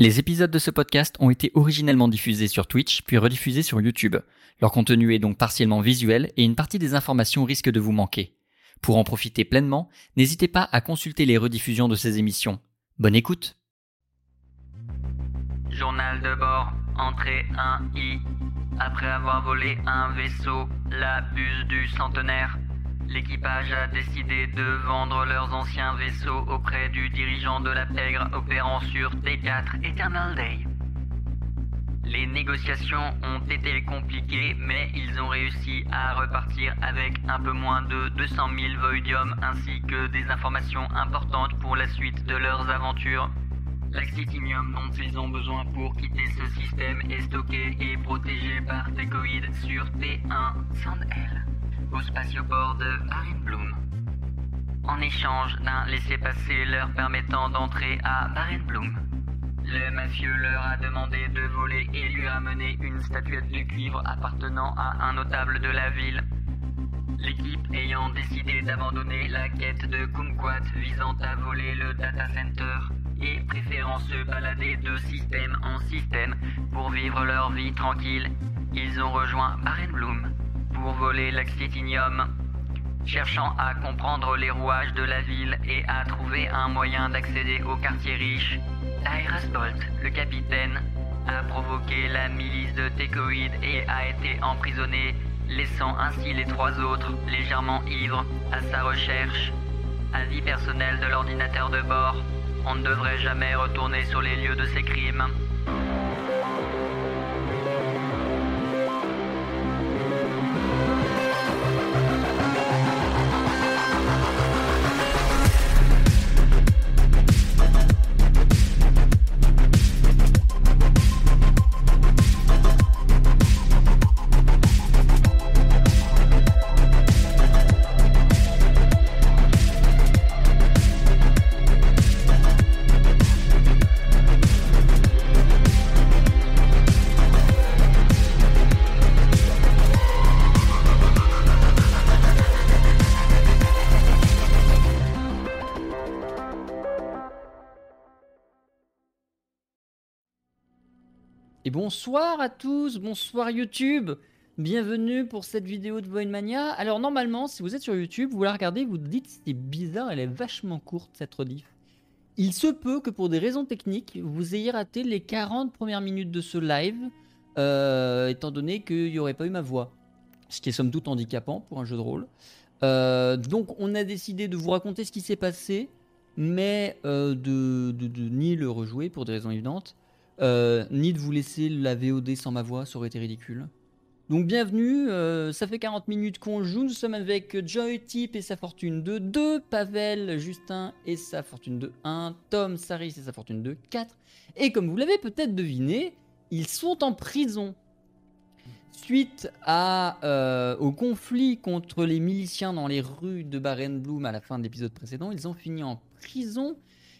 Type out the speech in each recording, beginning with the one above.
Les épisodes de ce podcast ont été originellement diffusés sur Twitch, puis rediffusés sur YouTube. Leur contenu est donc partiellement visuel et une partie des informations risque de vous manquer. Pour en profiter pleinement, n'hésitez pas à consulter les rediffusions de ces émissions. Bonne écoute Journal de bord, entrée 1I. Après avoir volé un vaisseau, la buse du centenaire, L'équipage a décidé de vendre leurs anciens vaisseaux auprès du dirigeant de la pègre opérant sur T4 Eternal Day. Les négociations ont été compliquées, mais ils ont réussi à repartir avec un peu moins de 200 000 Voidium ainsi que des informations importantes pour la suite de leurs aventures. L'actinium dont ils ont besoin pour quitter ce système est stocké et protégé par Tecoid sur T1 Sand-L au spatioport de Bloom. En échange d'un laissez-passer leur permettant d'entrer à Bloom. Le mafieux leur a demandé de voler et lui ramener une statuette de cuivre appartenant à un notable de la ville. L'équipe ayant décidé d'abandonner la quête de Kumquat visant à voler le data center et préférant se balader de système en système pour vivre leur vie tranquille, ils ont rejoint Bloom pour voler l'axitinium, cherchant à comprendre les rouages de la ville et à trouver un moyen d'accéder au quartier riche. Tyrus Bolt, le capitaine, a provoqué la milice de Tecoid et a été emprisonné, laissant ainsi les trois autres, légèrement ivres, à sa recherche. Avis personnel de l'ordinateur de bord, on ne devrait jamais retourner sur les lieux de ces crimes. Bonsoir à tous, bonsoir YouTube. Bienvenue pour cette vidéo de Voidmania. Alors normalement, si vous êtes sur YouTube, vous la regardez, vous dites c'est bizarre, elle est vachement courte cette rediff. Il se peut que pour des raisons techniques, vous ayez raté les 40 premières minutes de ce live, euh, étant donné qu'il n'y aurait pas eu ma voix. Ce qui est somme toute handicapant pour un jeu de rôle. Euh, donc on a décidé de vous raconter ce qui s'est passé, mais euh, de, ni le rejouer pour des raisons évidentes. Euh, ni de vous laisser la VOD sans ma voix, ça aurait été ridicule. Donc bienvenue, euh, ça fait 40 minutes qu'on joue, nous sommes avec Joy Tip et sa fortune de 2, Pavel, Justin et sa fortune de 1, Tom, Saris et sa fortune de 4. Et comme vous l'avez peut-être deviné, ils sont en prison. Suite à, euh, au conflit contre les miliciens dans les rues de Barenbloom à la fin de l'épisode précédent, ils ont fini en prison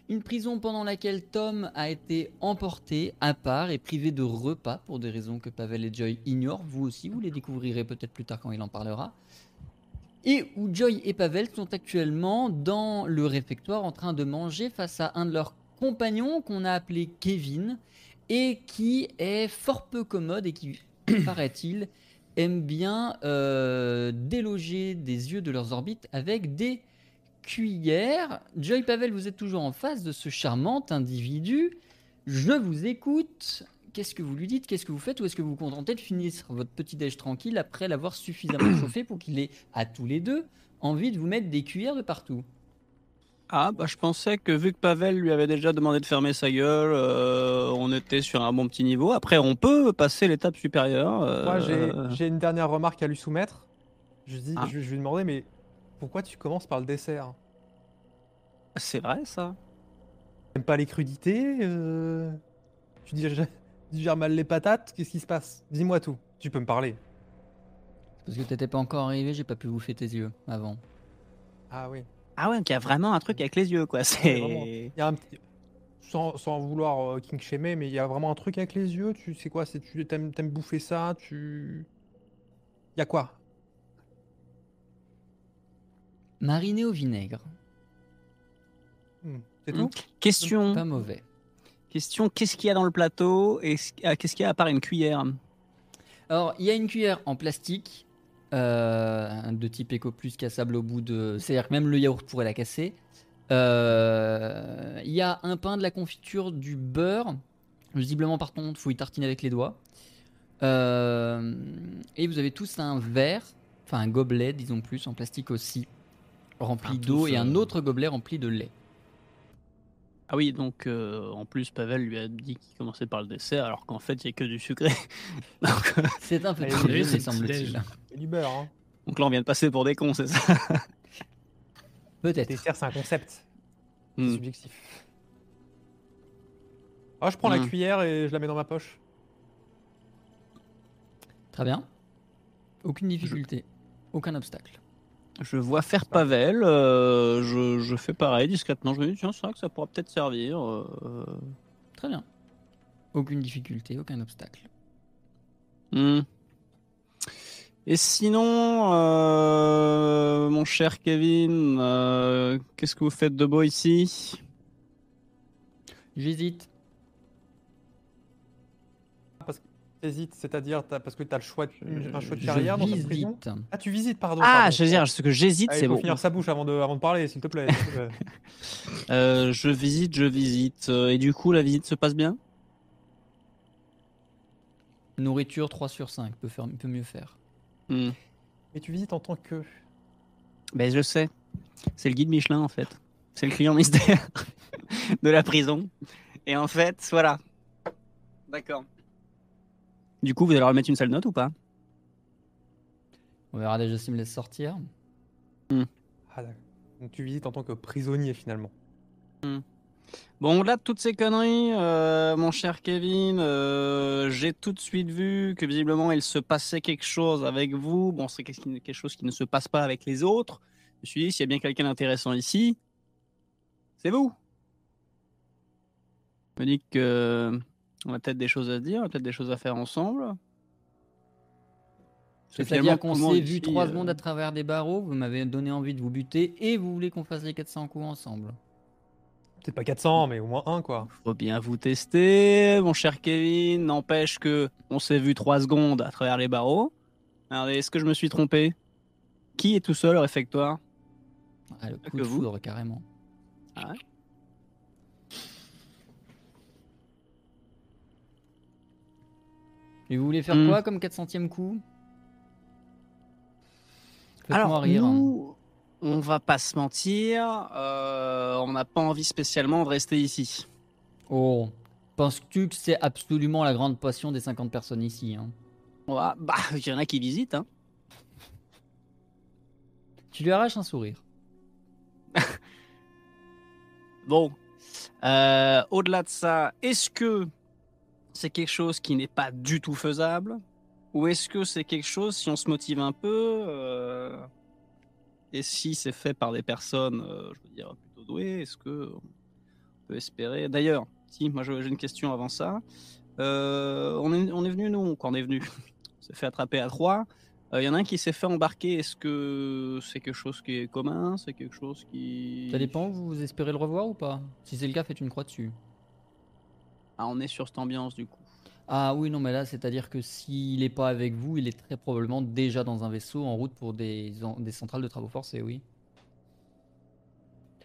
une prison pendant laquelle Tom a été emporté à part et privé de repas pour des raisons que Pavel et Joy ignorent. Vous aussi, vous les découvrirez peut-être plus tard quand il en parlera. Et où Joy et Pavel sont actuellement dans le réfectoire en train de manger face à un de leurs compagnons qu'on a appelé Kevin et qui est fort peu commode et qui, paraît-il, aime bien euh, déloger des yeux de leurs orbites avec des cuillère. Joy Pavel, vous êtes toujours en face de ce charmant individu. Je vous écoute. Qu'est-ce que vous lui dites? Qu'est-ce que vous faites? Ou est-ce que vous vous contentez de finir votre petit déj tranquille après l'avoir suffisamment chauffé pour qu'il ait, à tous les deux, envie de vous mettre des cuillères de partout? Ah, bah je pensais que vu que Pavel lui avait déjà demandé de fermer sa gueule, euh, on était sur un bon petit niveau. Après, on peut passer l'étape supérieure. Euh, Moi, j'ai une dernière remarque à lui soumettre. Je, dis, ah. je, je, lui demander, mais pourquoi tu commences par le dessert? C'est vrai ça. T'aimes pas les crudités euh... Tu digères, mal les patates? Qu'est-ce qui se passe? Dis-moi tout. Tu peux me parler. Parce que t'étais pas encore arrivé, j'ai pas pu vous faire tes yeux avant. Ah oui. Ah ouais, donc il y a vraiment un truc avec les yeux quoi. C'est. y a un petit... sans, sans, vouloir euh, king shamer, mais il y a vraiment un truc avec les yeux? Tu sais quoi? C'est tu aimes, aimes bouffer ça? Tu. Y a quoi? Mariné au vinaigre. Hmm, c'est tout? Question. Pas mauvais. Question qu'est-ce qu'il y a dans le plateau et ah, qu'est-ce qu'il y a à part une cuillère? Alors, il y a une cuillère en plastique euh, de type Eco Plus cassable au bout de. C'est-à-dire que même le yaourt pourrait la casser. Euh, Il y a un pain, de la confiture, du beurre. Visiblement, par contre, faut y tartiner avec les doigts. Euh, et vous avez tous un verre, enfin un gobelet, disons plus, en plastique aussi, rempli d'eau et un autre gobelet rempli de lait. Ah oui, donc euh, en plus Pavel lui a dit qu'il commençait par le dessert alors qu'en fait il n'y a que du sucré. euh, C'est un peu me semble-t-il. Et du beurre, hein. donc là on vient de passer pour des cons, c'est ça Peut-être. Dessert, c'est un concept. C'est Hmm. subjectif. Ah, je prends la Hmm. cuillère et je la mets dans ma poche. Très bien. Aucune difficulté, aucun obstacle. Je vois faire Pavel, euh, je, je fais pareil discrètement. Je me dis, tiens, c'est vrai que ça pourra peut-être servir. euh, Très bien. Aucune difficulté, aucun obstacle. hmm. Et sinon, euh, mon cher Kevin, euh, qu'est-ce que vous faites de beau ici? J'hésite. T'hésites, c'est-à-dire parce que t'as le choix, de- un choix de Je carrière dans cette prison. Ah, tu visites, pardon. Ah, pardon. je veux dire, ce que j'hésite, il c'est faut bon. finir sa bouche avant de, avant de parler, s'il te plaît. plaît. Euh, je visite, je visite. Euh, Et du coup, la visite se passe bien? Nourriture 3 sur 5, peut, faire, peut mieux faire. Hmm. Et tu visites en tant que. Ben, je sais. C'est le guide Michelin, en fait. C'est le client mystère de la prison. Et en fait, voilà. D'accord. Du coup, vous allez leur mettre une sale note ou pas? On verra déjà s'il me laisse sortir. Ah, d'accord. Donc tu visites en tant que prisonnier finalement. Bon, là, de toutes ces conneries, euh, mon cher Kevin, euh, j'ai tout de suite vu que visiblement il se passait quelque chose avec vous. Bon, c'est quelque quelque chose qui ne se passe pas avec les autres. Je me suis dit, s'il y a bien quelqu'un d'intéressant ici, c'est vous. Je me dis que on a peut-être des choses à se dire, on a peut-être des choses à faire ensemble. C'est-à-dire qu'on s'est vu 3 euh, secondes à travers des barreaux, vous m'avez donné envie de vous buter et vous voulez qu'on fasse les 400 coups ensemble. Peut-être pas 400, mais au moins un quoi. Faut bien vous tester, mon cher Kevin. N'empêche que on s'est vu trois secondes à travers les barreaux. Alors, est-ce que je me suis trompé? Qui est tout seul au réfectoire? Ah, le coup que de vous. foudre, carrément. Ah ouais Et vous voulez faire Hmm. quoi comme 400ème coup? Alors, rire. nous, on va pas se mentir, euh, on n'a pas envie spécialement de rester ici. Oh, penses-tu que c'est absolument la grande passion des 50 personnes ici hein? Va- bah, il y en a qui visitent. Hein. Tu lui arraches un sourire. Bon, euh, au-delà de ça, est-ce que c'est quelque chose qui n'est pas du tout faisable? Ou est-ce que c'est quelque chose, si on se motive un peu, euh, et si c'est fait par des personnes, euh, je veux dire, plutôt douées, est-ce que on peut espérer? D'ailleurs, si, moi j'ai une question avant ça. Euh, on, est, on est venu, nous, quand on est venu, on s'est fait attraper à trois. Il y en a un qui s'est fait embarquer. Est-ce que c'est quelque chose qui est commun? C'est quelque chose qui. Ça dépend, vous espérez le revoir ou pas? Si c'est le cas, faites une croix dessus. Ah, on est sur cette ambiance du coup. Ah oui, non, mais là, c'est-à-dire que s'il n'est pas avec vous, il est très probablement déjà dans un vaisseau en route pour des, en- des centrales de travaux forcés, oui.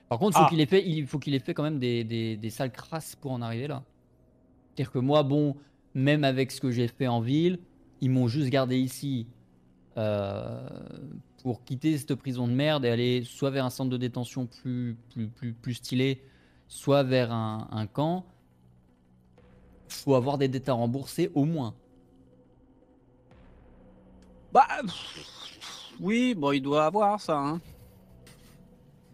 Par contre, faut Ah. qu'il ait fait, il faut qu'il ait fait quand même des, des, des sales crasses pour en arriver là. C'est-à-dire que moi, bon, même avec ce que j'ai fait en ville, ils m'ont juste gardé ici euh, pour quitter cette prison de merde et aller soit vers un centre de détention plus, plus, plus, plus stylé, soit vers un, un camp. Faut avoir des dettes à rembourser au moins. Bah. Oui, bon, il doit avoir ça. Hein.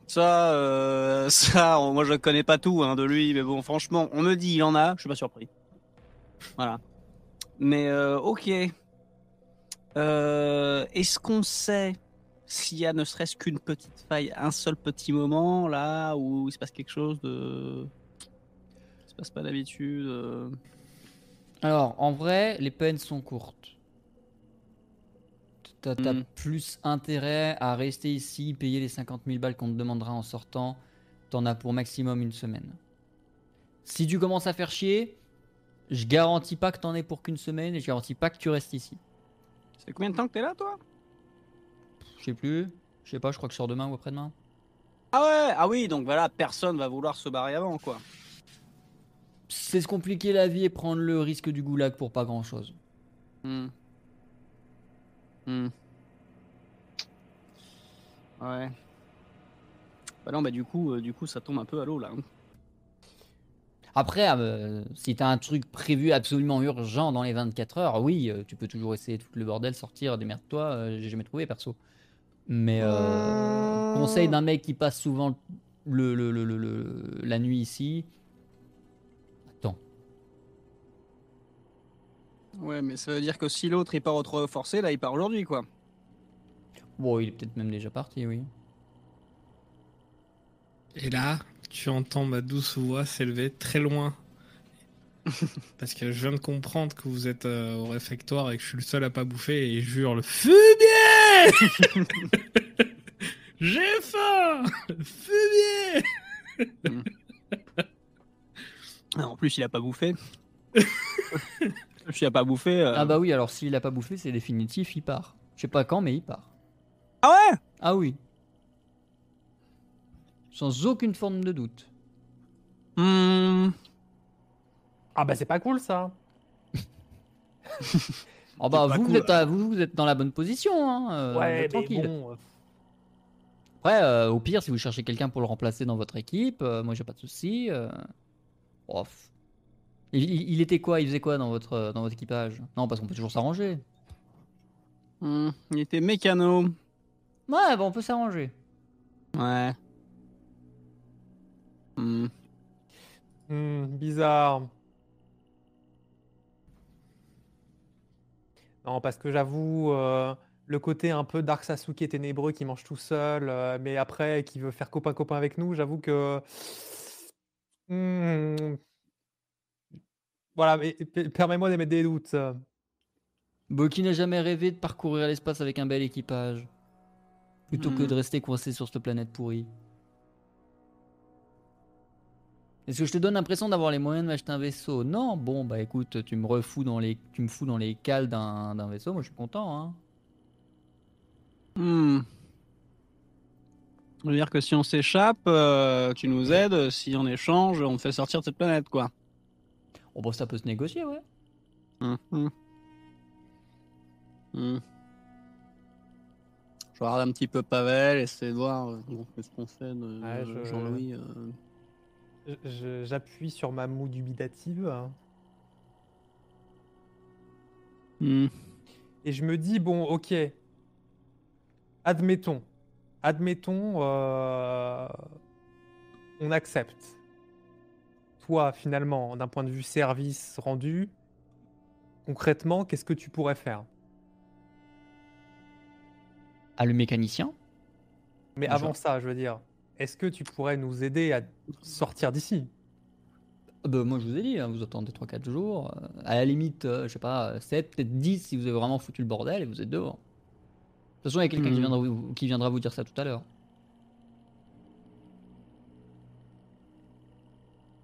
Ça, euh, ça, moi je connais pas tout hein, de lui, mais bon, franchement, on me dit il en a, je suis pas surpris. Voilà. Mais euh, ok. Euh, Est-ce qu'on sait s'il y a ne serait-ce qu'une petite faille, un seul petit moment là où il se passe quelque chose de. Passe pas d'habitude euh, Alors, en vrai, les peines sont courtes. T'as t'as Mm. plus intérêt à rester ici, payer les 50 000 balles qu'on te demandera en sortant. T'en as pour maximum une semaine. Si tu commences à faire chier, je garantis pas que t'en aies pour qu'une semaine et je garantis pas que tu restes ici. C'est combien de temps que t'es là, toi? Je sais plus. Je sais pas, je crois que je sors demain ou après-demain. Ah ouais, ah oui, donc voilà, personne va vouloir se barrer avant, quoi. C'est se compliquer la vie et prendre le risque du goulag pour pas grand chose. Hmm. Hmm. Ouais. Bah non, bah du coup, euh, du coup, ça tombe un peu à l'eau là. hein. Après, euh, si t'as un truc prévu absolument urgent dans les 24 heures, oui, euh, tu peux toujours essayer de foutre le bordel, sortir, démerde-toi. euh, J'ai jamais trouvé perso. Mais conseil d'un mec qui passe souvent le, le- le- le- le- la nuit ici. Ouais, mais ça veut dire que si l'autre il part au trop forcé, là il part aujourd'hui, quoi. Bon, il est peut-être même déjà parti, oui. Et là, tu entends ma douce voix s'élever très loin. Parce que je viens de comprendre que vous êtes euh, au réfectoire et que je suis le seul à pas bouffer et je hurle Fumier J'ai faim Fumier Ah, En plus, il a pas bouffé. S'il a pas bouffé. euh, Ah bah oui, alors s'il a pas bouffé, c'est définitif, il part. Je sais pas quand, mais il part. Ah ouais? Ah oui. Sans aucune forme de doute. Hmm. Ah bah c'est pas cool ça. Oh bah vous, cool, vous, êtes à- vous, vous êtes dans la bonne position, hein. euh, ouais, tranquille. bon. euh, Après, euh, au pire, si vous cherchez quelqu'un pour le remplacer dans votre équipe, euh, moi j'ai pas de souci. euh. Oh. Il, il- il était quoi? Il faisait quoi dans votre, dans votre équipage? Non, parce qu'on peut toujours s'arranger. Hmm. Il était mécano. Ouais, bah on peut s'arranger. Ouais. Hmm. hmm, bizarre. Non, parce que j'avoue, euh, le côté un peu Dark Sasuke ténébreux qui mange tout seul, euh, mais après qui veut faire copain-copain avec nous, j'avoue que. Voilà, mais permets-moi d'émettre des doutes. Boki n'a jamais rêvé de parcourir l'espace avec un bel équipage. Plutôt que Mhm. de rester coincé sur cette planète pourrie. Est-ce que je te donne l'impression d'avoir les moyens de m'acheter un vaisseau? Non, bon bah écoute, tu me refous dans les, tu me fous dans les cales d'un d'un vaisseau, moi je suis content. Hein. Hmm. Ça veut dire que si on s'échappe, euh, tu nous aides. Si en échange, on te fait sortir de cette planète, quoi. Oh bah ça peut se négocier, ouais. Hmm, hmm. Hmm. Je regarde un petit peu Pavel, essayer de voir euh, bon, qu'est-ce qu'on fait de, Ouais, de je- Jean-Louis. euh. Je- J'appuie sur ma moue dubitative Hmm. et je me dis, bon, ok, admettons, admettons, euh, on accepte. Toi, finalement, d'un point de vue service rendu, concrètement, qu'est-ce que tu pourrais faire? Ah, le mécanicien? Mais avant ça, je veux dire, est-ce que tu pourrais nous aider à sortir d'ici? Bah, Moi je vous ai dit, hein, vous attendez 3-4 jours. euh, à la limite, euh, je sais pas, 7, peut-être 10 si vous avez vraiment foutu le bordel et vous êtes dehors. De toute façon, il y a quelqu'un qui, viendra vous, qui viendra vous dire ça tout à l'heure.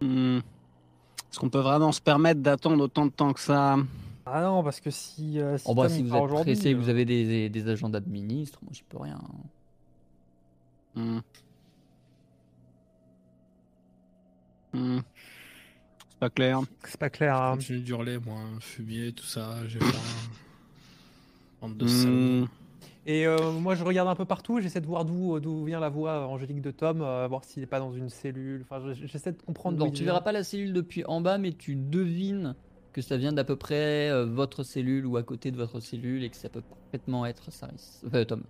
Hmm. Est-ce qu'on peut vraiment se permettre d'attendre autant de temps que ça? Ah non, parce que si, euh, si Oh bah si vous êtes pressé, vous euh, avez des, des agents d'administre, moi j'y peux rien. Hmm. Hmm. C'est pas clair. c'est pas clair. hein. Continue d'hurler, moi, fumier, tout ça, j'ai de salauds. Et euh, moi, je regarde un peu partout, j'essaie de voir d'où d'où vient la voix euh, angélique de Tom, euh, voir s'il n'est pas dans une cellule. Enfin, je- j'essaie de comprendre. Donc tu verras pas la cellule depuis en bas, mais tu devines que ça vient d'à peu près euh, votre cellule ou à côté de votre cellule et que ça peut parfaitement être Saris. Enfin, Tom.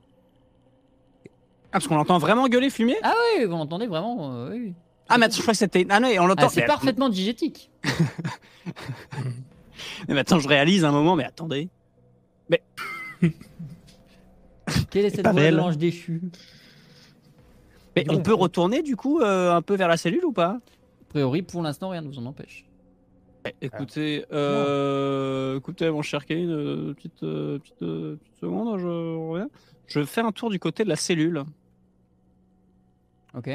Ah, parce qu'on l'entend vraiment gueuler fumier Ah oui, vous l'entendez vraiment euh, oui, oui. Ah, mais attends, je crois que c'était. Ah non, on l'entend. Ah, c'est mais- parfaitement digétique. Mais attends, je réalise un moment, mais attendez. Quelle est cette pas voix de belle. l'ange déchu Mais on peut retourner du coup euh, un peu vers la cellule ou pas? A priori, pour l'instant, rien ne vous en empêche. Écoutez, euh, écoutez, mon cher Kevin, euh, petite, euh, petite, euh, petite seconde, je reviens. Je vais faire un tour du côté de la cellule. Ok.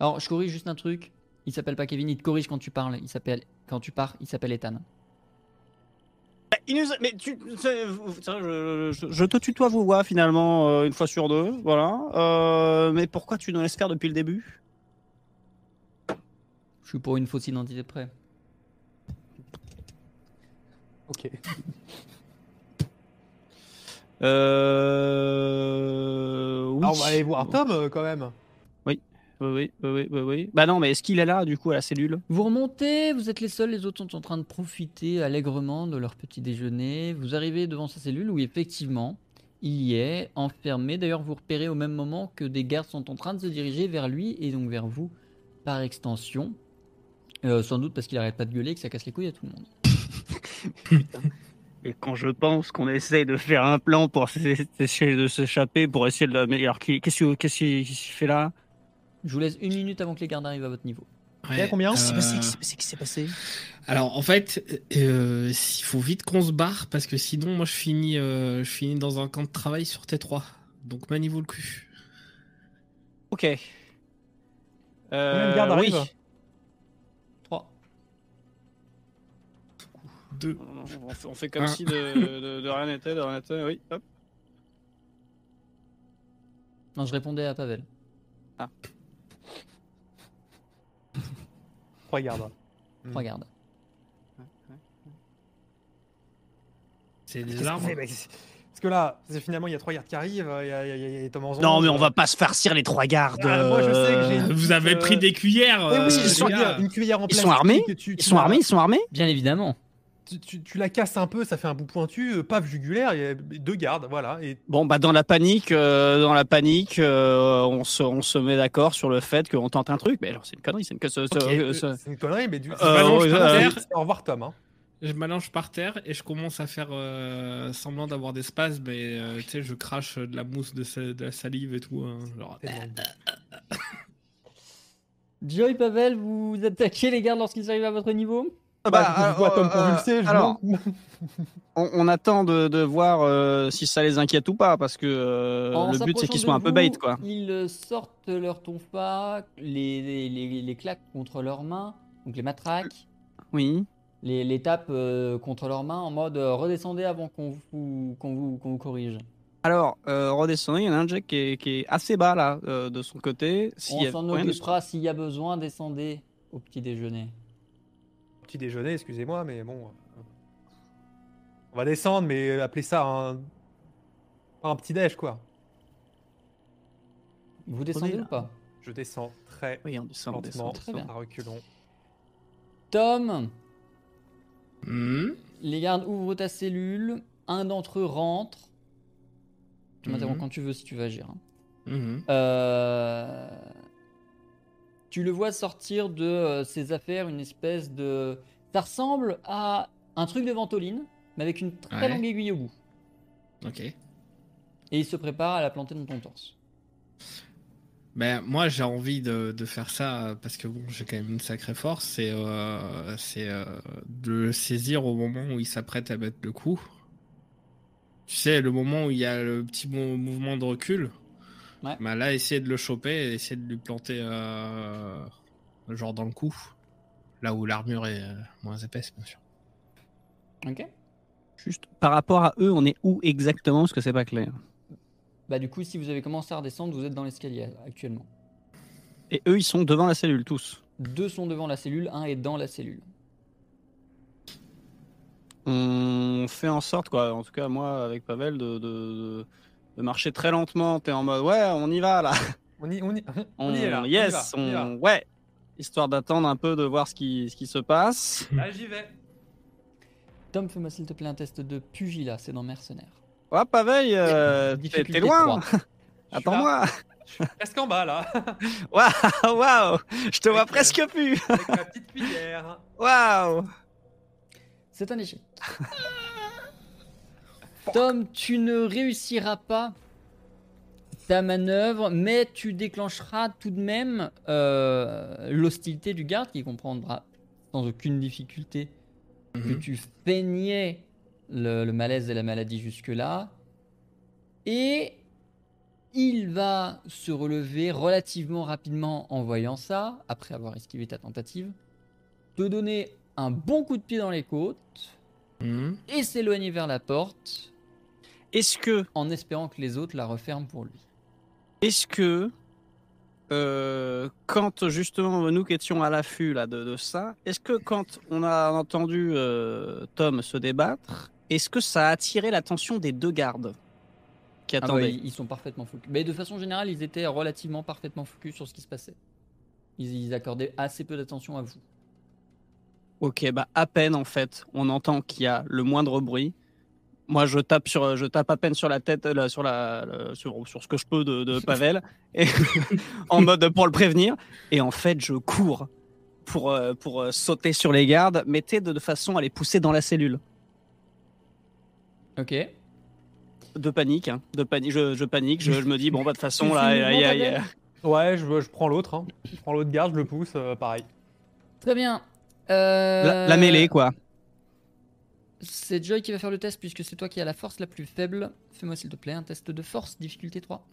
Alors, je corrige juste un truc. Il s'appelle pas Kevin, il te corrige quand tu parles. Il s'appelle quand tu pars, il s'appelle Ethan. Bah, il nous a- Mais tu, je, je- je te tutoie vous voix finalement euh, une fois sur deux, voilà. Euh, mais pourquoi tu nous laisses faire depuis le début? Je suis pour une fausse identité de près. Ok. Euh... Oui. Alors, on va aller voir Tom euh, quand même. Oui, oui, oui, oui. Bah non, mais est-ce qu'il est là du coup à la cellule? Vous remontez, vous êtes les seuls, les autres sont en train de profiter allègrement de leur petit déjeuner. Vous arrivez devant sa cellule où effectivement il y est enfermé. D'ailleurs, vous repérez au même moment que des gardes sont en train de se diriger vers lui et donc vers vous par extension. Euh, sans doute parce qu'il arrête pas de gueuler et que ça casse les couilles à tout le monde. Et quand je pense qu'on essaye de faire un plan pour essayer de s'échapper, pour essayer de la meilleure. Qu'est-ce qu'il qu'est-ce qu'il fait là? Je vous laisse une minute avant que les gardes arrivent à votre niveau. Il y a combien? Euh, Qu'est-ce qui s'est passé Alors en fait, euh, il faut vite qu'on se barre parce que sinon moi je finis, euh, je finis dans un camp de travail sur T3. Donc maniez-vous le cul. Ok. Euh, Combien de gardes oui. arrivent? 3. Deux. On fait, comme Un. si de, de- de rien n'était, de rien n'était. Oui, hop. Non, je répondais à Pavel. Trois gardes. Trois gardes. C'est des armes. Parce que là, c'est finalement, il y a trois gardes qui arrivent. Il y a, il y a- il y a Tom Anzon, Non, mais on euh, va pas se farcir les trois gardes. Ah, moi, je sais que j'ai- euh, Vous avez Euh, pris des cuillères. Oui, euh, oui, ils une, sont- cuillère, gars. une cuillère en Ils plastique. sont armés que tu- Ils tu sont armés, ils sont armés Bien évidemment. Tu, tu- tu la casses un peu, ça fait un bout pointu, euh, paf jugulaire, il y a deux gardes, voilà. Et Bon, bah dans la panique, euh, dans la panique, euh, on, se, on se met d'accord sur le fait qu'on tente un truc. Mais alors, c'est une connerie, c'est une, que ce- ce- Ok, euh, ce- c'est une connerie, mais du Euh, je par pense que terre. au revoir Tom. Hein. Je m'allonge par terre et je commence à faire euh, semblant d'avoir des spasmes, mais euh, tu sais, je crache de la mousse, de, sa- de la salive et tout. hein, genre. Joy, Pavel, vous attaquez les gardes lorsqu'ils arrivent à votre niveau? Bah, Bah, du coup, je vois euh, Tom euh, convulsé, je alors, monte. on, on attend de, de voir euh, si ça les inquiète ou pas, parce que euh, le but c'est qu'ils soient un peu bait, quoi. Ils euh, sortent leur tonfa, les, les, les, les claquent contre leurs mains, donc les matraques, Oui. les, les tapent euh, contre leurs mains en mode euh, redescendez avant qu'on vous, qu'on vous, qu'on vous corrige. Alors, euh, redescendez, il y en a un Jack qui est, qui est assez bas là, euh, de son côté. S'il y On s'en de- occupera s'il y a besoin, descendez au petit déjeuner. Petit déjeuner, excusez-moi, mais bon. euh, On va descendre, mais appeler ça un. pas un petit déj, quoi. Vous descendez ou pas? Je descends très Oui, on descend, on descend. lentement, Très bien. à reculons. Tom, Hmm? les gardes ouvrent ta cellule, un d'entre eux rentre. Tu m'interromps Mhm. quand tu veux si tu veux agir. hein. Mhm. Euh, Tu le vois sortir de euh, ses affaires une espèce de. Ça ressemble à un truc de ventoline, mais avec une très Ouais. longue aiguille au bout. Ok. Et il se prépare à la planter dans ton torse. Ben, moi, j'ai envie de, de faire ça parce que bon, j'ai quand même une sacrée force. C'est euh, euh, de le saisir au moment où il s'apprête à mettre le coup. Tu sais, le moment où il y a le petit mou- mouvement de recul. Ouais. Ben là, essayer de le choper et essayer de lui planter euh, genre dans le cou. Là où l'armure est euh, moins épaisse, bien sûr. Ok Juste par rapport à eux, on est où exactement? Parce que c'est pas clair. Bah, du coup, si vous avez commencé à redescendre, vous êtes dans l'escalier actuellement. Et eux, ils sont devant la cellule, tous. Deux sont devant la cellule, un est dans la cellule. On fait en sorte, quoi, en tout cas moi avec Pavel, de, de, de- de marcher très lentement. T'es en mode, ouais, on y va là. On y, on y, on On, y est là. on y yes, va, on y va. on- ouais. Histoire d'attendre un peu de voir ce qui, ce qui se passe. Là, j'y vais. Tom, fais-moi s'il te plaît un test de pugilat, c'est dans Mercenaire. Ouais, Pavel, euh, t'es- loin. Attends-moi. Je suis presque en bas, là. Waouh, waouh. Je te vois Ok. presque plus. avec ma petite cuillère. Waouh. C'est un échec. Tom, tu ne réussiras pas ta manœuvre, mais tu déclencheras tout de même euh, l'hostilité du garde qui comprendra sans aucune difficulté que Mhm. tu feignais le, le malaise et la maladie jusque-là. Et il va se relever relativement rapidement en voyant ça, après avoir esquivé ta tentative, te donner un bon coup de pied dans les côtes Mhm. et s'éloigner vers la porte Est-ce que, en espérant que les autres la referment pour lui. est-ce que, euh, quand justement nous qui étions à l'affût là de, de ça, est-ce que quand on a entendu euh, Tom se débattre, est-ce que ça a attiré l'attention des deux gardes qui Ah bah, attendaient ils ils sont parfaitement focus. Mais de façon générale, ils étaient relativement parfaitement focus sur ce qui se passait. Ils, ils accordaient assez peu d'attention à vous. Ok, bah à peine en fait, on entend qu'il y a le moindre bruit. Moi, je tape sur, je tape à peine sur la tête, là, sur la, sur, sur ce que je peux de, de Pavel, et, en mode pour le prévenir. Et en fait, je cours pour, euh, pour euh, sauter sur les gardes, mais de, de façon à les pousser dans la cellule. Ok. De panique, hein, de panique. Je, je panique, je, je me dis bon bah de toute façon là, il y a- a- Ouais, je, je prends l'autre. hein. Je prends l'autre garde, je le pousse, euh, pareil. Très bien. Euh, la, la mêlée quoi. C'est Joy qui va faire le test puisque c'est toi qui as la force la plus faible. Fais-moi s'il te plaît un test de force, difficulté 3.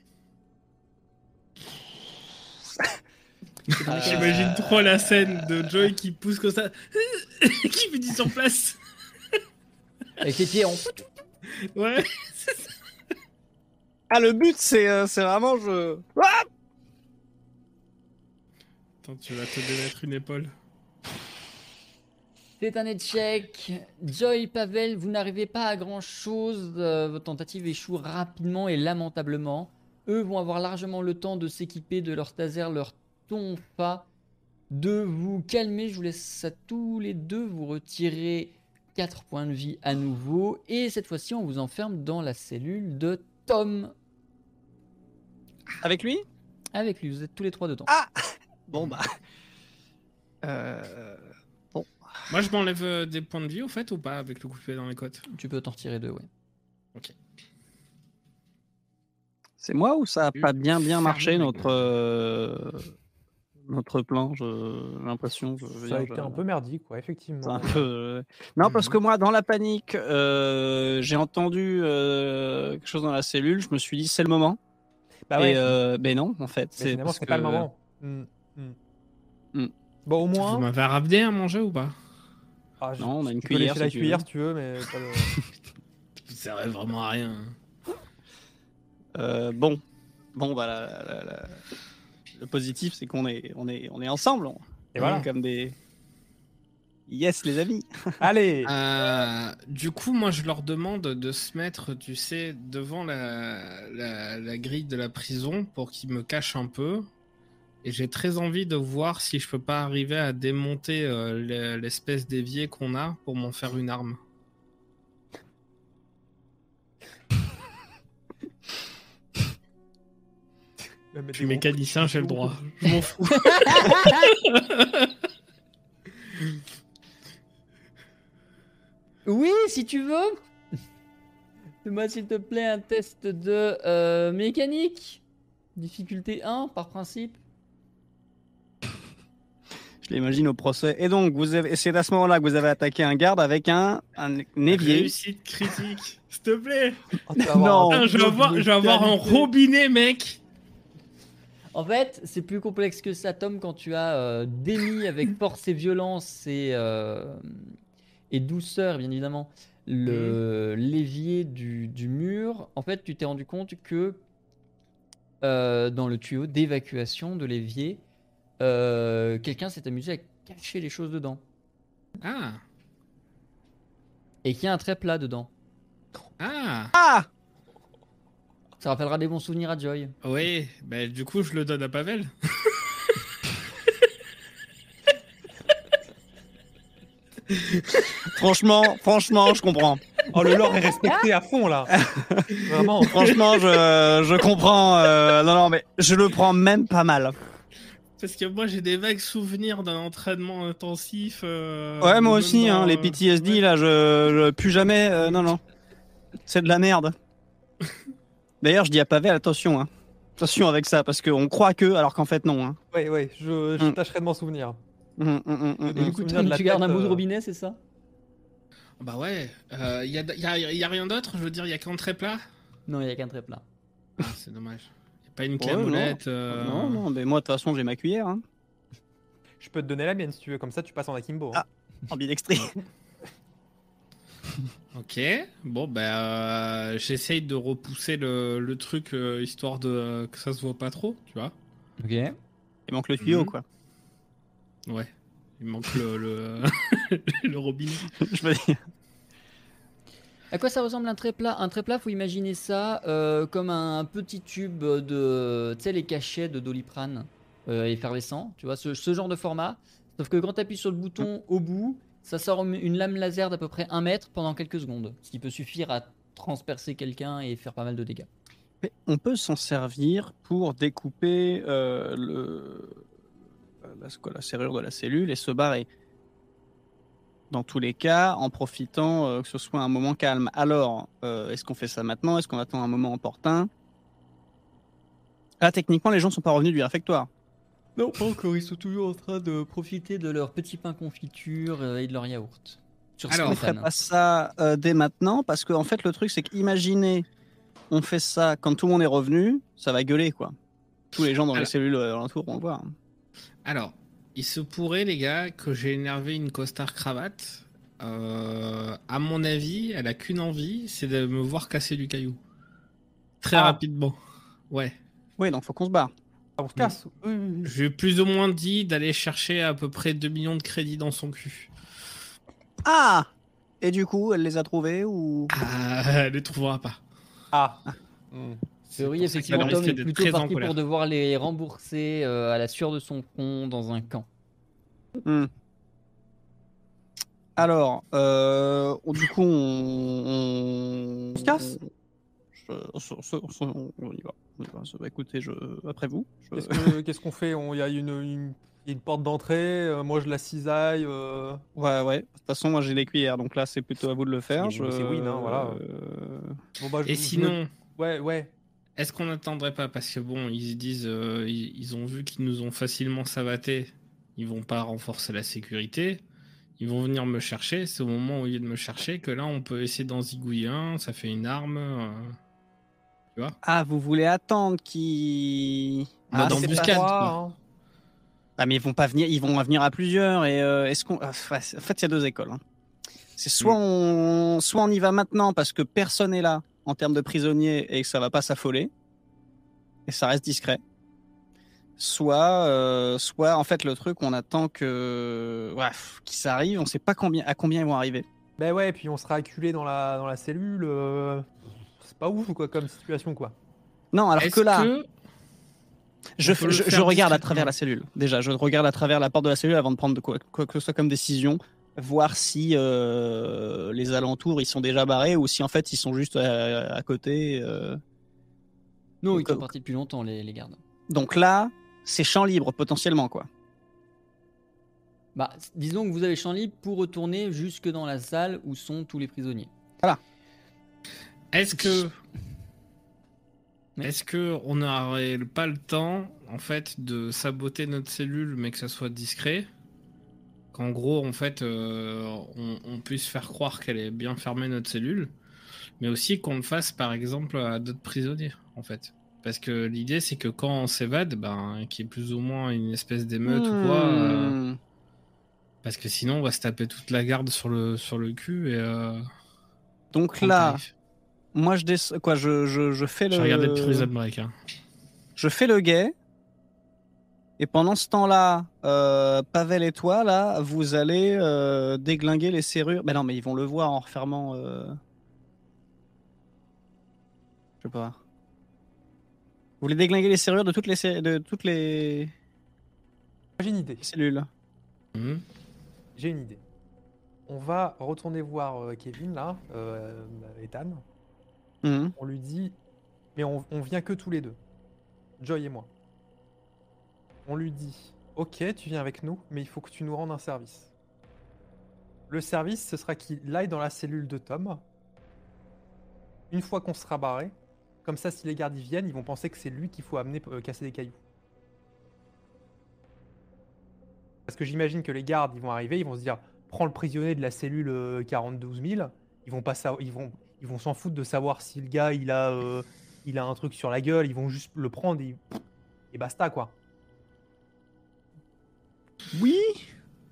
Euh, J'imagine trop la scène de Joy qui pousse comme ça, qui fait du sur place. Avec les pieds en Ouais. Ah le but c'est euh, c'est vraiment je. Attends, tu vas te démettre une épaule. C'est un échec. Joy, Pavel, vous n'arrivez pas à grand chose. votre tentative échoue rapidement et lamentablement. Eux vont avoir largement le temps de s'équiper de leur taser, leur tonfa, de vous calmer. Je vous laisse à tous les deux vous retirer 4 points de vie à nouveau. Et cette fois-ci, on vous enferme dans la cellule de Tom. Avec lui? Avec lui, vous êtes tous les trois dedans. Bon bah. Euh... Moi, je m'enlève euh, des points de vie, au fait, ou pas, avec le coup de pied dans les côtes? Tu peux t'en retirer deux, ouais. C'est moi ou ça a pas bien bien marché notre euh, notre plan J'ai l'impression. Ça a été je- un peu merdique, quoi, c'est effectivement. un peu, euh, Non, parce que moi, dans la panique, euh, j'ai entendu euh, quelque chose dans la cellule. Je me suis dit, c'est le moment. Bah ouais, Et euh, ben non, en fait. mais C'est parce c'était pas le que- moment. Hmm, hmm. Hmm. Bon, au Vous moins. m'avez ramené à manger ou pas? Ah, je- Non, on a une tu peux cuillère, la tu cuillère veux. si tu veux, mais Ça servait vraiment à rien. Euh, bon, bon, bah, la- la- la- le positif, c'est qu'on est, on est, on est ensemble. On, Et voilà. est comme des. Yes, les amis. Allez Euh, du coup, moi, je leur demande de se mettre, tu sais, devant la, la, la grille de la prison pour qu'ils me cachent un peu. Et j'ai très envie de voir si je peux pas arriver à démonter euh, l'e- l'espèce d'évier qu'on a pour m'en faire une arme. Je Je suis mécanicien, j'ai le droit. Je m'en fous. Oui, si tu veux. Fais-moi s'il te plaît un test de euh, mécanique. Difficulté 1 par principe. Je l'imagine au procès. Et donc, vous avez, c'est à ce moment-là que vous avez attaqué un garde avec un, un évier. Réussite critique, s'il te plaît. Oh, Non. un je vais avoir, je vais avoir un robinet, mec. En fait, c'est plus complexe que ça, Tom, quand tu as euh, démis avec force et violence et, euh, et douceur, bien évidemment, le l'évier du, du mur. En fait, tu t'es rendu compte que euh, dans le tuyau d'évacuation de l'évier, euh, quelqu'un s'est amusé à cacher les choses dedans. Ah, Et qu'il y a un trait plat dedans. ah. Ah Ça rappellera des bons souvenirs à Joy. Oui, bah, du coup, je le donne à Pavel. Franchement, franchement, je comprends. Oh, le lore est respecté à fond, là Vraiment Franchement, je, je comprends. euh, non, non, mais je le prends même pas mal. Parce que moi, j'ai des vagues souvenirs d'un entraînement intensif. euh, Ouais, moi aussi, dans, hein, les PTSD, ouais. là, je, je plus jamais. euh, non, non. C'est de la merde. D'ailleurs, je dis à Pavel, attention, hein. Attention avec ça, parce qu'on croit que, alors qu'en fait, non. Hein. Ouais, ouais, je, je Hmm. tâcherai de m'en souvenir. Et Et hum. du coup, tu gardes un bout de euh, robinet, c'est ça? Bah ouais, il euh, y, a, y a- y a rien d'autre Je veux dire, il y a qu'un trait plat? Non, il n'y a qu'un trait plat. Ah, c'est dommage. Pas une clé Ouais, à non. euh, Non, non, mais moi, de toute façon, j'ai ma cuillère. Hein. Je peux te donner la mienne si tu veux, comme ça tu passes en akimbo. hein. Ah. Ambidextrie. Ok, bon, bah, euh, j'essaye de repousser le, le truc euh, histoire de euh, que ça se voit pas trop, tu vois. Ok. Il manque le tuyau, Mhm. quoi. Ouais, il manque le, le, le robinet. Je veux dire. À quoi ça ressemble un tréplat? Un tréplat, faut imaginer ça euh, comme un, petit tube de, tu sais, les cachets de Doliprane euh, effervescent, tu vois, ce, ce genre de format. Sauf que quand tu appuies sur le bouton au bout, ça sort une- lame laser d'à peu près un mètre pendant quelques secondes, ce qui peut suffire à transpercer quelqu'un et faire pas mal de dégâts. Mais on peut s'en servir pour découper euh, le, la, quoi, la serrure de la cellule et se barrer. Dans tous les cas, en profitant euh, que ce soit un moment calme. Alors, euh, est-ce qu'on fait ça maintenant? Est-ce qu'on attend un moment opportun? Là, techniquement, les gens sont pas revenus du réfectoire. Non, pas encore, ils sont toujours en train de profiter de leur petit pain confiture euh, et de leur yaourt. Sur Alors, on Spartan. ferait pas ça euh, dès maintenant parce qu'en fait, le truc, c'est qu'imaginez, on fait ça quand tout le monde est revenu, ça va gueuler, quoi. Tous les gens dans les cellules alentours vont le voir. Alors, il se pourrait, les gars, que j'ai énervé une costard cravate. Euh, à mon avis, elle a qu'une envie, c'est de me voir casser du caillou. Très Ah. rapidement. Ouais. Oui, donc faut qu'on se barre. Ah, on se casse. Oui, oui, oui. J'ai plus ou moins dit d'aller chercher à peu près 2 millions de crédits dans son cul. Ah Et du coup, elle les a trouvés ou? Ah, elle les trouvera pas. Ah. Hmm. Ça effectivement, Tom est plutôt parti colère. pour devoir les rembourser euh, à la sueur de son front dans un camp. Hmm. Alors, euh, on- du coup, on, on... On se casse? Je- on, se- on se- on se- on y va. On y va. Écoutez, je... après vous. je- Qu'est-ce que- qu'est-ce qu'on fait? On- Il y a une, une- il y a une porte d'entrée, euh, moi je la cisaille. euh, Ouais, ouais. De toute façon, moi j'ai les cuillères, donc là c'est plutôt à vous de le faire. C'est- c'est win, hein, voilà. Euh, Bon, bah, je- Et sinon, Ouais, ouais. Est-ce qu'on n'attendrait pas Parce que bon, ils se disent, euh, ils, ils ont vu qu'ils nous ont facilement savaté. Ils vont pas renforcer la sécurité. Ils vont venir me chercher. C'est au moment où ils viennent me chercher que là, on peut essayer d'en zigouiller un. Ça fait une arme. euh. Ah, vous voulez attendre qu'ils. Bah, ah, dans c'est le pas- buscade, hein. Ah, mais ils vont pas venir, ils vont venir à plusieurs. Et euh, est-ce qu'on. ah, En fait, il y a deux écoles. hein. C'est soit on, soit on y va maintenant parce que personne est là en termes de prisonniers et que ça va pas s'affoler et ça reste discret. Soit, euh, soit en fait le truc, on attend que, pff, qu'ils arrivent. On sait pas combien, à combien ils vont arriver. Ben ouais, et puis on sera acculé dans la, dans la cellule. euh, C'est pas ouf quoi, comme situation quoi. Non, alors que là, que- je, je, regarde à travers la cellule. Déjà, je regarde à travers la porte de la cellule avant de prendre de quoi, quoi que ce soit comme décision, voir si euh, les alentours ils sont déjà barrés ou si en fait ils sont juste à, à côté. euh. Non, ils sont euh, partis depuis longtemps, les, les gardes. Donc là, c'est champ libre potentiellement quoi. Bah, disons que vous avez champ libre pour retourner jusque dans la salle où sont tous les prisonniers. Est-ce que. Est-ce que on n'aurait pas le temps, en fait, de saboter notre cellule, mais que ça soit discret? Qu'en gros, en fait, euh, on, on puisse faire croire qu'elle est bien fermée, notre cellule, mais aussi qu'on le fasse, par exemple, à d'autres prisonniers, en fait. Parce que l'idée, c'est que quand on s'évade, ben, qu'il y ait plus ou moins une espèce d'émeute ou quoi. euh, Hmm. parce que sinon, on va se taper toute la garde sur le, sur le cul et. Euh, Donc là, tarif. moi je quoi, je, je, je fais le. J'ai regardé Prison Break. Hein. Je fais le guet. Et pendant ce temps-là, euh, Pavel et toi, là, vous allez euh, déglinguer les serrures. Mais non, mais ils vont le voir en refermant. euh, Je sais pas. Vous voulez déglinguer les serrures de toutes les, sé- de toutes les J'ai une idée. cellules Mhm. J'ai une idée. On va retourner voir euh, Kevin là, euh, Ethan. Mhm. On lui dit, mais on, on vient que tous les deux, Joy et moi. On lui dit, ok, tu viens avec nous, mais il faut que tu nous rendes un service. Le service, ce sera qu'il aille dans la cellule de Tom. Une fois qu'on sera barré, comme ça, si les gardes y viennent, ils vont penser que c'est lui qu'il faut amener euh, casser des cailloux. Parce que j'imagine que les gardes, ils vont arriver, ils vont se dire, prends le prisonnier de la cellule euh, 42 000. Ils vont pas ils s'en foutre de savoir si le gars, il a, euh, il a un truc sur la gueule, ils vont juste le prendre et basta quoi. Oui.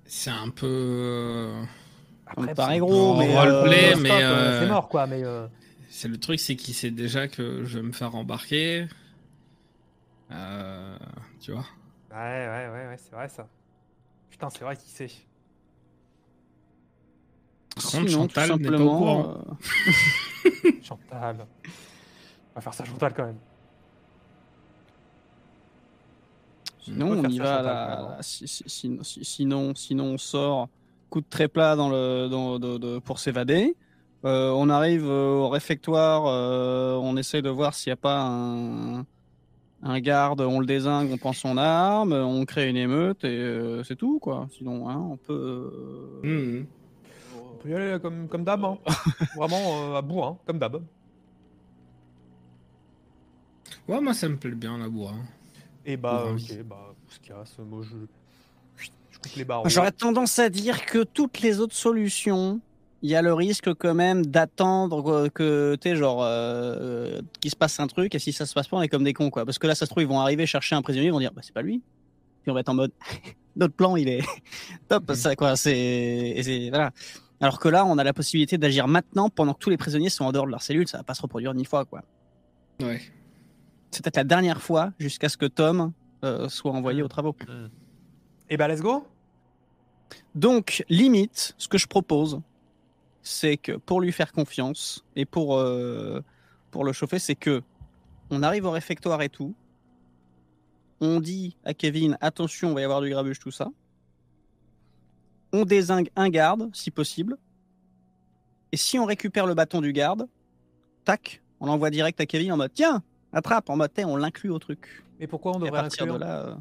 C'est un peu. euh, Après, paraît c'est- gros, mais. roleplay, euh, mais, stop, euh, c'est mort quoi. Mais euh, C'est le truc, c'est qu'il sait déjà que je vais me faire embarquer. Euh, tu vois. ouais, ouais, ouais, ouais, c'est vrai ça. Putain, c'est vrai qu'il sait. Par contre, Sinon, Chantal n'est pas au courant. euh, Chantal. On va faire ça Chantal quand même. Sinon, On y va. Hein. là, si- si- si- si- sinon, sinon, on sort coup de tréplat dans le, dans, de- de- pour s'évader. Euh, on arrive au réfectoire. euh, on essaye de voir s'il n'y a pas un, un garde. On le désingue, on prend son arme, on crée une émeute et euh, c'est tout quoi. Sinon, hein, on peut. euh, Mhm. On peut y aller comme, comme d'hab. hein. Vraiment euh, à bout, hein, comme d'hab. Ouais, moi ça me plaît bien la bourre. Et bah, ok, bah. Moi, je. Je coupe les barreaux. J'aurais tendance à dire que toutes les autres solutions, il y a le risque quand même d'attendre que, tu sais, genre, euh, qu'il se passe un truc, et si ça se passe pas, on est comme des cons, quoi. Parce que là, ça se trouve, ils vont arriver chercher un prisonnier, ils vont dire, bah, c'est pas lui. Puis on va être en mode, notre plan, il est top, ça, quoi. C'est, voilà. Alors que là, on a la possibilité d'agir maintenant pendant que tous les prisonniers sont en dehors de leur cellule, ça va pas se reproduire ni fois, quoi. Ouais. C'est peut-être la dernière fois jusqu'à ce que Tom euh, soit envoyé aux travaux. Et bah, let's go. Donc, limite, ce que je propose, c'est que pour lui faire confiance et pour, euh, pour le chauffer, c'est que on arrive au réfectoire et tout. On dit à Kevin, attention, il va y avoir du grabuge, tout ça. On désingue un garde, si possible. Et si on récupère le bâton du garde, tac, on l'envoie direct à Kevin en mode, tiens, attrape, en mode, on l'inclus au truc. Mais pourquoi on devrait partir de l'inclure? là, euh,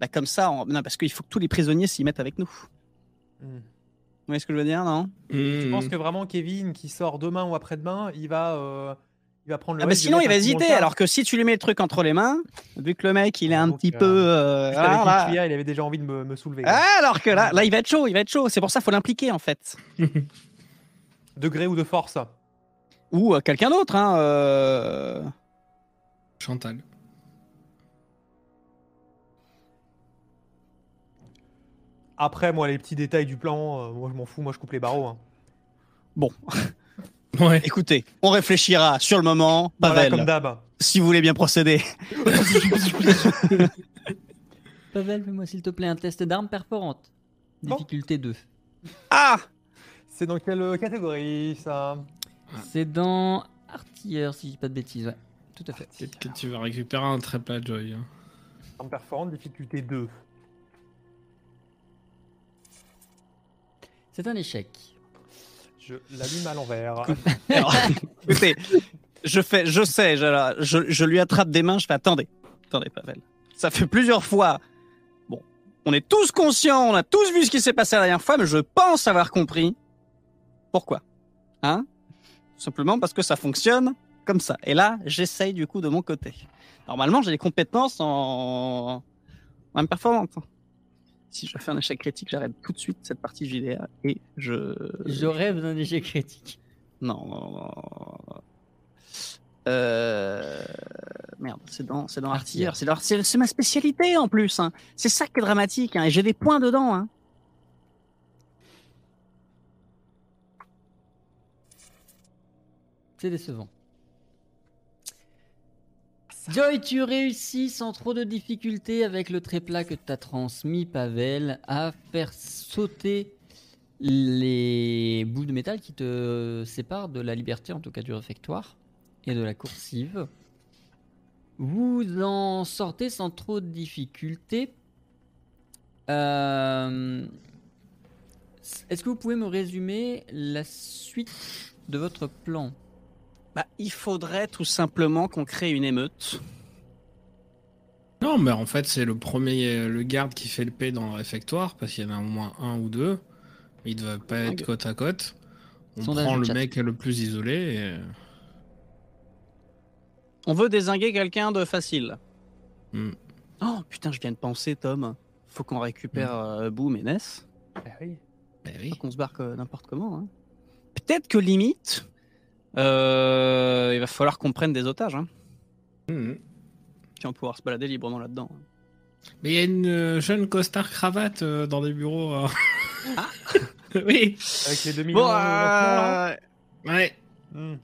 bah, comme ça, on- non, parce qu'il faut que tous les prisonniers s'y mettent avec nous. Hmm. Vous voyez ce que je veux dire, non? Je Mhm. pense que vraiment Kevin qui sort demain ou après-demain, il va, euh, il va prendre le. Ah bah sinon, il va hésiter. Alors que si tu lui mets le truc entre les mains, vu que le mec, il est Ah, un donc, petit euh, peu. euh, Juste avec voilà. une cuillère, il avait déjà envie de me, me soulever. Ah, alors que là, là, il va être chaud, il va être chaud. C'est pour ça qu'il faut l'impliquer, en fait. Degré ou de force. Ou euh, quelqu'un d'autre, hein. Chantal. Après, moi, les petits détails du plan, euh, moi, je m'en fous. Moi, je coupe les barreaux. hein. Bon, Ouais. écoutez, on réfléchira sur le moment. Voilà, Pavel, comme d'hab. si vous voulez bien procéder. Pavel, fais-moi s'il te plaît un test d'armes perforantes. Bon. Difficulté 2. Ah C'est dans quelle euh, catégorie ça? C'est dans artilleur, si je dis pas de bêtises, ouais. Tout à fait. Peut-être que tu vas récupérer un très plat Joy. hein. Arme perforante, difficulté 2. C'est un échec. Je l'allume à l'envers. Alors, écoutez, je fais, je sais, je, je, je lui attrape des mains, je fais attendez, attendez, Pavel. Ça fait plusieurs fois. Bon, on est tous conscients, on a tous vu ce qui s'est passé la dernière fois, mais je pense avoir compris pourquoi. Hein? Tout Simplement parce que ça fonctionne comme ça. Et là, j'essaye du coup de mon côté. Normalement, j'ai des compétences en, en performante. Si je fais un échec critique, j'arrête tout de suite cette partie JDR et je. Je rêve d'un échec critique. Non, non, non. Euh... Merde, c'est dans, c'est dans Artilleur. C'est, dans- c'est, c'est ma spécialité en plus. hein. C'est ça qui est dramatique. hein, Et j'ai des points dedans. Hein. C'est décevant. Joy, tu réussis sans trop de difficultés avec le tréplat que t'as transmis, Pavel, à faire sauter les bouts de métal qui te séparent de la liberté, en tout cas du réfectoire, et de la coursive. Vous en sortez sans trop de difficultés. Euh, Est-ce que vous pouvez me résumer la suite de votre plan? Bah, il faudrait tout simplement qu'on crée une émeute. Non, mais en fait, c'est le premier, le garde qui fait le P dans le réfectoire, parce qu'il y en a au moins un ou deux. Il ne doit pas être Ok. côte à côte. On Sondage prend le chat. mec le plus isolé et... On veut désinguer quelqu'un de facile. Hmm. Oh putain, je viens de penser, Tom. Faut qu'on récupère euh, Boom et Ness. Eh oui. Eh oui. Qu'on se barre que n'importe comment. hein. Peut-être que limite, euh, il va falloir qu'on prenne des otages. hein. Puis on va pouvoir se balader librement là-dedans. Mais il y a une euh, jeune costard cravate euh, dans les bureaux. Ah. oui. Avec les 2 millions Bon, euh, Ouais. Hmm.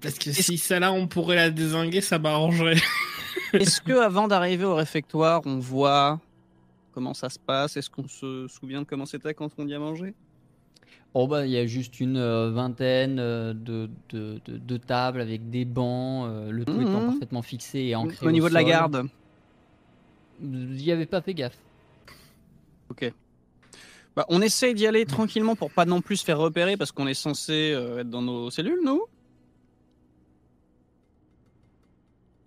Parce que si celle-là, on pourrait la désinguer, ça m'arrangerait. est-ce que avant d'arriver au réfectoire, on voit comment ça se passe? Est-ce qu'on se souvient de comment c'était quand on y a mangé? Oh bah il y a juste une euh, vingtaine euh, de, de, de- de tables avec des bancs, euh, le tout étant Mhm. parfaitement fixé et ancré Au niveau de la garde Vous y avez pas fait gaffe. Bah, on essaye d'y aller tranquillement pour pas non plus se faire repérer parce qu'on est censé euh, être dans nos cellules, nous.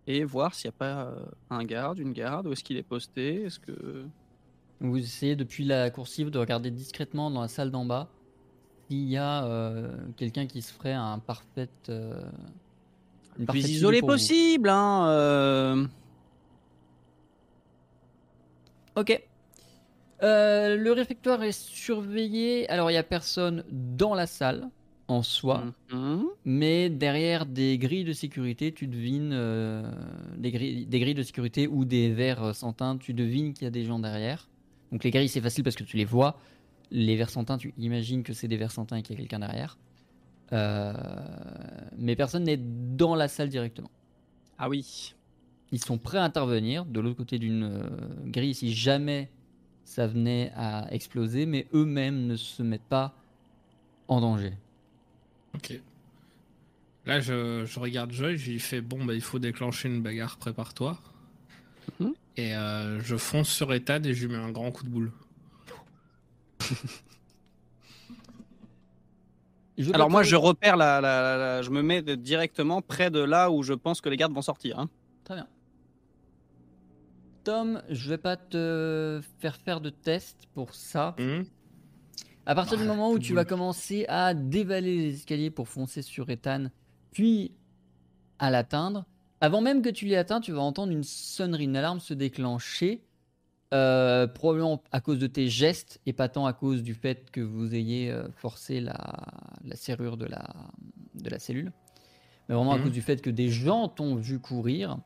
Et voir s'il n'y a pas un garde, une garde, où est-ce qu'il est posté, est-ce que... Vous essayez depuis la coursive de regarder discrètement dans la salle d'en bas s'il y a euh, quelqu'un qui se ferait un parfait. euh, une plus isolé vous. possible, hein euh, Ok. Euh, le réfectoire est surveillé. Alors il y a personne dans la salle en soi. mhm. Mais derrière des grilles de sécurité, tu devines des, grilles, des grilles de sécurité ou des verres sans teint, tu devines qu'il y a des gens derrière. Donc les grilles, c'est facile parce que tu les vois. Les teint, tu imagines que c'est des teint et qu'il y a quelqu'un derrière. Euh, mais personne n'est dans la salle directement. Ah oui. Ils sont prêts à intervenir de l'autre côté d'une euh, grille si jamais ça venait à exploser, mais eux-mêmes ne se mettent pas en danger. Ok. Là, je, je regarde Joy, je lui fais bon, bah, il faut déclencher une bagarre, prépare-toi. Mhm. Et euh, je fonce sur Ethan et je lui mets un grand coup de boule. Je Alors moi, je repère la, la- la- la- Je me mets directement près de là où je pense que les gardes vont sortir. hein. Très bien. Tom, je vais pas te faire faire de test pour ça. Mhm. À partir du Ah, moment où tu vas commencer à dévaler les escaliers pour foncer sur Ethan, puis à l'atteindre, avant même que tu l'aies atteint, tu vas entendre une sonnerie, une alarme se déclencher, euh, probablement à cause de tes gestes et pas tant à cause du fait que vous ayez euh, forcé la, la serrure de la, de la cellule, mais vraiment à Mhm. cause du fait que des gens t'ont vu courir.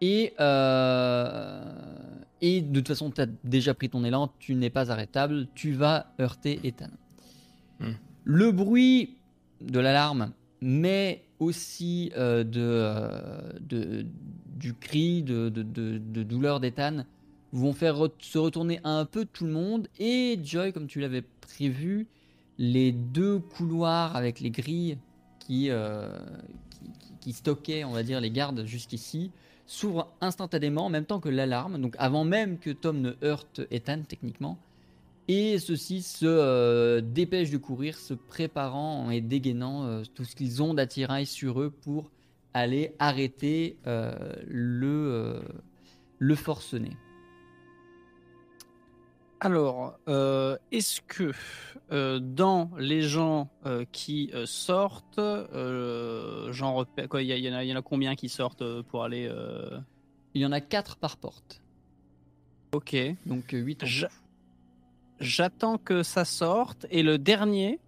Et, euh, et de toute façon, tu as déjà pris ton élan, tu n'es pas arrêtable, tu vas heurter Ethan. Hmm. Le bruit de l'alarme, mais aussi euh, de, de- du cri de- de douleur d'Ethan, vont faire re- se retourner un peu tout le monde. Et Joy, comme tu l'avais prévu, les deux couloirs avec les grilles qui, euh, qui, stockaient, on va dire, les gardes jusqu'ici, s'ouvre instantanément en même temps que l'alarme, donc avant même que Tom ne heurte Ethan techniquement. Et ceux-ci se euh, dépêchent de courir, se préparant et dégainant euh, tout ce qu'ils ont d'attirail sur eux pour aller arrêter le forcené. Alors, euh, est-ce que euh, dans les gens euh, qui sortent, Il y, en a- il y en a combien qui sortent euh, pour aller Il y en a 4 par porte, Ok. donc 8 en Je- tout. J'attends que ça sorte et le dernier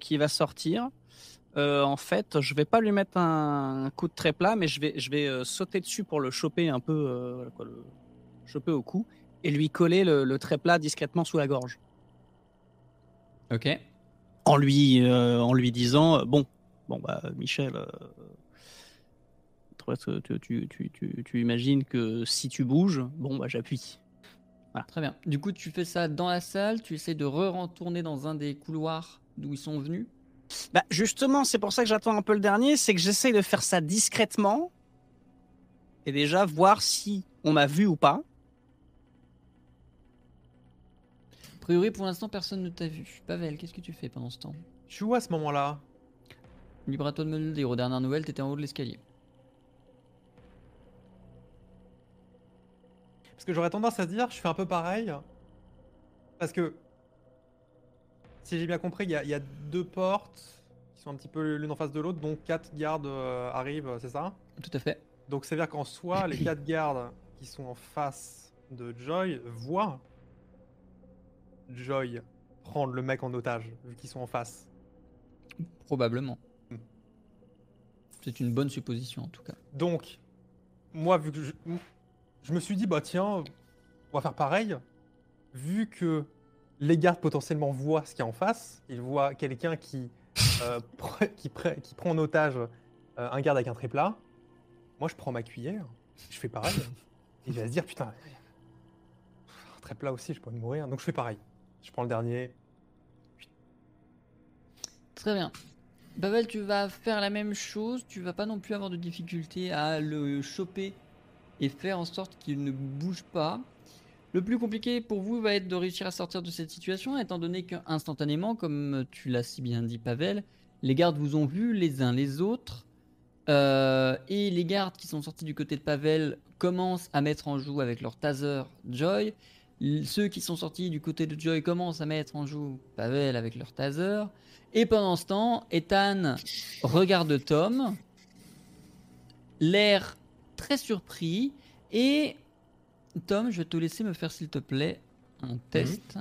qui va sortir, en fait, je vais pas lui mettre un, coup de tréplat, mais je vais, je vais sauter dessus pour le choper un peu, voilà quoi, le choper au cou et lui coller le, le tréplat discrètement sous la gorge, Ok. en lui, euh, en lui disant euh, bon, bon bah Michel. euh, toi, tu, tu, tu, tu, tu imagines que si tu bouges, bon bah j'appuie. Très bien. Du coup, tu fais ça dans la salle, tu essaies de re-retourner dans un des couloirs d'où ils sont venus? Bah justement, c'est pour ça que j'attends un peu le dernier, c'est que j'essaye de faire ça discrètement et déjà voir si on m'a vu ou pas. A priori, pour l'instant, personne ne t'a vu. Pavel, qu'est-ce que tu fais pendant ce temps? Je suis où à ce moment-là? Libre à toi de me le dire. Aux dernières nouvelles, t'étais en haut de l'escalier. Parce que j'aurais tendance à dire, je fais un peu pareil. Parce que, si j'ai bien compris, il y, a- il y a deux portes qui sont un petit peu l'une en face de l'autre, donc quatre gardes euh, arrivent, c'est ça? Tout à fait. Donc ça veut dire qu'en soi, les quatre gardes qui sont en face de Joy voient Joy prendre le mec en otage, vu qu'ils sont en face. Probablement. Hmm. C'est une bonne supposition en tout cas. Donc, moi, vu que je, je me suis dit, bah tiens, on va faire pareil. Vu que les gardes potentiellement voient ce qu'il y a en face, ils voient quelqu'un qui, euh, pre- qui, pre- qui prend en otage euh, un garde avec un tréplat. Moi, je prends ma cuillère, je fais pareil. Il va se dire, putain, un tréplat aussi, je peux mourir. Donc je fais pareil. Je prends le dernier. Très bien. Pavel, tu vas faire la même chose. Tu vas pas non plus avoir de difficulté à le choper et faire en sorte qu'il ne bouge pas. Le plus compliqué pour vous va être de réussir à sortir de cette situation, étant donné qu'instantanément, comme tu l'as si bien dit, Pavel, les gardes vous ont vus les uns les autres. Euh, et les gardes qui sont sortis du côté de Pavel commencent à mettre en joue avec leur taser Joy. Ceux qui sont sortis du côté de Joy commencent à mettre en joue Pavel avec leur taser. Et pendant ce temps, Ethan regarde Tom, l'air très surpris. Et Tom, je vais te laisser me faire, s'il te plaît, un test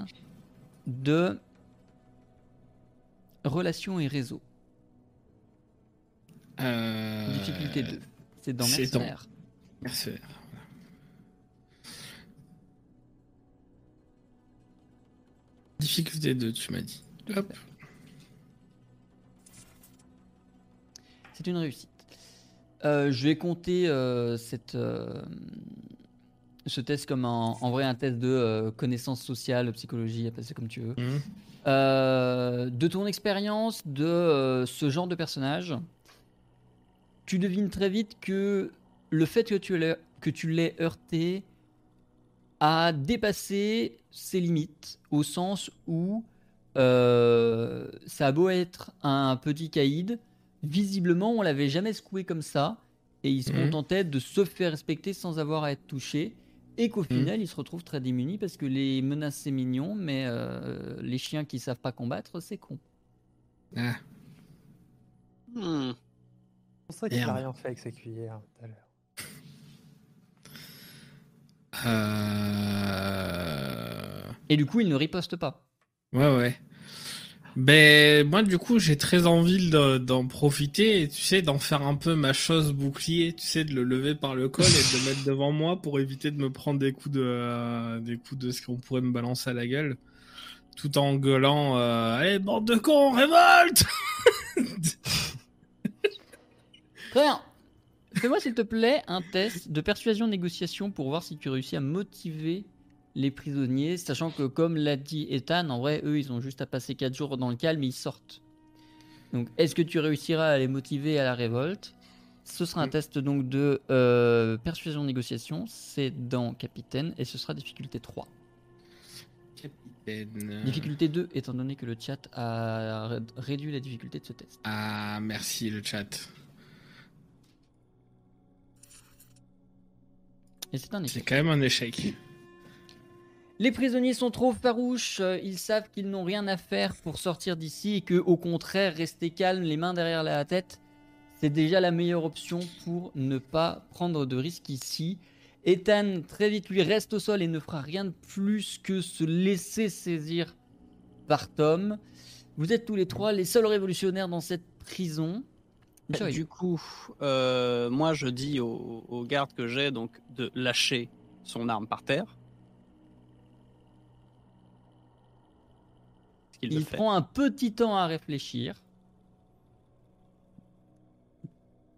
de relations et réseau. Euh, Difficulté 2. C'est dans c'est dans- Mercenaire. Difficulté 2, tu m'as dit. Hop. C'est une réussite. Euh, je vais compter euh, cette, euh, ce test comme un- en vrai un test de connaissance sociale, psychologie, appelle ça comme tu veux. Mhm. De ton expérience de ce genre de personnage, tu devines très vite que le fait que tu l'aies, que tu l'aies heurté a dépassé ses limites, au sens où euh, ça a beau être un petit caïd, visiblement on l'avait jamais secoué comme ça, et il se Mhm. contentait de se faire respecter sans avoir à être touché. Et qu'au final, il se retrouve très démuni parce que les menaces c'est mignon, mais euh, les chiens qui savent pas combattre, c'est con. Ah. Hmm. C'est pour ça qu'il n'a rien fait avec ses cuillères tout à l'heure. Euh... Et du coup, il ne riposte pas. Ouais, ouais. Ben, moi, du coup, j'ai très envie de- d'en profiter, et, tu sais, d'en faire un peu ma chose bouclier, tu sais, de le lever par le col et de le mettre devant moi pour éviter de me prendre des coups de, euh, des coups de ce qu'on pourrait me balancer à la gueule, tout en gueulant, euh, allez, bande de cons, révolte! Très bien. Fais-moi, s'il te plaît, un test de persuasion-négociation pour voir si tu réussis à motiver les prisonniers, sachant que, comme l'a dit Ethan, en vrai, eux, ils ont juste à passer 4 jours dans le calme et ils sortent. Donc, est-ce que tu réussiras à les motiver à la révolte? Ce sera un test donc de euh, persuasion-négociation, c'est dans Capitaine, et ce sera difficulté 3. Capitaine. Difficulté 2, étant donné que le chat a ré- réduit la difficulté de ce test. Ah, merci, le chat. Et c'est un C'est échec. quand même un échec. Les prisonniers sont trop farouches, euh, ils savent qu'ils n'ont rien à faire pour sortir d'ici et que, au contraire, rester calme, les mains derrière la tête, c'est déjà la meilleure option pour ne pas prendre de risques ici. Ethan, très vite, lui reste au sol et ne fera rien de plus que se laisser saisir par Tom. Vous êtes tous les trois les seuls révolutionnaires dans cette prison. Joy. Du coup, euh, moi je dis au, au garde que j'ai donc de lâcher son arme par terre. Il prend un petit temps à réfléchir.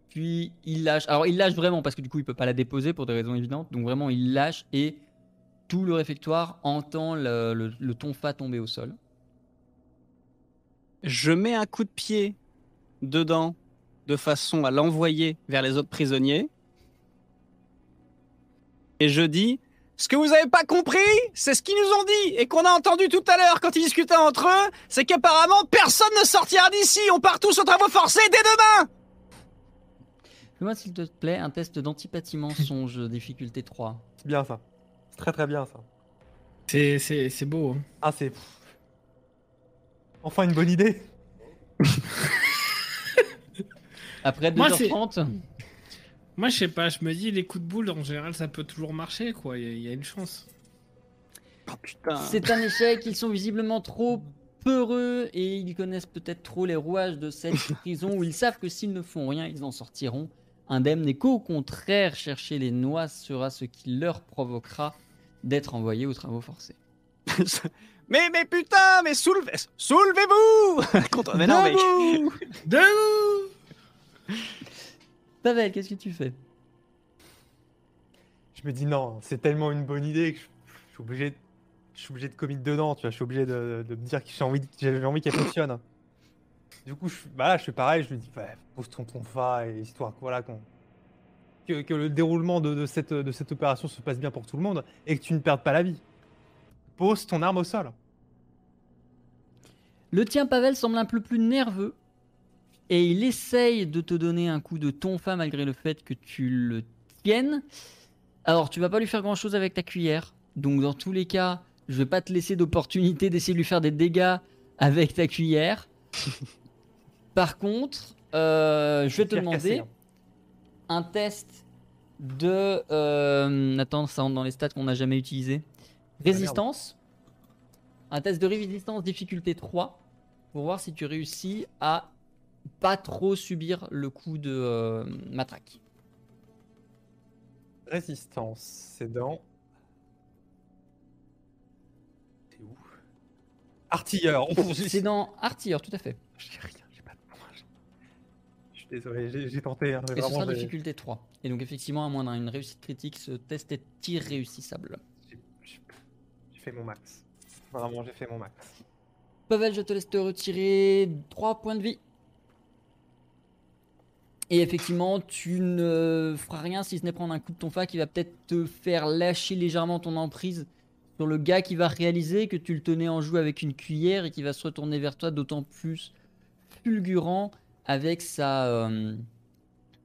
Puis il lâche. Alors il lâche vraiment parce que du coup il peut pas la déposer pour des raisons évidentes. Donc vraiment il lâche et tout le réfectoire entend le, le, le tonfa tomber au sol. Je mets un coup de pied dedans de façon à l'envoyer vers les autres prisonniers. Et je dis Ce que vous n'avez pas compris, c'est ce qu'ils nous ont dit et qu'on a entendu tout à l'heure quand ils discutaient entre eux c'est qu'apparemment personne ne sortira d'ici. On part tous aux travaux forcés dès demain Fais-moi s'il te plaît un test d'antipathie mensonge difficulté 3. C'est bien ça. C'est très très bien ça. C'est, c'est, c'est beau. hein. Ah, c'est. Enfin une bonne idée. Après Moi, c'est- 2h30, Moi, je sais pas, je me dis, les coups de boule, en général, ça peut toujours marcher, quoi. Il y, a- il y a une chance. Oh putain. c'est un échec. Ils sont visiblement trop peureux et ils connaissent peut-être trop les rouages de cette prison où ils savent que s'ils ne font rien, ils en sortiront indemnes et qu'au contraire, chercher les noix sera ce qui leur provoquera d'être envoyés aux travaux forcés. mais, mais putain, mais soulevez, soulevez-vous Contre... Mais non, mais... Debout Pavel, qu'est-ce que tu fais? Je me dis non, c'est tellement une bonne idée que je, je suis obligé, de- je suis obligé de commit dedans. Tu vois, je suis obligé de, de me dire que j'ai envie, j'ai envie qu'elle fonctionne. Du coup, je, bah là, je fais pareil. Je lui dis, pose ton tonfa et histoire que voilà que, que le déroulement de, de cette, de cette opération se passe bien pour tout le monde et que tu ne perdes pas la vie. Pose ton arme au sol. Le tien, Pavel, semble un peu plus nerveux et il essaye de te donner un coup de tonfa malgré le fait que tu le tiennes. Alors, tu vas pas lui faire grand chose avec ta cuillère. Donc, dans tous les cas, je vais pas te laisser d'opportunité d'essayer de lui faire des dégâts avec ta cuillère. Par contre, euh, je vais te demander cassé, hein. un test de. euh, attends, ça rentre dans les stats qu'on n'a jamais utilisés. Résistance. Un test de résistance difficulté 3 pour voir si tu réussis à pas trop subir le coup de euh, matraque. Résistance, c'est dans. C'est où? Artilleur. C'est dans artilleur, tout à fait. J'ai rien, j'ai pas de points. Je suis désolé, j'ai tenté. hein, Et ce sera difficulté 3. Et donc effectivement, à moins d'une réussite critique, ce test est irréussissable. J'ai fait mon max. Vraiment, j'ai fait mon max. Pavel, je te laisse te retirer 3 points de vie. Et effectivement, tu ne feras rien si ce n'est prendre un coup de ton fa qui va peut-être te faire lâcher légèrement ton emprise sur le gars qui va réaliser que tu le tenais en joue avec une cuillère et qui va se retourner vers toi d'autant plus fulgurant avec sa euh,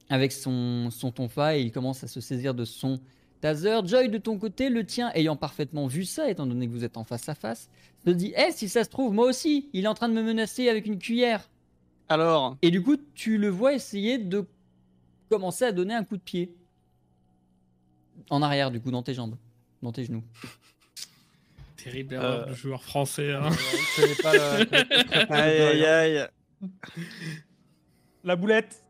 avec son, son tonfa et il commence à se saisir de son taser. Joy de ton côté, le tien ayant parfaitement vu ça étant donné que vous êtes en face à face, te dit Eh, si ça se trouve, moi aussi, il est en train de me menacer avec une cuillère. Alors, Et du coup, tu le vois essayer de commencer à donner un coup de pied. En arrière, du coup, dans tes jambes, dans tes genoux. Terrible erreur de joueur français. hein. Pas le- aïe aïe aïe. La boulette.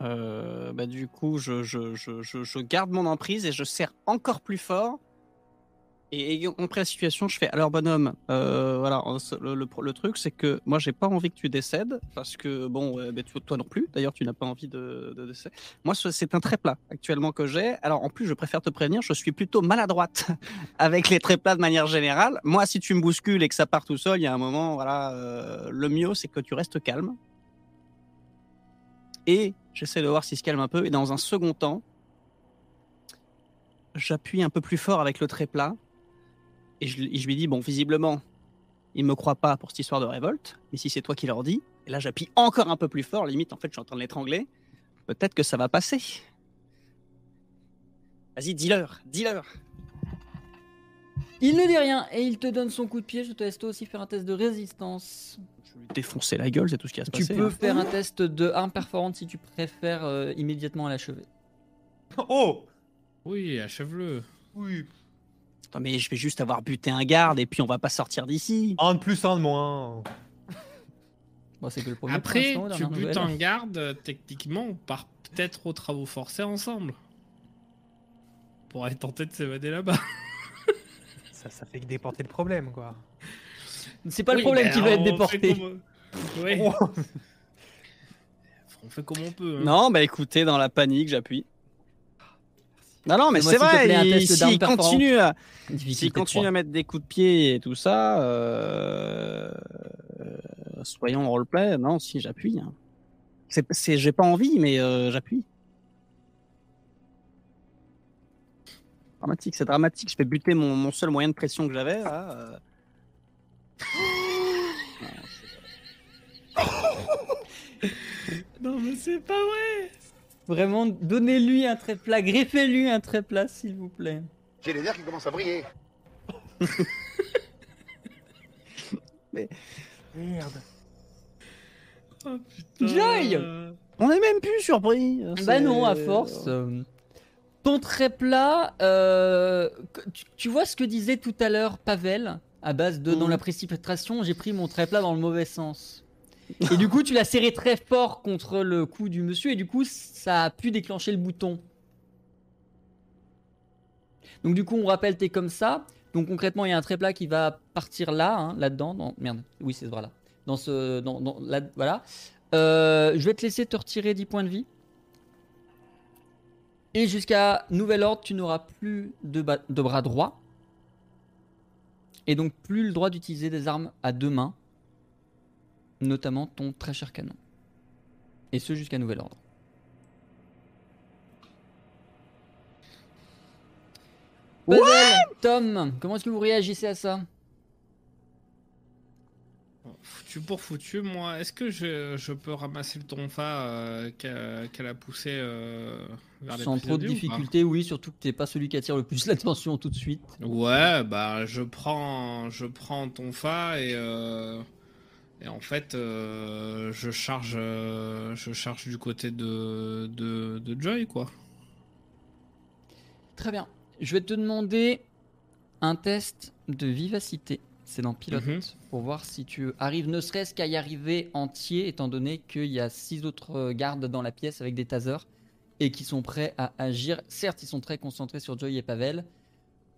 Euh, bah, du coup, je, je, je, je, je garde mon emprise et je serre encore plus fort. Et ayant compris la situation, je fais alors bonhomme, euh, voilà, le, le, truc c'est que moi j'ai pas envie que tu décèdes parce que bon, tu- toi non plus. D'ailleurs, tu n'as pas envie de, de. Moi, ce- c'est un tréplat actuellement que j'ai. Alors en plus, je préfère te prévenir, je suis plutôt maladroite avec les tréplats de manière générale. Moi, si tu me bouscules et que ça part tout seul, il y a un moment, voilà, euh, le mieux c'est que tu restes calme. Et j'essaie de voir s'il se calme un peu. Et dans un second temps, j'appuie un peu plus fort avec le tréplat. Et je, et je lui dis, bon, visiblement, il me croit pas pour cette histoire de révolte. Mais si c'est toi qui leur dis, et là j'appuie encore un peu plus fort, limite, en fait, je suis en train de l'étrangler. Peut-être que ça va passer. Vas-y, dis-leur, dis-leur. Il ne dit rien et il te donne son coup de pied. Je te laisse toi aussi faire un test de résistance. Je vais lui défoncer la gueule, c'est tout ce qui va se Tu passer. peux hein. faire un test de arme performante si tu préfères euh, immédiatement à l'achever. Oh Oui, achève-le. Oui. Attends, mais je vais juste avoir buté un garde et puis on va pas sortir d'ici. Un de plus, un de moins. Bon, c'est que le premier Après, pour tu butes nouvelle. en garde, euh, techniquement, on part peut-être aux travaux forcés ensemble. On pourrait tenter de s'évader là-bas. Ça, ça fait que déporter le problème, quoi. C'est pas le problème mais qui va être déporté. comme- Ouais, on fait comme on peut. hein. Non, bah écoutez, dans la panique, j'appuie. Non, non, mais c'est vrai, il- s'il continue, à, s'il peut-être continue à mettre des coups de pied et tout ça, euh, euh, soyons en roleplay, non, si j'appuie. hein. C'est, j'ai pas envie, mais euh, j'appuie. Dramatique, c'est dramatique. Je fais buter mon, mon seul moyen de pression que j'avais. Là, euh. Non, mais c'est pas vrai. Vraiment, donnez-lui un trait plat, greffez-lui un trait plat, s'il vous plaît. J'ai les nerfs qui commencent à briller. Merde. Oh, putain. Joy On est même plus surpris. Bah non, à force. euh, Ton trait plat, euh, tu, tu vois ce que disait tout à l'heure Pavel, à base de dans Mhm. la précipitation, j'ai pris mon trait plat dans le mauvais sens. Et du coup, tu l'as serré très fort contre le cou du monsieur, et du coup, ça a pu déclencher le bouton. Donc, du coup, on rappelle, t'es comme ça. Donc, concrètement, il y a un trait-plat qui va partir là, hein, là-dedans. Dans... Merde, oui, c'est ce bras-là. Dans ce. Dans, là, voilà. Euh, je vais te laisser te retirer 10 points de vie. Et jusqu'à nouvel ordre, tu n'auras plus de bras droit. Et donc plus le droit d'utiliser des armes à deux mains. Notamment ton très cher canon. Et ce jusqu'à nouvel ordre. Tom, comment est-ce que vous réagissez à ça? Foutu pour foutu, moi, est-ce que je, je peux ramasser le tonfa euh, qu'elle a poussé euh, vers les Sans trop de difficultés, oui, surtout que t'es pas celui qui attire le plus l'attention tout de suite. Ouais, bah je prends, je prends ton fa et euh, et en fait euh, je charge, euh, je charge du côté de, de de Joy quoi. Très bien. Je vais te demander un test de vivacité. C'est dans pilote Mhm. pour voir si tu arrives ne serait-ce qu'à y arriver entier, étant donné qu'il y a six autres gardes dans la pièce avec des tasers et qui sont prêts à agir. Certes, ils sont très concentrés sur Joy et Pavel.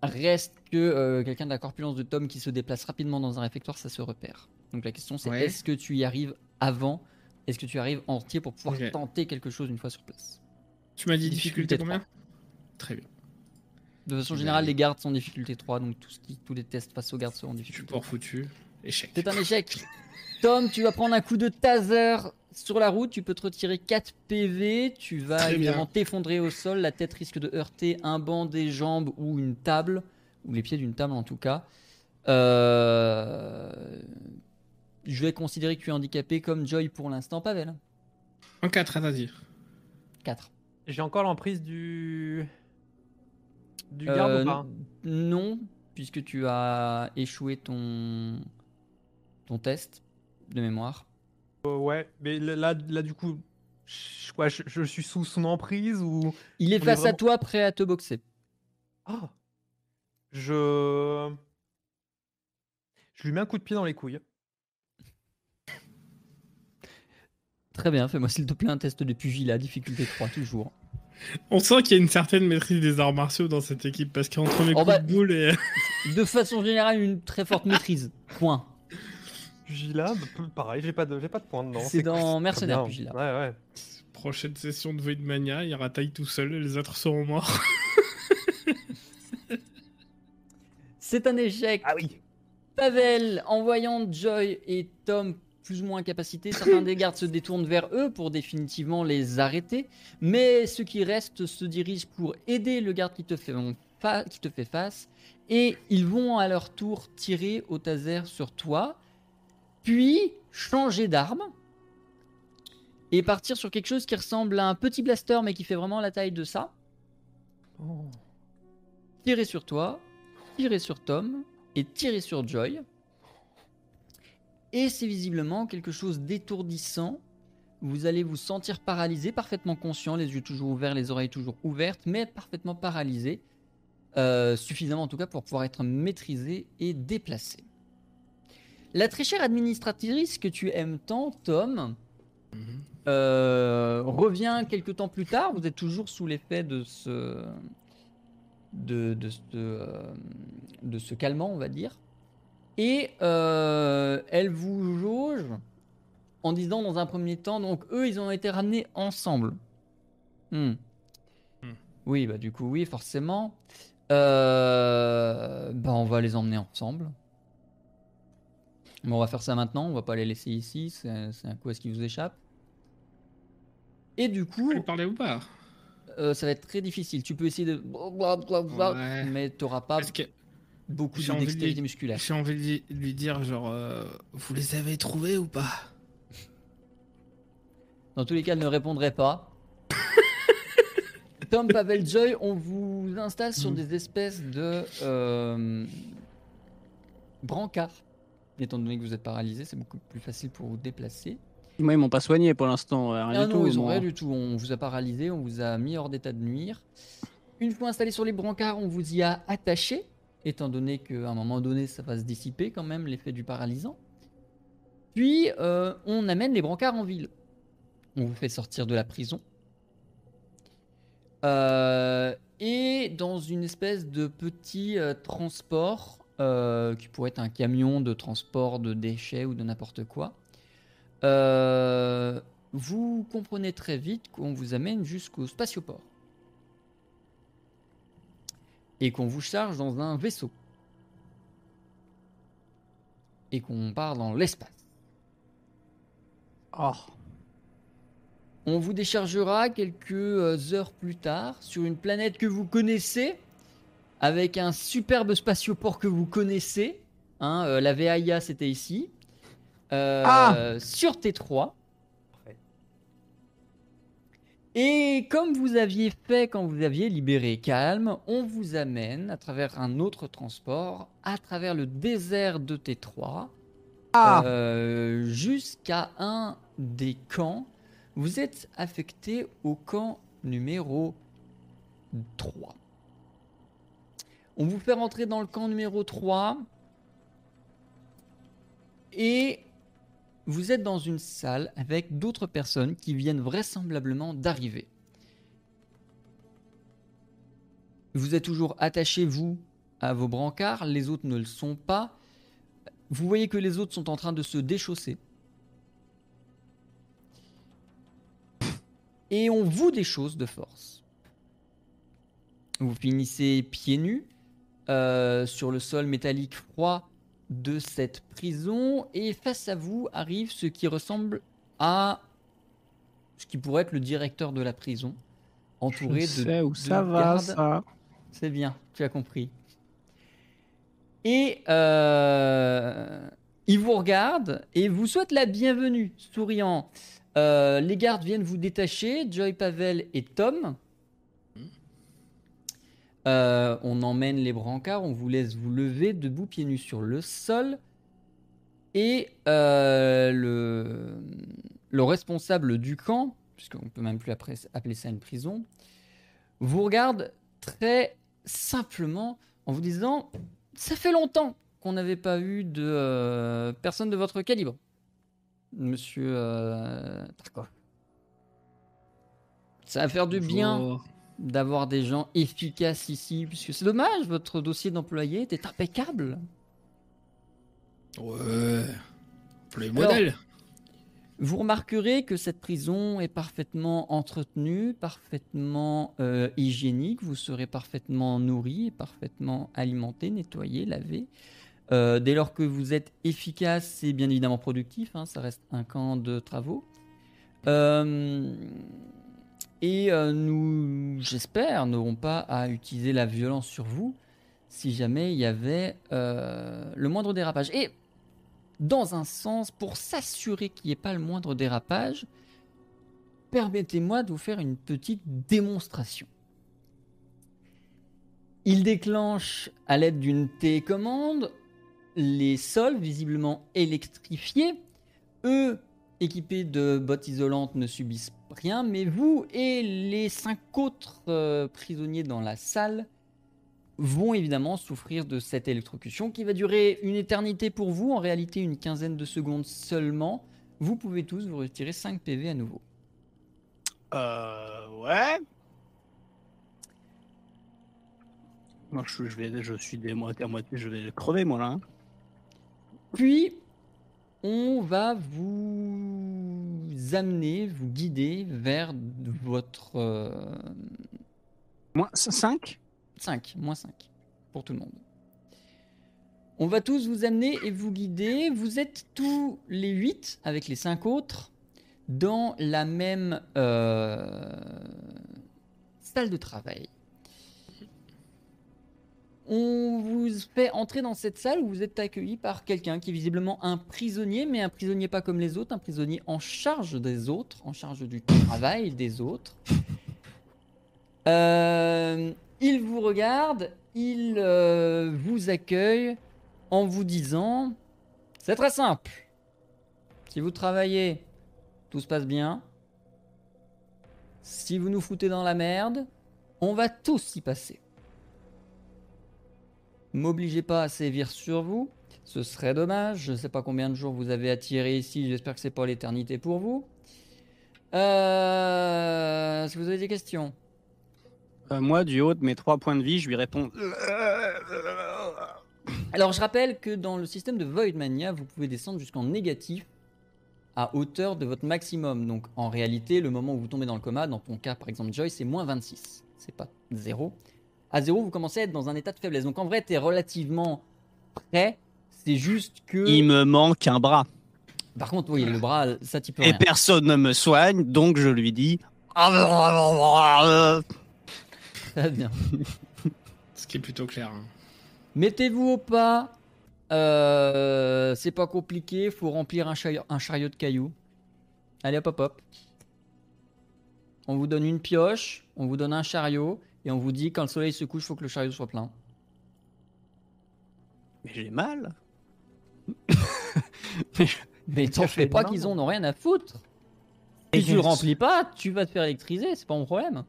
Reste que euh, quelqu'un de la corpulence de Tom qui se déplace rapidement dans un réfectoire, ça se repère. Donc la question c'est Ouais. est-ce que tu y arrives avant? Est-ce que tu arrives entier pour pouvoir tenter quelque chose une fois sur place? Tu m'as dit Difficulté difficulté combien? Très bien. De façon générale, les gardes sont en difficulté 3, donc tout ce qui- tous les tests face aux gardes sont en difficulté pour foutu. Échec. C'est un échec. Tom, tu vas prendre un coup de taser sur la route. Tu peux te retirer 4 PV. Tu vas Très évidemment t'effondrer au sol. La tête risque de heurter un banc, des jambes ou une table. Ou les pieds d'une table en tout cas. Euh, Je vais considérer que tu es handicapé comme Joy pour l'instant, Pavel. En 4, vas-y. 4. J'ai encore l'emprise du. Du garde ou pas Non, puisque tu as échoué ton, ton test de mémoire. Euh, Ouais, mais là, là, du coup, je, quoi, je, je suis sous son emprise ou. Il est On est face à toi, prêt à te boxer. Ah Je. Je lui mets un coup de pied dans les couilles. Très bien, fais-moi s'il te plaît un test de pugilat, difficulté 3 toujours. On sent qu'il y a une certaine maîtrise des arts martiaux dans cette équipe parce qu'entre mes Oh coups bah- de boule et De façon générale, une très forte maîtrise. Point. Pugilat, pareil, j'ai pas de, j'ai pas de points dedans. C'est dans Mercenaire. Pugilat. Ouais, ouais. prochaine session de Voidmania, il rataille tout seul et les autres seront morts. C'est un échec. Ah oui. Pavel, en voyant Joy et Tom plus ou moins incapacités, certains des gardes se détournent vers eux pour définitivement les arrêter, mais ceux qui restent se dirigent pour aider le garde qui te fait, fa- qui te fait face, et ils vont à leur tour tirer au taser sur toi, puis changer d'arme, et partir sur quelque chose qui ressemble à un petit blaster, mais qui fait vraiment la taille de ça, Oh. tirer sur toi, tirer sur Tom et tirer sur Joy. Et c'est visiblement quelque chose d'étourdissant. Vous allez vous sentir paralysé, parfaitement conscient, les yeux toujours ouverts, les oreilles toujours ouvertes, mais parfaitement paralysé. Euh, suffisamment en tout cas pour pouvoir être maîtrisé et déplacé. La très chère administratrice que tu aimes tant, Tom, euh, revient quelques temps plus tard. Vous êtes toujours sous l'effet de ce, de, de, ce- euh, de ce calmant, on va dire. Et euh, elle vous jauge en disant dans un premier temps, donc eux, ils ont été ramenés ensemble. Hmm. Hmm. Oui, bah du coup, oui, forcément. Euh, bah, on va les emmener ensemble. Mais on va faire ça maintenant, on va pas les laisser ici, c'est un coup à ce qui vous échappe. Et du coup, Tu parlais ou pas? euh, ça va être très difficile. Tu peux essayer de. Ouais. Mais tu n'auras pas que beaucoup de dextérité musculaire. j'ai envie de lui- dire genre euh, vous les avez trouvés ou pas? Dans tous les cas, elle ne répondrait pas. Tom Pavel Joy, on vous installe sur Mm. des espèces de euh, brancards. Étant donné que vous êtes paralysé, c'est beaucoup plus facile pour vous déplacer. Moi, ils m'ont pas soigné pour l'instant. Rien Ah du non, tout. ils ont rien du tout. On vous a paralysé, on vous a mis hors d'état de nuire. Une fois installé sur les brancards, on vous y a attaché, étant donné qu'à un moment donné, ça va se dissiper quand même, l'effet du paralysant. Puis, euh, on amène les brancards en ville. On vous fait sortir de la prison. Euh, et dans une espèce de petit euh, transport, qui pourrait être un camion de transport de déchets ou de n'importe quoi, vous comprenez très vite qu'on vous amène jusqu'au spatioport. Et qu'on vous charge dans un vaisseau. Et qu'on part dans l'espace. Oh. On vous déchargera quelques euh, heures plus tard sur une planète que vous connaissez, avec un superbe spatioport que vous connaissez. Hein, euh, la VAIA, c'était ici. Euh, Ah Sur T3. Et comme vous aviez fait quand vous aviez libéré Calme, on vous amène à travers un autre transport, à travers le désert de T3, Ah euh, jusqu'à un des camps. Vous êtes affecté au camp numéro 3. On vous fait rentrer dans le camp numéro 3 et vous êtes dans une salle avec d'autres personnes qui viennent vraisemblablement d'arriver. Vous êtes toujours attaché, vous, à vos brancards, les autres ne le sont pas. Vous voyez que les autres sont en train de se déchausser. Et on vous choses de force. Vous finissez pieds nus euh, sur le sol métallique froid de cette prison et face à vous arrive ce qui ressemble à ce qui pourrait être le directeur de la prison, entouré Je de sais où de ça va, gardes. ça. C'est bien, tu as compris. Et euh, il vous regarde et vous souhaite la bienvenue, souriant. Euh, les gardes viennent vous détacher, Joy Pavel et Tom. Euh, on emmène les brancards, on vous laisse vous lever debout, pieds nus sur le sol. Et euh, le, le responsable du camp, puisqu'on peut même plus après appeler ça une prison, vous regarde très simplement en vous disant ça fait longtemps qu'on n'avait pas eu de euh, personne de votre calibre, Monsieur Tarkov. Ça va faire du bien. D'avoir des gens efficaces ici, puisque c'est dommage, votre dossier d'employé était impeccable. Ouais. Vous remarquerez que cette prison est parfaitement entretenue, parfaitement euh, hygiénique, vous serez parfaitement nourri parfaitement alimenté, nettoyé, lavé. Euh, dès lors que vous êtes efficace et bien évidemment productif, hein, ça reste un camp de travaux. Euh, et nous, j'espère, n'aurons pas à utiliser la violence sur vous si jamais il y avait euh, le moindre dérapage. Et dans un sens, pour s'assurer qu'il n'y ait pas le moindre dérapage, permettez-moi de vous faire une petite démonstration. Il déclenche à l'aide d'une télécommande les sols visiblement électrifiés. Eux, équipés de bottes isolantes, ne subissent rien, mais vous et les cinq autres euh, prisonniers dans la salle vont évidemment souffrir de cette électrocution qui va durer une éternité pour vous, en réalité une quinzaine de secondes seulement. Vous pouvez tous vous retirer 5 PV à nouveau. Euh, ouais. Moi, je, je vais, je suis des moitiés à moitié, je vais crever, moi, là. hein. Puis, on va vous amener, vous guider vers votre euh, Moi, 5 5, moins 5 pour tout le monde. On va tous vous amener et vous guider. Vous êtes tous les 8 avec les 5 autres dans la même euh, salle de travail. On vous fait entrer dans cette salle où vous êtes accueillis par quelqu'un qui est visiblement un prisonnier, mais un prisonnier pas comme les autres, un prisonnier en charge des autres, en charge du travail des autres. Euh, il vous regarde, il euh, vous accueille en vous disant C'est très simple. Si vous travaillez, tout se passe bien. Si vous nous foutez dans la merde, on va tous y passer. M'obligez pas à sévir sur vous. Ce serait dommage. Je ne sais pas combien de jours vous avez attiré ici. J'espère que c'est pas l'éternité pour vous. Euh... Est-ce que vous avez des questions? Euh, moi, du haut de mes trois points de vie, je lui réponds. Alors, je rappelle que dans le système de Void Mania, vous pouvez descendre jusqu'en négatif à hauteur de votre maximum. Donc, en réalité, le moment où vous tombez dans le coma, dans ton cas, par exemple, Joy, c'est moins 26. C'est pas 0. À 0, vous commencez à être dans un état de faiblesse. Donc, en vrai, tu es relativement prêt. C'est juste que. Il me manque un bras. Par contre, oui, le bras, ça, tu peux Et rien. personne ne me soigne, donc je lui dis. Très bien. Ce qui est plutôt clair. hein. Mettez-vous au pas. Euh, c'est pas compliqué. Faut remplir un chariot de cailloux. Allez hop hop hop. On vous donne une pioche, on vous donne un chariot et on vous dit quand le soleil se couche, faut que le chariot soit plein. Mais j'ai mal. Mais t'en cache fais les pas qu'ils en ont rien à foutre. Et Si tu le je- remplis pas, tu vas te faire électriser, c'est pas mon problème.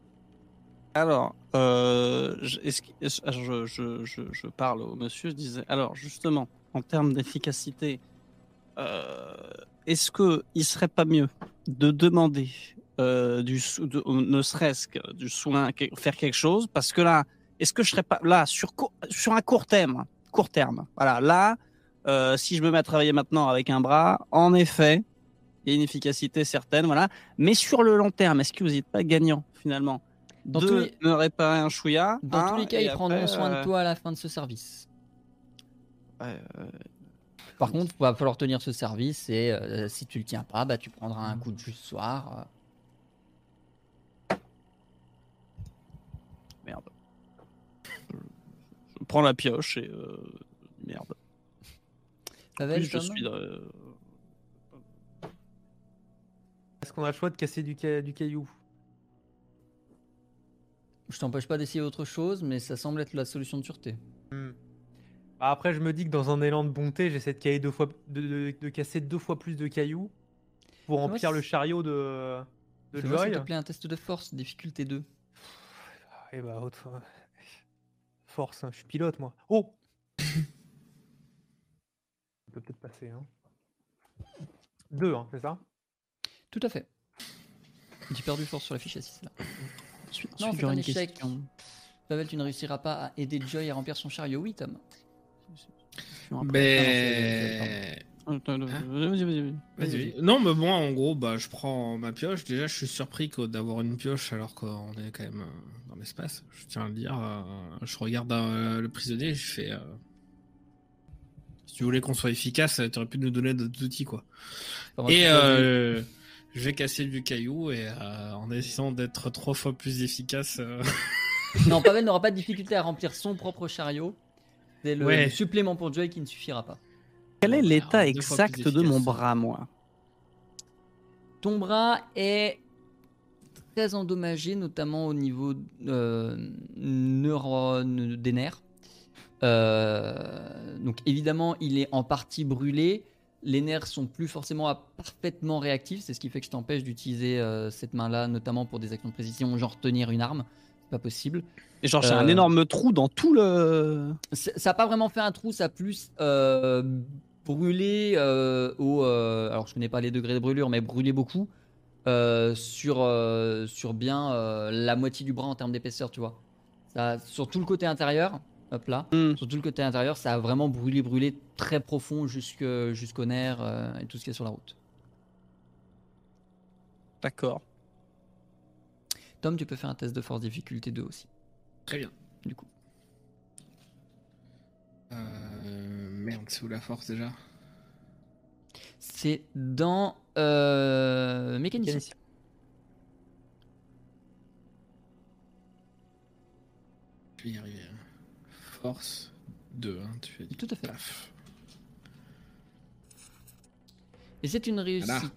Alors, euh, je, je, je, je, je parle au monsieur, je disais, alors justement, en termes d'efficacité, euh, est-ce que il serait pas mieux de demander euh, du, de- ne serait-ce que du soin, faire quelque chose, parce que là, est-ce que je serais pas là sur sur un court terme, court terme, voilà, là, euh, si je me mets à travailler maintenant avec un bras, en effet, il y a une efficacité certaine, voilà, mais sur le long terme, est-ce que vous n'êtes pas gagnant finalement? Dans de les- me réparer un chouïa. Dans hein, tous les cas, ils prendront après, soin de euh, toi à la fin de ce service. ouais, euh, Par contre, il va falloir tenir ce service et euh, si tu le tiens pas, bah, tu prendras un coup de jus ce soir. euh. merde. Je, je prends la pioche et euh, merde. Pavel, Plus je suis. euh, Est-ce qu'on a le choix de casser du, ca- du caillou? Je t'empêche pas d'essayer autre chose, mais ça semble être la solution de sûreté. Hmm. Bah, Après, je me dis que dans un élan de bonté, j'essaie de, cailler deux fois, de, de- de casser deux fois plus de cailloux pour remplir le chariot de, de Fais-moi, s'il Joy. te plaît, un test de force, difficulté 2. Et bah, haute force, hein, je suis pilote moi. Oh Ça peut peut-être passer. Hein. Deux, hein, c'est ça? Tout à fait. J'ai perdu force sur la fiche assise là. ensuite, Non, c'est un échec. question. Pavel, tu ne réussiras pas à aider Joy à remplir son chariot. Oui, Tom. Après. Hein vas-y, vas-y. Non, mais bon, en gros, bah, je prends ma pioche. Déjà, je suis surpris d'avoir une pioche alors qu'on est quand même euh, dans l'espace. Je tiens à le dire. euh, je regarde euh, le prisonnier et je fais. Si tu voulais qu'on soit efficace, tu aurais pu nous donner d'autres outils, quoi. Moi, Et je- euh, je vais casser du caillou et euh, en essayant d'être trois fois plus efficace. euh, Non, Pavel n'aura pas de difficulté à remplir son propre chariot. C'est le, Ouais. le supplément pour Joy qui ne suffira pas. Quel est l'état exact de mon bras, moi? Ton bras est très endommagé, notamment au niveau euh, neurone des nerfs. Euh, donc évidemment, il est en partie brûlé. Les nerfs sont plus forcément parfaitement réactifs. C'est ce qui fait que je t'empêche d'utiliser euh, cette main-là, notamment pour des actions de précision, genre tenir une arme. C'est pas possible. Et genre, j'ai un Euh, énorme trou dans tout le. Ça n'a pas vraiment fait un trou, ça a plus euh, brûlé euh, au. alors je connais pas les degrés de brûlure, mais brûlé beaucoup sur, sur bien la moitié du bras en termes d'épaisseur, tu vois. Ça, sur tout le côté intérieur, hop là, Hmm. sur tout le côté intérieur, ça a vraiment brûlé, brûlé très profond jusqu'au nerf euh, et tout ce qui est sur la route. D'accord. Tom, tu peux faire un test de force difficulté 2 aussi. Très bien. Du coup. Euh, merde, c'est où la force déjà? C'est dans euh, mécanicien. Mécanicien. Je vais y arriver. hein. Force 2, hein, tu as dit. Tout à fait. Et c'est une réussite. Voilà.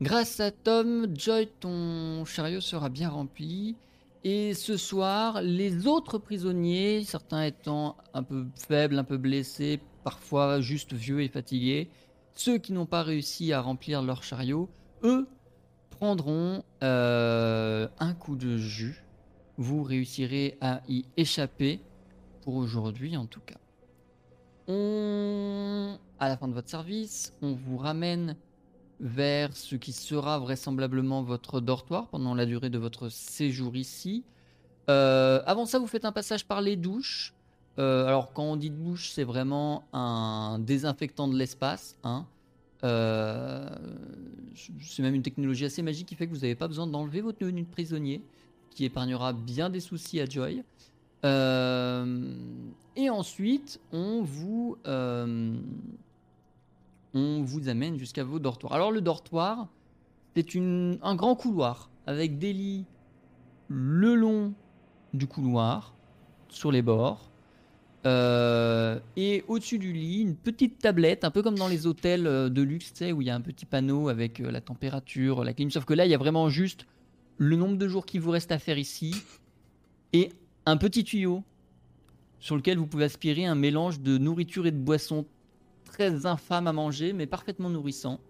Grâce à Tom, Joy, ton chariot sera bien rempli. Et ce soir, les autres prisonniers, certains étant un peu faibles, un peu blessés, parfois juste vieux et fatigués, ceux qui n'ont pas réussi à remplir leur chariot, eux prendront euh, un coup de jus. Vous réussirez à y échapper pour aujourd'hui en tout cas. On... À la fin de votre service, on vous ramène vers ce qui sera vraisemblablement votre dortoir pendant la durée de votre séjour ici. Euh, avant ça, vous faites un passage par les douches. Euh, alors, quand on dit douche, c'est vraiment un désinfectant de l'espace. Hein. Euh, c'est même une technologie assez magique qui fait que vous n'avez pas besoin d'enlever votre tenue de prisonnier, qui épargnera bien des soucis à Joy. Et ensuite, on vous, on vous amène jusqu'à vos dortoirs. Alors le dortoir, c'est un grand couloir avec des lits le long du couloir, sur les bords. Euh, et au-dessus du lit, une petite tablette, un peu comme dans les hôtels euh, de luxe, où il y a un petit panneau avec euh, la température, la clim. Sauf que là, il y a vraiment juste le nombre de jours qu'il vous reste à faire ici et un petit tuyau sur lequel vous pouvez aspirer un mélange de nourriture et de boissons très infâme à manger, mais parfaitement nourrissant.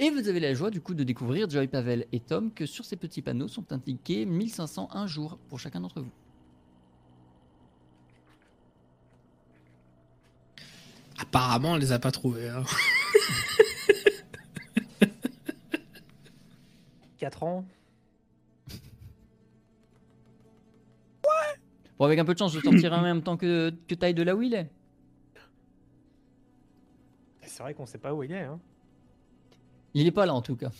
Et vous avez la joie du coup de découvrir, Joy, Pavel et Tom, que sur ces petits panneaux sont indiqués 1501 jours pour chacun d'entre vous. Apparemment, elle les a pas trouvés. hein. 4 ans. Bon, avec un peu de chance, je sortirai en même temps que, que taille de là où il est. C'est vrai qu'on sait pas où il est. Hein. Il est pas là en tout cas.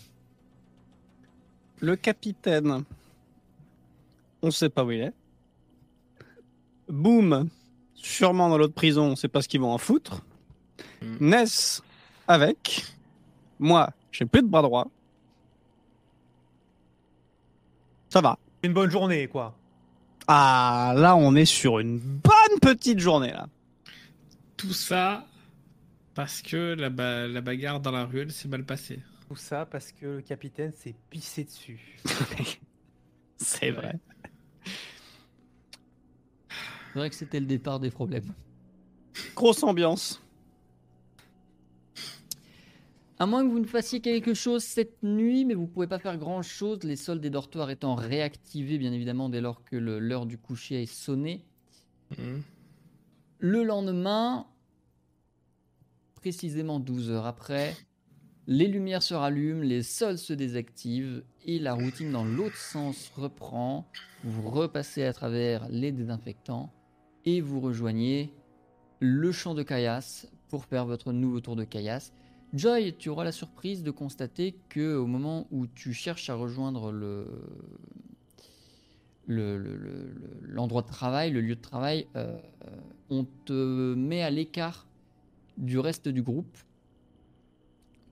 Le capitaine, on sait pas où il est. Boom, sûrement dans l'autre prison, on sait pas ce qu'ils vont en foutre. Mm. Ness, avec. Moi, j'ai plus de bras droit. Ça va. Une bonne journée, quoi. Ah, là, on est sur une bonne petite journée, là. Tout ça parce que la, ba- la bagarre dans la ruelle s'est mal passée. Tout ça parce que le capitaine s'est pissé dessus. C'est vrai. C'est vrai que c'était le départ des problèmes. Grosse ambiance. À moins que vous ne fassiez quelque chose cette nuit, mais vous pouvez pas faire grand chose, les soldes des dortoirs étant réactivés bien évidemment dès lors que l'heure du coucher est sonnée. Mhm. Le lendemain, précisément 12 heures après, les lumières se rallument, les sols se désactivent et la routine dans l'autre sens reprend. Vous repassez à travers les désinfectants et vous rejoignez le champ de caillasse pour faire votre nouveau tour de caillasse. Joy, tu auras la surprise de constater que au moment où tu cherches à rejoindre le le- le- le- le- l'endroit de travail, le lieu de travail, euh, euh, on te met à l'écart du reste du groupe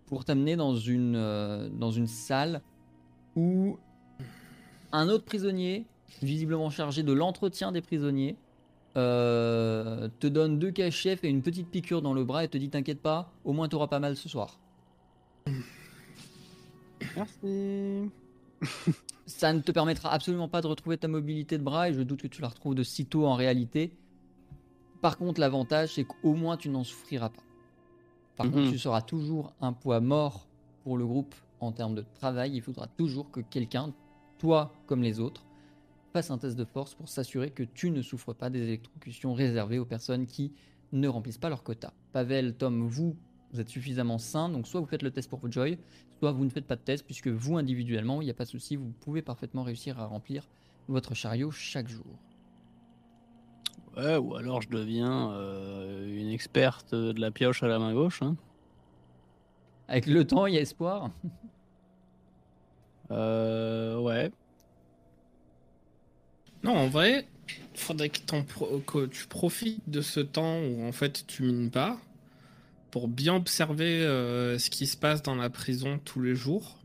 pour t'amener dans une, euh, dans une salle où un autre prisonnier, visiblement chargé de l'entretien des prisonniers, euh, te donne deux cachets et une petite piqûre dans le bras et te dit T'inquiète pas, au moins tu auras pas mal ce soir. Merci. Ça ne te permettra absolument pas de retrouver ta mobilité de bras et je doute que tu la retrouves de sitôt en réalité. Par contre, l'avantage, c'est qu'au moins tu n'en souffriras pas. Par contre, Mhm. tu seras toujours un poids mort pour le groupe en termes de travail. Il faudra toujours que quelqu'un, toi comme les autres, fasse un test de force pour s'assurer que tu ne souffres pas des électrocutions réservées aux personnes qui ne remplissent pas leur quota. Pavel, Tom, vous, vous êtes suffisamment sains, donc soit vous faites le test pour Joy, soit vous ne faites pas de test, puisque vous, individuellement, il n'y a pas de souci, vous pouvez parfaitement réussir à remplir votre chariot chaque jour. Ouais, ou alors je deviens euh, une experte de la pioche à la main gauche. hein. Avec le temps, il y a espoir. Euh, ouais. Non, en vrai, faudrait que, t'en pro- que tu profites de ce temps où en fait tu mines pas pour bien observer euh, ce qui se passe dans la prison tous les jours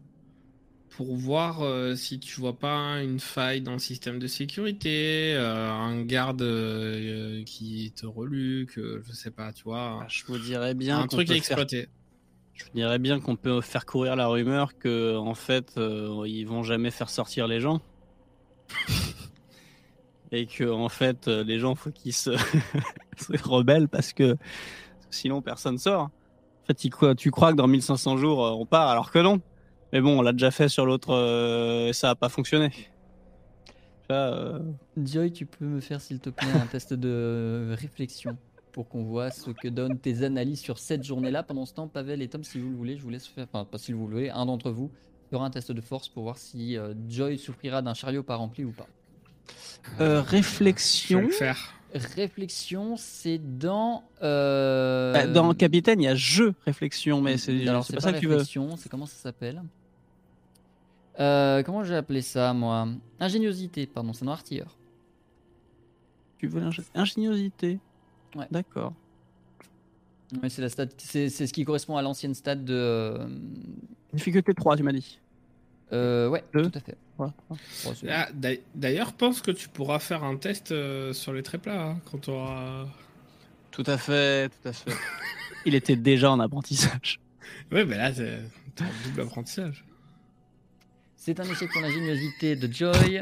pour voir euh, si tu vois pas une faille dans le système de sécurité, euh, un garde euh, qui te reluque, je sais pas, tu vois, Je vous dirais bien un truc à faire exploiter. Je dirais bien qu'on peut faire courir la rumeur que en fait ils vont jamais faire sortir les gens. Et que en fait les gens faut qu'ils se... se rebellent parce que sinon personne sort. En fait, tu crois que dans 1500 jours on part alors que non. Mais bon, on l'a déjà fait sur l'autre euh, et ça a pas fonctionné. là. euh, Joy, tu peux me faire s'il te plaît un test de réflexion pour qu'on voit ce que donnent tes analyses sur cette journée-là. Pendant ce temps, Pavel et Tom, si vous le voulez, je vous laisse faire, enfin pas si vous le voulez, un d'entre vous fera un test de force pour voir si euh, Joy souffrira d'un chariot pas rempli ou pas. euh, Je vais réflexion. le faire. Réflexion, c'est dans. euh, Bah, Dans Capitaine, il y a jeu réflexion, mais c'est Alors, c'est c'est pas pas ça que tu veux. réflexion, c'est comment ça s'appelle? Euh, Comment j'ai appelé ça, moi? Ingéniosité, pardon, c'est dans artilleur. Tu veux l'ingé- ingéniosité? Ouais. D'accord. Ouais, c'est la stat, c'est c'est ce qui correspond à l'ancienne stat de. euh, Difficulté 3, tu m'as dit. euh, ouais, Deux. tout à fait. Ouais. C'est- Ah, d'a- D'ailleurs, pense que tu pourras faire un test euh, sur les traits plats hein, quand tu auras. Tout à fait, tout à fait. il était déjà en apprentissage. Ouais, mais là, t'as un double apprentissage. C'est un échec pour l'ingéniosité de Joy.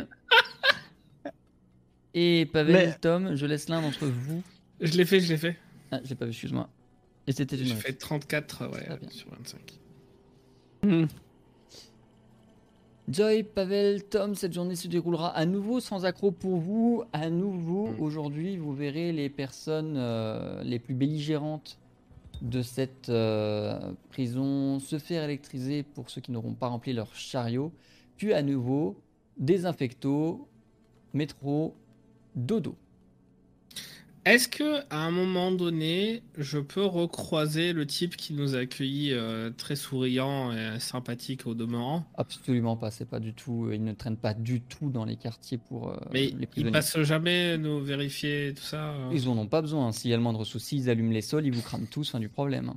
Et Pavel Mais- et Tom, je laisse l'un d'entre vous. Je l'ai fait, je l'ai fait. Ah, j'ai pas vu, excuse-moi. Et c'était J'ai fait 34 ouais, Très bien. sur 25. Hmm. Joy, Pavel, Tom, cette journée se déroulera à nouveau sans accroc pour vous. À nouveau, Mm. aujourd'hui, vous verrez les personnes euh, les plus belligérantes de cette euh, prison se faire électriser pour ceux qui n'auront pas rempli leur chariot. Puis à nouveau, désinfecto, métro, dodo. Est-ce que à un moment donné, je peux recroiser le type qui nous a accueillis euh, très souriant et sympathique au demeurant? Absolument pas, c'est pas du tout. Ils ne traînent pas du tout dans les quartiers pour euh, Mais les il prisonniers. passe jamais nous vérifier tout ça euh? Ils en ont pas besoin. S'il y a le moindre souci, ils allument les sols, ils vous crament tous, fin du problème.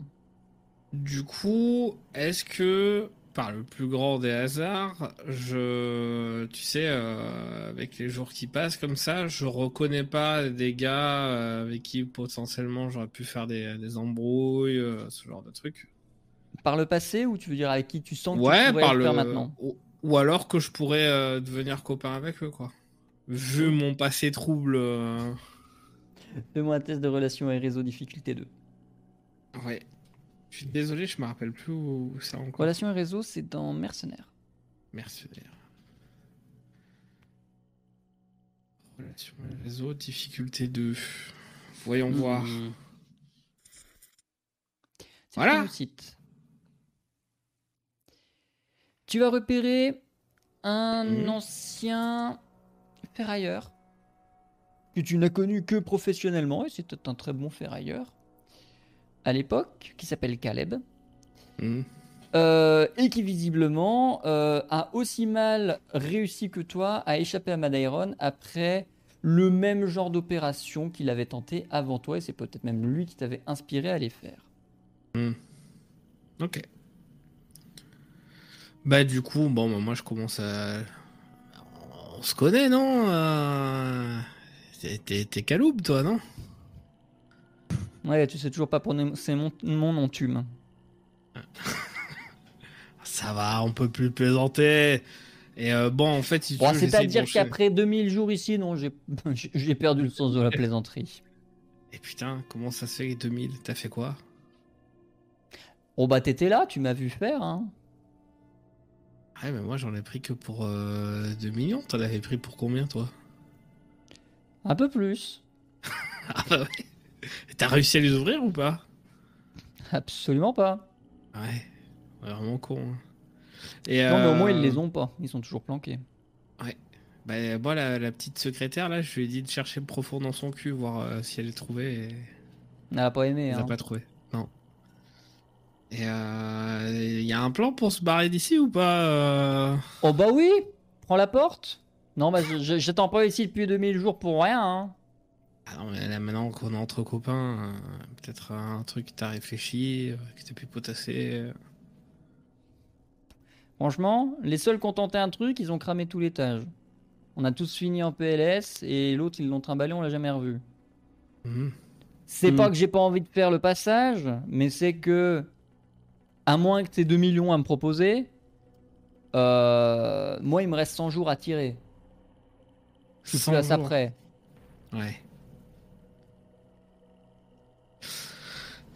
Du coup, est-ce que par le plus grand des hasards, je, tu sais, euh, avec les jours qui passent comme ça, je reconnais pas des gars euh, avec qui potentiellement j'aurais pu faire des, des embrouilles, euh, ce genre de trucs. Par le passé ou tu veux dire avec qui tu sens que Ouais, tu pourrais par le faire maintenant? Ou, ou alors que je pourrais euh, devenir copain avec eux, quoi. Vu mon passé trouble. Fais-moi un test de relation et réseau difficulté 2. Ouais. Je suis désolé, je me rappelle plus où ça encore. Relation et réseau, c'est dans Mercenaires. Mercenaire. Relation et réseau, difficulté 2. Voyons voir. Mhm. C'est Voilà. une réussite. Tu vas repérer un Mhm. ancien ferrailleur que tu n'as connu que professionnellement, et c'était un très bon ferrailleur à l'époque, qui s'appelle Caleb. Hmm. Euh, et qui visiblement euh, a aussi mal réussi que toi à échapper à Madairon après le même genre d'opération qu'il avait tenté avant toi, et c'est peut-être même lui qui t'avait inspiré à les faire. Ok. Bah du coup, bon, bah, moi je commence à... On se connaît, non? Euh... T'es- caloube, toi, non? Ouais, tu sais toujours pas prononcer mon, mon nom tume. Ça va, on peut plus plaisanter. Et euh, bon, en fait, si Bon, C'est-à-dire qu'après 2000 jours ici, non, j'ai j'ai perdu le sens de la plaisanterie. Et putain, comment ça se fait 2000 T'as fait quoi? Oh bah t'étais là, tu m'as vu faire, hein. Ouais, mais moi j'en ai pris que pour euh, 2 millions. T'en avais pris pour combien, toi? Un peu plus. Ah bah ouais. T'as réussi à les ouvrir ou pas? Absolument pas. Ouais, vraiment con. hein. Et, Non, mais au moins euh, ils les ont pas, ils sont toujours planqués. Bah, moi, la, la petite secrétaire, là, je lui ai dit de chercher profond dans son cul, voir euh, si elle les trouvait. Et... Elle a pas aimé, Elle hein. n'a pas trouvé. Non. Et il y a un plan pour se barrer d'ici ou pas euh? Oh bah oui Prends la porte Non, bah j'attends pas ici depuis 2000 jours pour rien, hein. Ah non, mais là, maintenant qu'on est entre copains, euh, peut-être un truc que t'as réfléchi, euh, que t'as pu potasser. euh. Franchement, les seuls qui ont tenté un truc, ils ont cramé tout l'étage. On a tous fini en PLS et l'autre, ils l'ont trimballé, on l'a jamais revu. Mhm. C'est pas que j'ai pas envie de faire le passage, mais c'est que, à moins que tu 2 millions à me proposer, euh, moi il me reste 100 jours à tirer. Je suis 100 plus à ça jours. près. Ouais.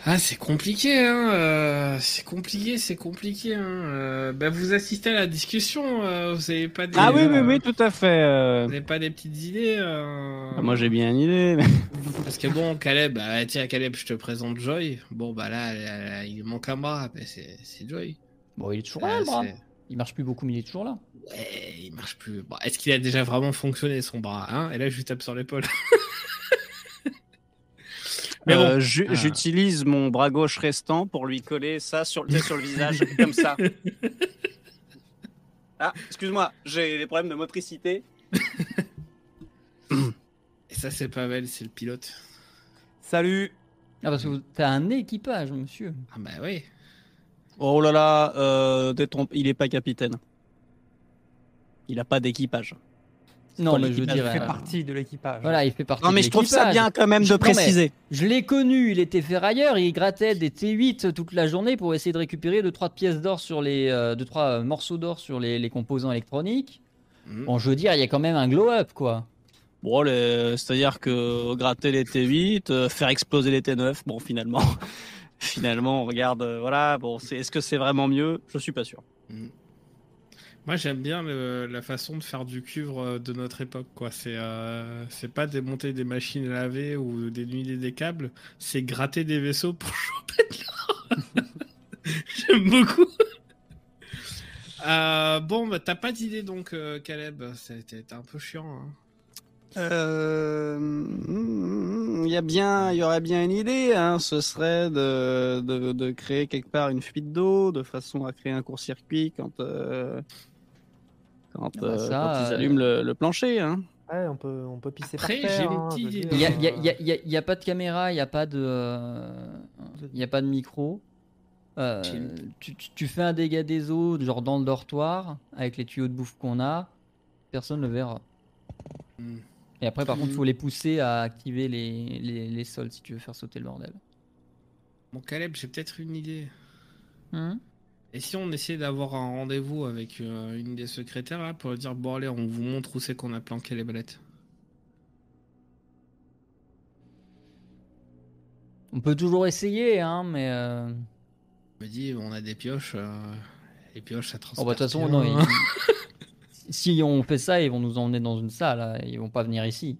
Ah, c'est compliqué, hein. euh, c'est compliqué, c'est compliqué. Hein. euh, bah, vous assistez à la discussion. euh, vous avez pas des. Ah oui, oui, euh, oui, tout à fait. euh. Vous avez pas des petites idées euh, Ah, Moi, j'ai bien une idée. mais- Parce que bon, Caleb, bah, tiens, Caleb, je te présente Joy. Bon, bah là, là, là, il manque un bras. Bah, c'est c'est Joy. Bon, il est toujours là, le bras. c'est- Il marche plus beaucoup, mais il est toujours là. Ouais, il marche plus. Bon, Est-ce qu'il a déjà vraiment fonctionné son bras hein? Et là, je lui tape sur l'épaule. Mais bon. Euh, Ah. J'utilise mon bras gauche restant pour lui coller ça sur, le- sur le visage, comme ça. Ah, excuse-moi, j'ai des problèmes de motricité. Et ça, c'est Pavel, c'est le pilote. Salut. Ah, parce que vous- t'as un équipage, monsieur. Ah bah oui. Oh là là, euh, détrompe- il est pas capitaine. Il a pas d'équipage. Non, mais je veux dire. Il fait euh, partie de l'équipage. Voilà, il fait partie Non, mais de je trouve ça bien quand même Je- de non, préciser. Je l'ai connu, il était ferrailleur, il grattait des T8 toute la journée pour essayer de récupérer 2-3 pièces d'or sur les. 2-3 morceaux d'or sur les, les composants électroniques. Mhm. Bon, je veux dire, il y a quand même un glow-up, quoi. Bon, les- c'est-à-dire que gratter les T8, euh, faire exploser les T9, bon, finalement, finalement, on regarde, euh, voilà, bon, est-ce que c'est vraiment mieux? Je suis pas sûr. Mhm. Moi, j'aime bien la façon de faire du cuivre euh, de notre époque. quoi. C'est euh, pas démonter des machines à laver ou dénuder des câbles, c'est gratter des vaisseaux pour choper de l'or. J'aime beaucoup. Euh, bon, bah, t'as pas d'idée donc, Caleb. C'était un peu chiant. hein. Euh, Il y a bien, il y aurait bien une idée, hein, ce serait de, de, créer quelque part une fuite d'eau, de façon à créer un court-circuit quand, quand, Ah bah euh, ça, quand ils euh, allument le, le plancher. Hein. Ouais, on peut, on peut pisser Après, par j'ai terre. hein, Il y a, y a- pas de caméra, il n'y a pas de. euh, Il y a pas de micro. Euh, tu, tu- tu fais un dégât des eaux, genre dans le dortoir, avec les tuyaux de bouffe qu'on a, personne ne le verra. Hmm. Et après, par contre, il Mhm. faut les pousser à activer les, les, les sols si tu veux faire sauter le bordel. Bon, Caleb, j'ai peut-être une idée. Hmm? Et si on essayait d'avoir un rendez-vous avec euh, une des secrétaires là, pour dire bon allez on vous montre où c'est qu'on a planqué les ballettes. On peut toujours essayer, hein, mais. euh, On me dit on a des pioches, euh, les pioches ça Oh, transporte. bah, de toute façon, non, ils- si on fait ça, ils vont nous emmener dans une salle, hein, ils vont pas venir ici.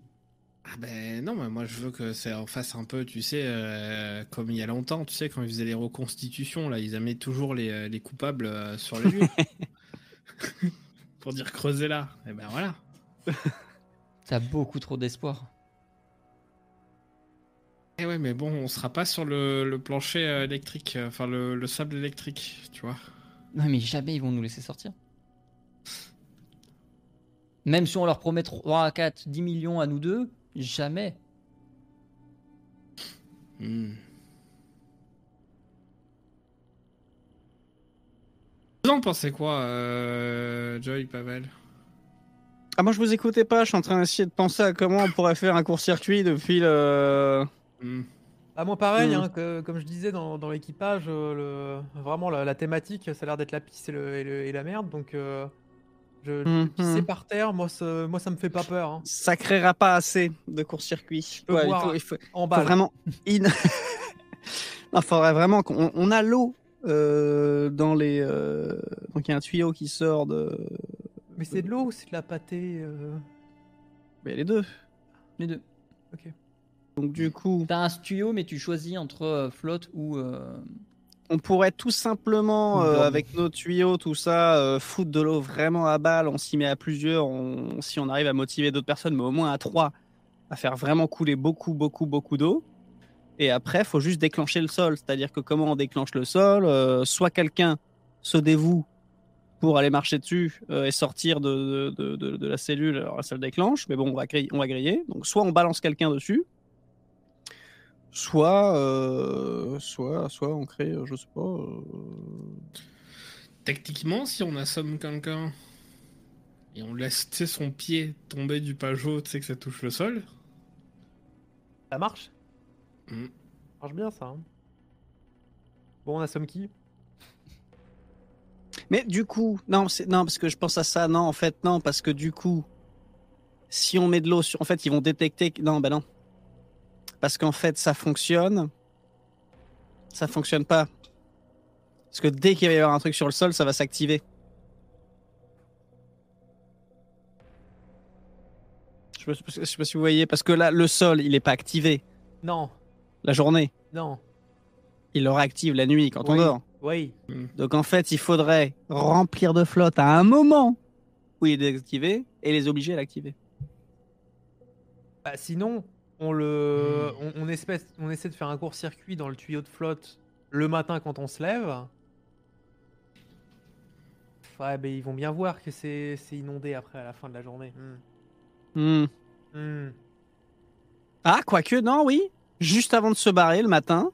Ah ben non mais moi je veux que ça en fasse un peu tu sais euh, comme il y a longtemps tu sais quand ils faisaient les reconstitutions là ils amenaient toujours les, euh, les coupables euh, sur les lieux pour dire creuser là et ben voilà. T'as beaucoup trop d'espoir. Et ouais mais bon on sera pas sur le, le plancher électrique enfin le, le sable électrique tu vois. Non, mais jamais ils vont nous laisser sortir. Même si on leur promet 3, 4, 10 millions à nous deux, jamais. Hmm. Vous en pensez quoi, euh, Joy, Pavel? Ah, moi je vous écoutais pas, je suis en train d'essayer de penser à comment on pourrait faire un court-circuit depuis le. Hmm. Ah, moi, pareil, Mhm. hein, que- comme je disais dans, dans l'équipage, euh, le, vraiment la, la thématique, ça a l'air d'être la pisse et, le, et, le- et la merde. Donc, euh, je, je Mhm. pisser par terre, moi ça, moi, ça me fait pas peur. hein. Ça créera pas assez de court-circuit. peux Ouais, il voir faut, il faut- En faut bas. vraiment. in- non, faudrait vraiment qu'on on a l'eau euh, dans les. euh, Donc il y a un tuyau qui sort de. Mais c'est de l'eau ou c'est de la pâtée euh, Mais les deux. Les deux. Donc du coup, T'as un tuyau, mais tu choisis entre euh, flotte ou. On pourrait tout simplement, euh, avec nos tuyaux, tout ça, euh, foutre de l'eau vraiment à balle. On s'y met à plusieurs. On... Si on arrive à motiver d'autres personnes, mais au moins à trois, à faire vraiment couler beaucoup, beaucoup, beaucoup d'eau. Et après, faut juste déclencher le sol. C'est-à-dire que comment on déclenche le sol euh, Soit quelqu'un se dévoue pour aller marcher dessus et sortir de, de, de- de la cellule, alors ça le déclenche. Mais bon, on va, griller, on va griller. Donc soit on balance quelqu'un dessus, soit, euh, soit, soit on crée, euh, je sais pas. euh, Techniquement, si on assomme quelqu'un et on laisse son pied tomber du pajot, tu sais que ça touche le sol. Ça marche? Mhm. Ça marche bien ça. hein. Bon, on assomme qui? Mais du coup, non, c'est non parce que je pense à ça. Non, en fait, non, parce que du coup, si on met de l'eau sur, en fait, ils vont détecter. que- Non, ben non, parce qu'en fait, ça fonctionne ça fonctionne pas. Parce que dès qu'il va y avoir un truc sur le sol, ça va s'activer. Je sais pas- si vous voyez, parce que là, le sol, il est pas activé Non, la journée. non. Il le réactive la nuit quand on dort. Oui. Donc en fait, il faudrait remplir de flotte à un moment où il est désactivé et les obliger à l'activer. Bah, sinon, on le, on, on espèce- on essaie de faire un court-circuit dans le tuyau de flotte le matin quand on se lève. Ouais, ben ils vont bien voir que c'est inondé après à la fin de la journée. Hmm. Hmm. Hmm. Ah, quoique, non, oui. Juste avant de se barrer le matin,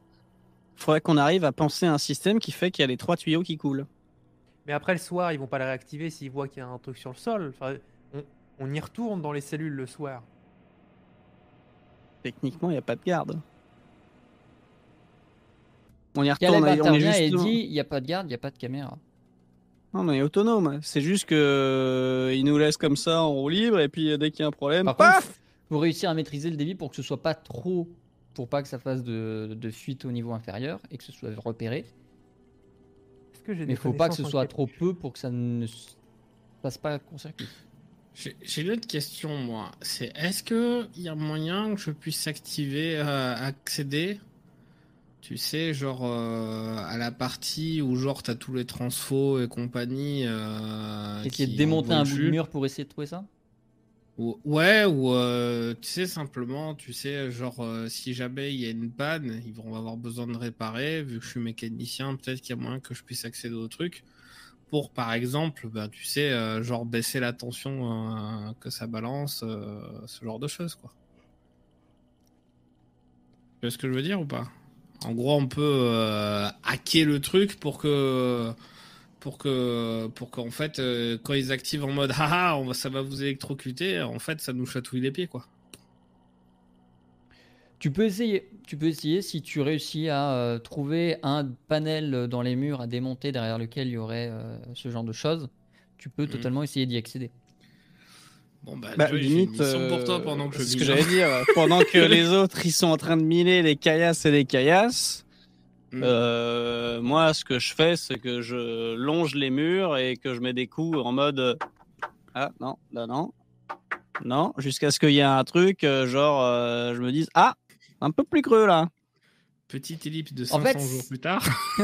il faudrait qu'on arrive à penser à un système qui fait qu'il y a les trois tuyaux qui coulent. Mais après le soir, ils vont pas le réactiver s'ils voient qu'il y a un truc sur le sol. Enfin, on, on y retourne dans les cellules le soir. Techniquement, il n'y a pas de garde. On y Caleb retourne, on est intervient et juste... dit il n'y a pas de garde, il n'y a pas de caméra. Non, on est autonome. C'est juste que euh, ils nous laissent comme ça en roue libre et puis euh, dès qu'il y a un problème, Par paf contre, faut réussir à maîtriser le débit pour que ce soit pas trop, pour pas que ça fasse de, de fuite au niveau inférieur et que ce soit repéré. Que Mais il faut pas que ce soit trop peu pour que ça ne passe pas court-circuit. J'ai une autre question, moi. C'est est-ce que il y a moyen que je puisse activer, euh, accéder, tu sais, genre euh, à la partie où genre t'as tous les transfos et compagnie. Euh, Essayer de démonter un bout de mur pour essayer de trouver ça? Ou- Ouais, ou euh, tu sais, simplement, tu sais, genre, si jamais il y a une panne, ils vont avoir besoin de réparer, vu que je suis mécanicien, peut-être qu'il y a moyen que je puisse accéder au truc, pour, par exemple, bah, tu sais, euh, genre, baisser la tension euh, que ça balance, euh, ce genre de choses, quoi. Tu vois ce que je veux dire ou pas? En gros, on peut hacker le truc pour que pour que pour qu'en fait quand ils activent en mode haha on va, ça va vous électrocuter en fait ça nous chatouille les pieds quoi Tu peux essayer. Tu peux essayer si tu réussis à euh, trouver un panel dans les murs à démonter derrière lequel il y aurait euh, ce genre de choses. Tu peux Mhm. totalement essayer d'y accéder. bon bah, Bah, Joey, une limite, mission pour toi euh, pendant que je ce que hein. j'allais dire. Pendant que les autres ils sont en train de miner les caillasses et les caillasses, Mm. euh, moi ce que je fais c'est que je longe les murs et que je mets des coups en mode ah non là non non jusqu'à ce qu'il y ait un truc genre euh, je me dise ah un peu plus creux là. petite ellipse de En 500 fait, jours plus tard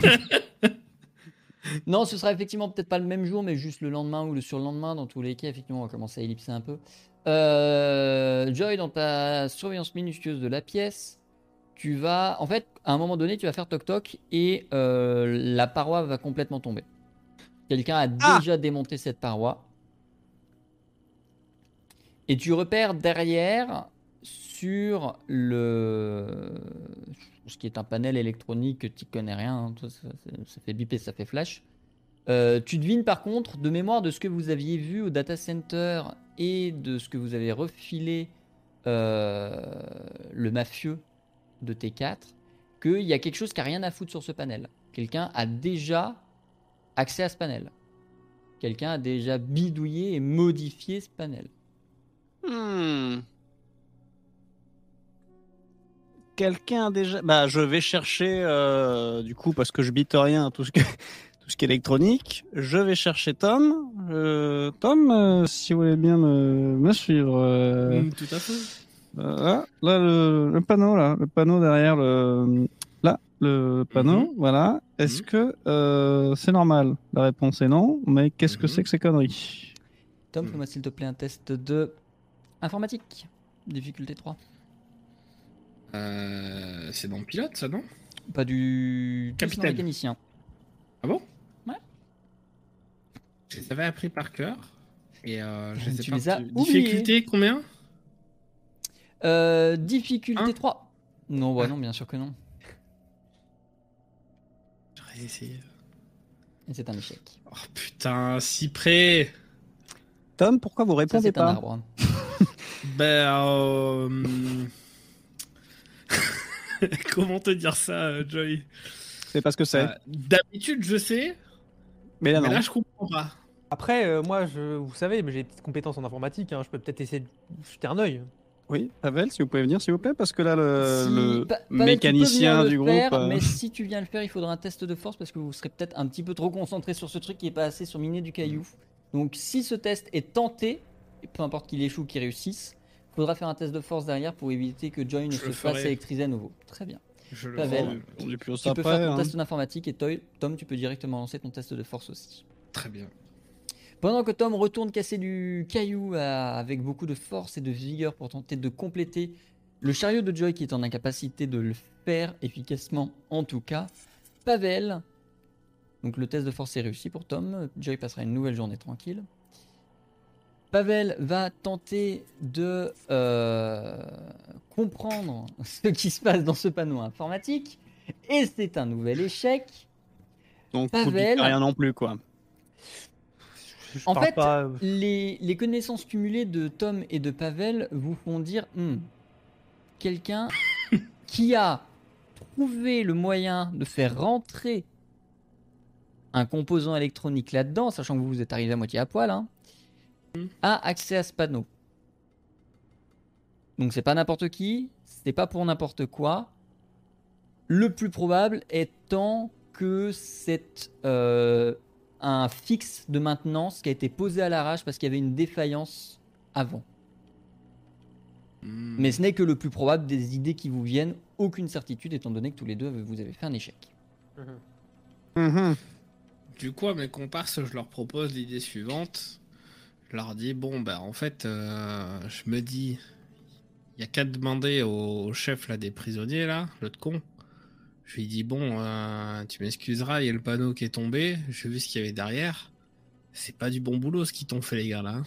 Non, ce sera effectivement peut-être pas le même jour, mais juste le lendemain ou le surlendemain. Dans tous les cas, effectivement, on va commencer à ellipser un peu. Euh, Joy, dans ta surveillance minutieuse de la pièce, tu vas, en fait, à un moment donné, tu vas faire toc toc et euh, la paroi va complètement tomber. Quelqu'un a Ah déjà démonté cette paroi. Et tu repères derrière sur le ce qui est un panel électronique, tu connais rien, hein, ça fait biper, ça fait flash. Euh, tu devines par contre, de mémoire de ce que vous aviez vu au data center et de ce que vous avez refilé euh, le mafieux de T4, qu'il y a quelque chose qui a rien à foutre sur ce panel. Quelqu'un a déjà accès à ce panel. Quelqu'un a déjà bidouillé et modifié ce panel. Hmm. Quelqu'un a déjà. Bah, je vais chercher, euh, du coup, parce que je bite rien à tout ce, que... tout ce qui est électronique. Je vais chercher Tom. Euh, Tom, euh, si vous voulez bien me, me suivre. euh, Mm, tout à fait euh, là, là, le... le panneau, là, le panneau derrière le. Là, le panneau, Mhm. voilà. Est-ce Mhm. que euh, c'est normal? La réponse est non, mais qu'est-ce que Mhm. c'est que ces conneries? Tom, Hmm. fais-moi s'il te plaît un test de informatique. Difficulté 3. Euh, c'est dans le pilote ça non? Pas du Capitaine. mécanicien. ah bon? Ouais. je les avais appris par cœur et euh, je les ai Tu pas les as difficulté combien? Euh, difficulté Hein 3. Non, bah Ah. non, bien sûr que non. j'aurais essayé Et c'est un échec. oh putain si près Tom, pourquoi vous Ça, répondez c'est un pas? arbre. Ben, euh... comment te dire ça, euh, Joy? C'est parce que c'est. Euh, D'habitude, je sais, mais là, mais non. là, je comprends pas. Après, euh, moi, je, vous savez, mais j'ai des petites compétences en informatique. hein, je peux peut-être essayer de jeter un œil. Oui, Pavel, si vous pouvez venir, s'il vous plaît, parce que là, le, Si- le Pa- Pavel, tu peux mécanicien le du groupe. faire, euh, Mais si tu viens le faire, il faudra un test de force parce que vous serez peut-être un petit peu trop concentré sur ce truc qui est pas assez sur miner du caillou. Donc si ce test est tenté, peu importe qu'il échoue ou qu'il réussisse, faudra faire un test de force derrière pour éviter que Joy ne Je se le fasse électriser à nouveau. Très bien. Je le Pavel. ferai. on est plus au Tu peux faire ton hein. test d'informatique et Toy- Tom, tu peux directement lancer ton test de force aussi. Très bien. Pendant que Tom retourne casser du caillou à- avec beaucoup de force et de vigueur pour tenter de compléter le chariot de Joy qui est en incapacité de le faire efficacement en tout cas, Pavel, donc le test de force est réussi pour Tom, Joy passera une nouvelle journée tranquille. Pavel va tenter de euh, comprendre ce qui se passe dans ce panneau informatique et c'est un nouvel échec. Donc, Pavel. rien non plus, quoi. Je En fait, pas, euh, Les, les connaissances cumulées de Tom et de Pavel vous font dire Hmm, quelqu'un qui a trouvé le moyen de faire rentrer un composant électronique là-dedans, sachant que vous vous êtes arrivé à moitié à poil, hein, a accès à ce panneau. Donc c'est pas n'importe qui, c'est pas pour n'importe quoi. Le plus probable étant que c'est euh, un fixe de maintenance qui a été posé à l'arrache parce qu'il y avait une défaillance avant. Hmm. Mais ce n'est que le plus probable des idées qui vous viennent, aucune certitude étant donné que tous les deux vous avez fait un échec. Mhm. Du coup, à mes comparses, je leur propose l'idée suivante. Je leur dis bon, bah en fait, euh, je me dis, il y a qu'à demander au, chef là des prisonniers là, l'autre con. Je lui dis bon, euh, tu m'excuseras, il y a le panneau qui est tombé. J'ai vu ce qu'il y avait derrière. C'est pas du bon boulot ce qu'ils t'ont fait les gars là. hein.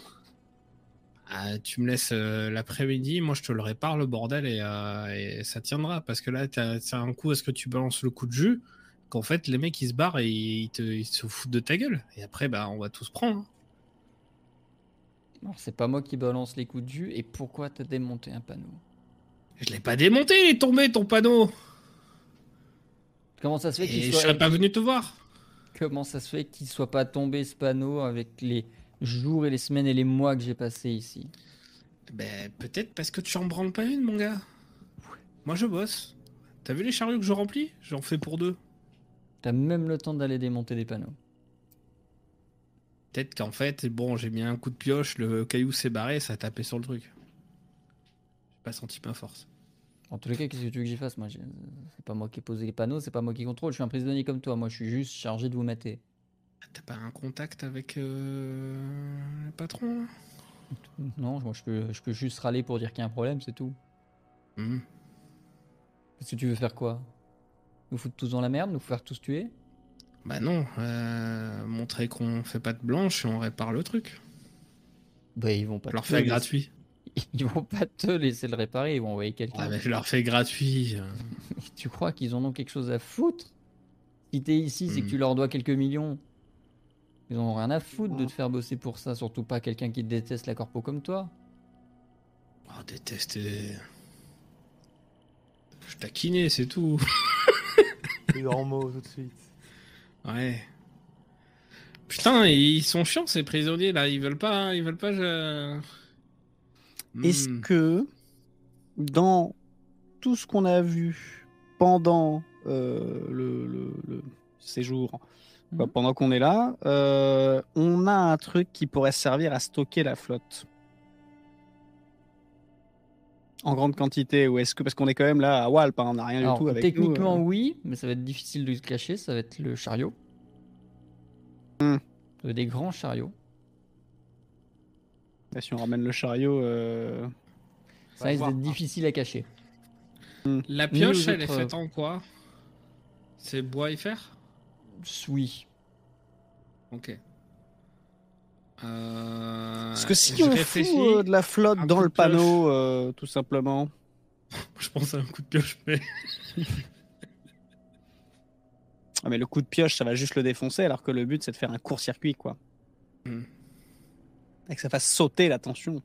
Ah, tu me laisses euh, l'après-midi, moi je te le répare le bordel et, euh, ça tiendra parce que là c'est un coup à ce que tu balances le coup de jus? Qu'en fait les mecs ils se barrent et ils se foutent de ta gueule et après bah on va tous prendre. hein. Alors c'est pas moi qui balance les coups de jus et pourquoi t'as démonté un panneau? Je l'ai pas démonté, il est tombé ton panneau. Comment ça se fait qu'il je soit serais pas venu te voir. Comment ça se fait qu'il soit pas tombé ce panneau avec les jours et les semaines et les mois que j'ai passés ici? Ben peut-être parce que tu en branles pas une mon gars. Moi je bosse. T'as vu les chariots que je remplis? J'en fais pour deux. T'as même le temps d'aller démonter des panneaux. Peut-être qu'en fait, bon, j'ai mis un coup de pioche, le caillou s'est barré, ça a tapé sur le truc. J'ai pas senti ma force. En tous les cas, qu'est-ce que tu veux que j'y fasse Moi, c'est pas moi qui ai posé les panneaux, c'est pas moi qui contrôle. Je suis un prisonnier comme toi. Moi, je suis juste chargé de vous mater. T'as pas un contact avec euh, le patron Non, moi, je peux, je peux juste râler pour dire qu'il y a un problème, c'est tout. Hmm. Qu'est-ce que tu veux faire quoi? Nous foutre tous dans la merde Nous faire tous tuer? Bah non, euh, montrer qu'on fait pas de blanche et on répare le truc. Bah, ils vont pas Je leur laisser- gratuit. Ils vont pas te laisser le réparer, ils vont envoyer quelqu'un. Ah, mais je leur fais gratuit. Tu crois qu'ils en ont quelque chose à foutre? Si t'es ici, c'est que Hmm. tu leur dois quelques millions. Ils en ont rien à foutre de te faire bosser pour ça, surtout pas quelqu'un qui déteste la corpo comme toi. Oh, détester. Je taquinais, c'est tout. les grands mots tout de suite. Ouais. Putain, ils sont chiants ces prisonniers là, ils veulent pas, hein, ils veulent pas. Je... Est-ce Hmm. que dans tout ce qu'on a vu pendant euh, le, le- le séjour, Mhm. pendant qu'on est là, euh, on a un truc qui pourrait servir à stocker la flotte en grande quantité ou est-ce que parce qu'on est quand même là à Walp, hein, on n'a rien Alors, du tout avec techniquement, nous, euh. oui, mais ça va être difficile de le cacher, ça va être le chariot. Hmm. Des grands chariots. Et si on ramène le chariot, euh, Ça risque d'être hein. difficile à cacher. La Ni pioche, elle est faite en quoi? C'est bois et fer? Oui. Ok. Euh, parce que si je on réfléchis, fout euh, de la flotte un dans coup le panneau, euh, tout simplement. je pense à un coup de pioche, mais Ah, mais le coup de pioche, ça va juste le défoncer, alors que le but, c'est de faire un court-circuit, quoi. Hmm. Et que ça fasse sauter la tension.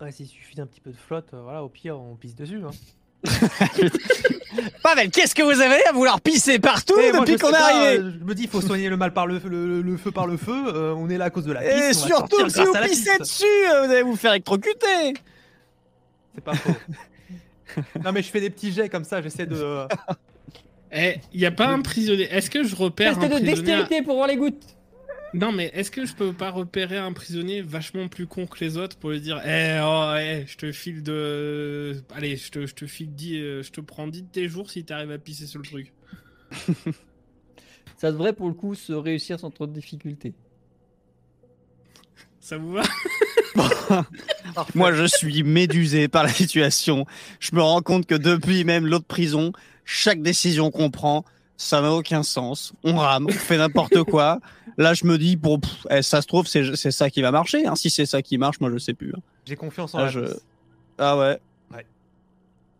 Après, s'il suffit d'un petit peu de flotte, euh, voilà, au pire, on pisse dessus. Hein. Pavel, qu'est-ce que vous avez à vouloir pisser partout Eh, depuis je qu'on est arrivé euh, Je me dis, il faut soigner le mal par le, le, le- le feu par le feu. euh, on est là à cause de la piste. Et surtout, si vous pissez dessus, euh, vous allez vous faire électrocuter. C'est pas faux. non, mais je fais des petits jets comme ça, j'essaie de. Eh, y a pas un prisonnier. Est-ce que je repère Test un de prisonnier dextérité pour voir les gouttes. Non, mais est-ce que je peux pas repérer un prisonnier vachement plus con que les autres pour lui dire Eh, oh, eh, je te file de. Allez, je te, je te file 10, euh, je te prends 10 de tes jours si t'arrives à pisser sur le truc. Ça devrait pour le coup se réussir sans trop de difficultés. Ça vous va? Moi, je suis médusé par la situation. Je me rends compte que depuis même l'autre prison, chaque décision qu'on prend, ça n'a aucun sens. On rame, on fait n'importe quoi. Là, je me dis, bon, pff, eh, ça se trouve, c'est c'est ça qui va marcher. hein. Si c'est ça qui marche, moi, je sais plus. hein. J'ai confiance en Ah, la je- piste. Ah ouais.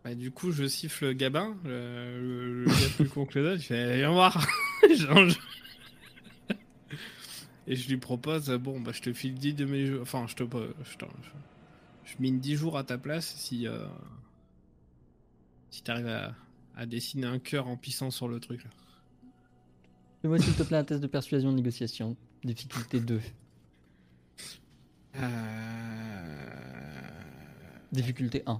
Bah, du coup, je siffle Gabin, le, le- le gars plus con que les autres. Je fais Viens voir Et je lui propose Bon, bah, je te file 10 de mes jours. Enfin, je te. Je, te- je, je mine 10 jours à ta place si. euh, Si t'arrives à, à dessiner un cœur en pissant sur le truc. Là. Fais-moi s'il te plaît un test de persuasion négociation. Difficulté 2. Euh... Difficulté 1.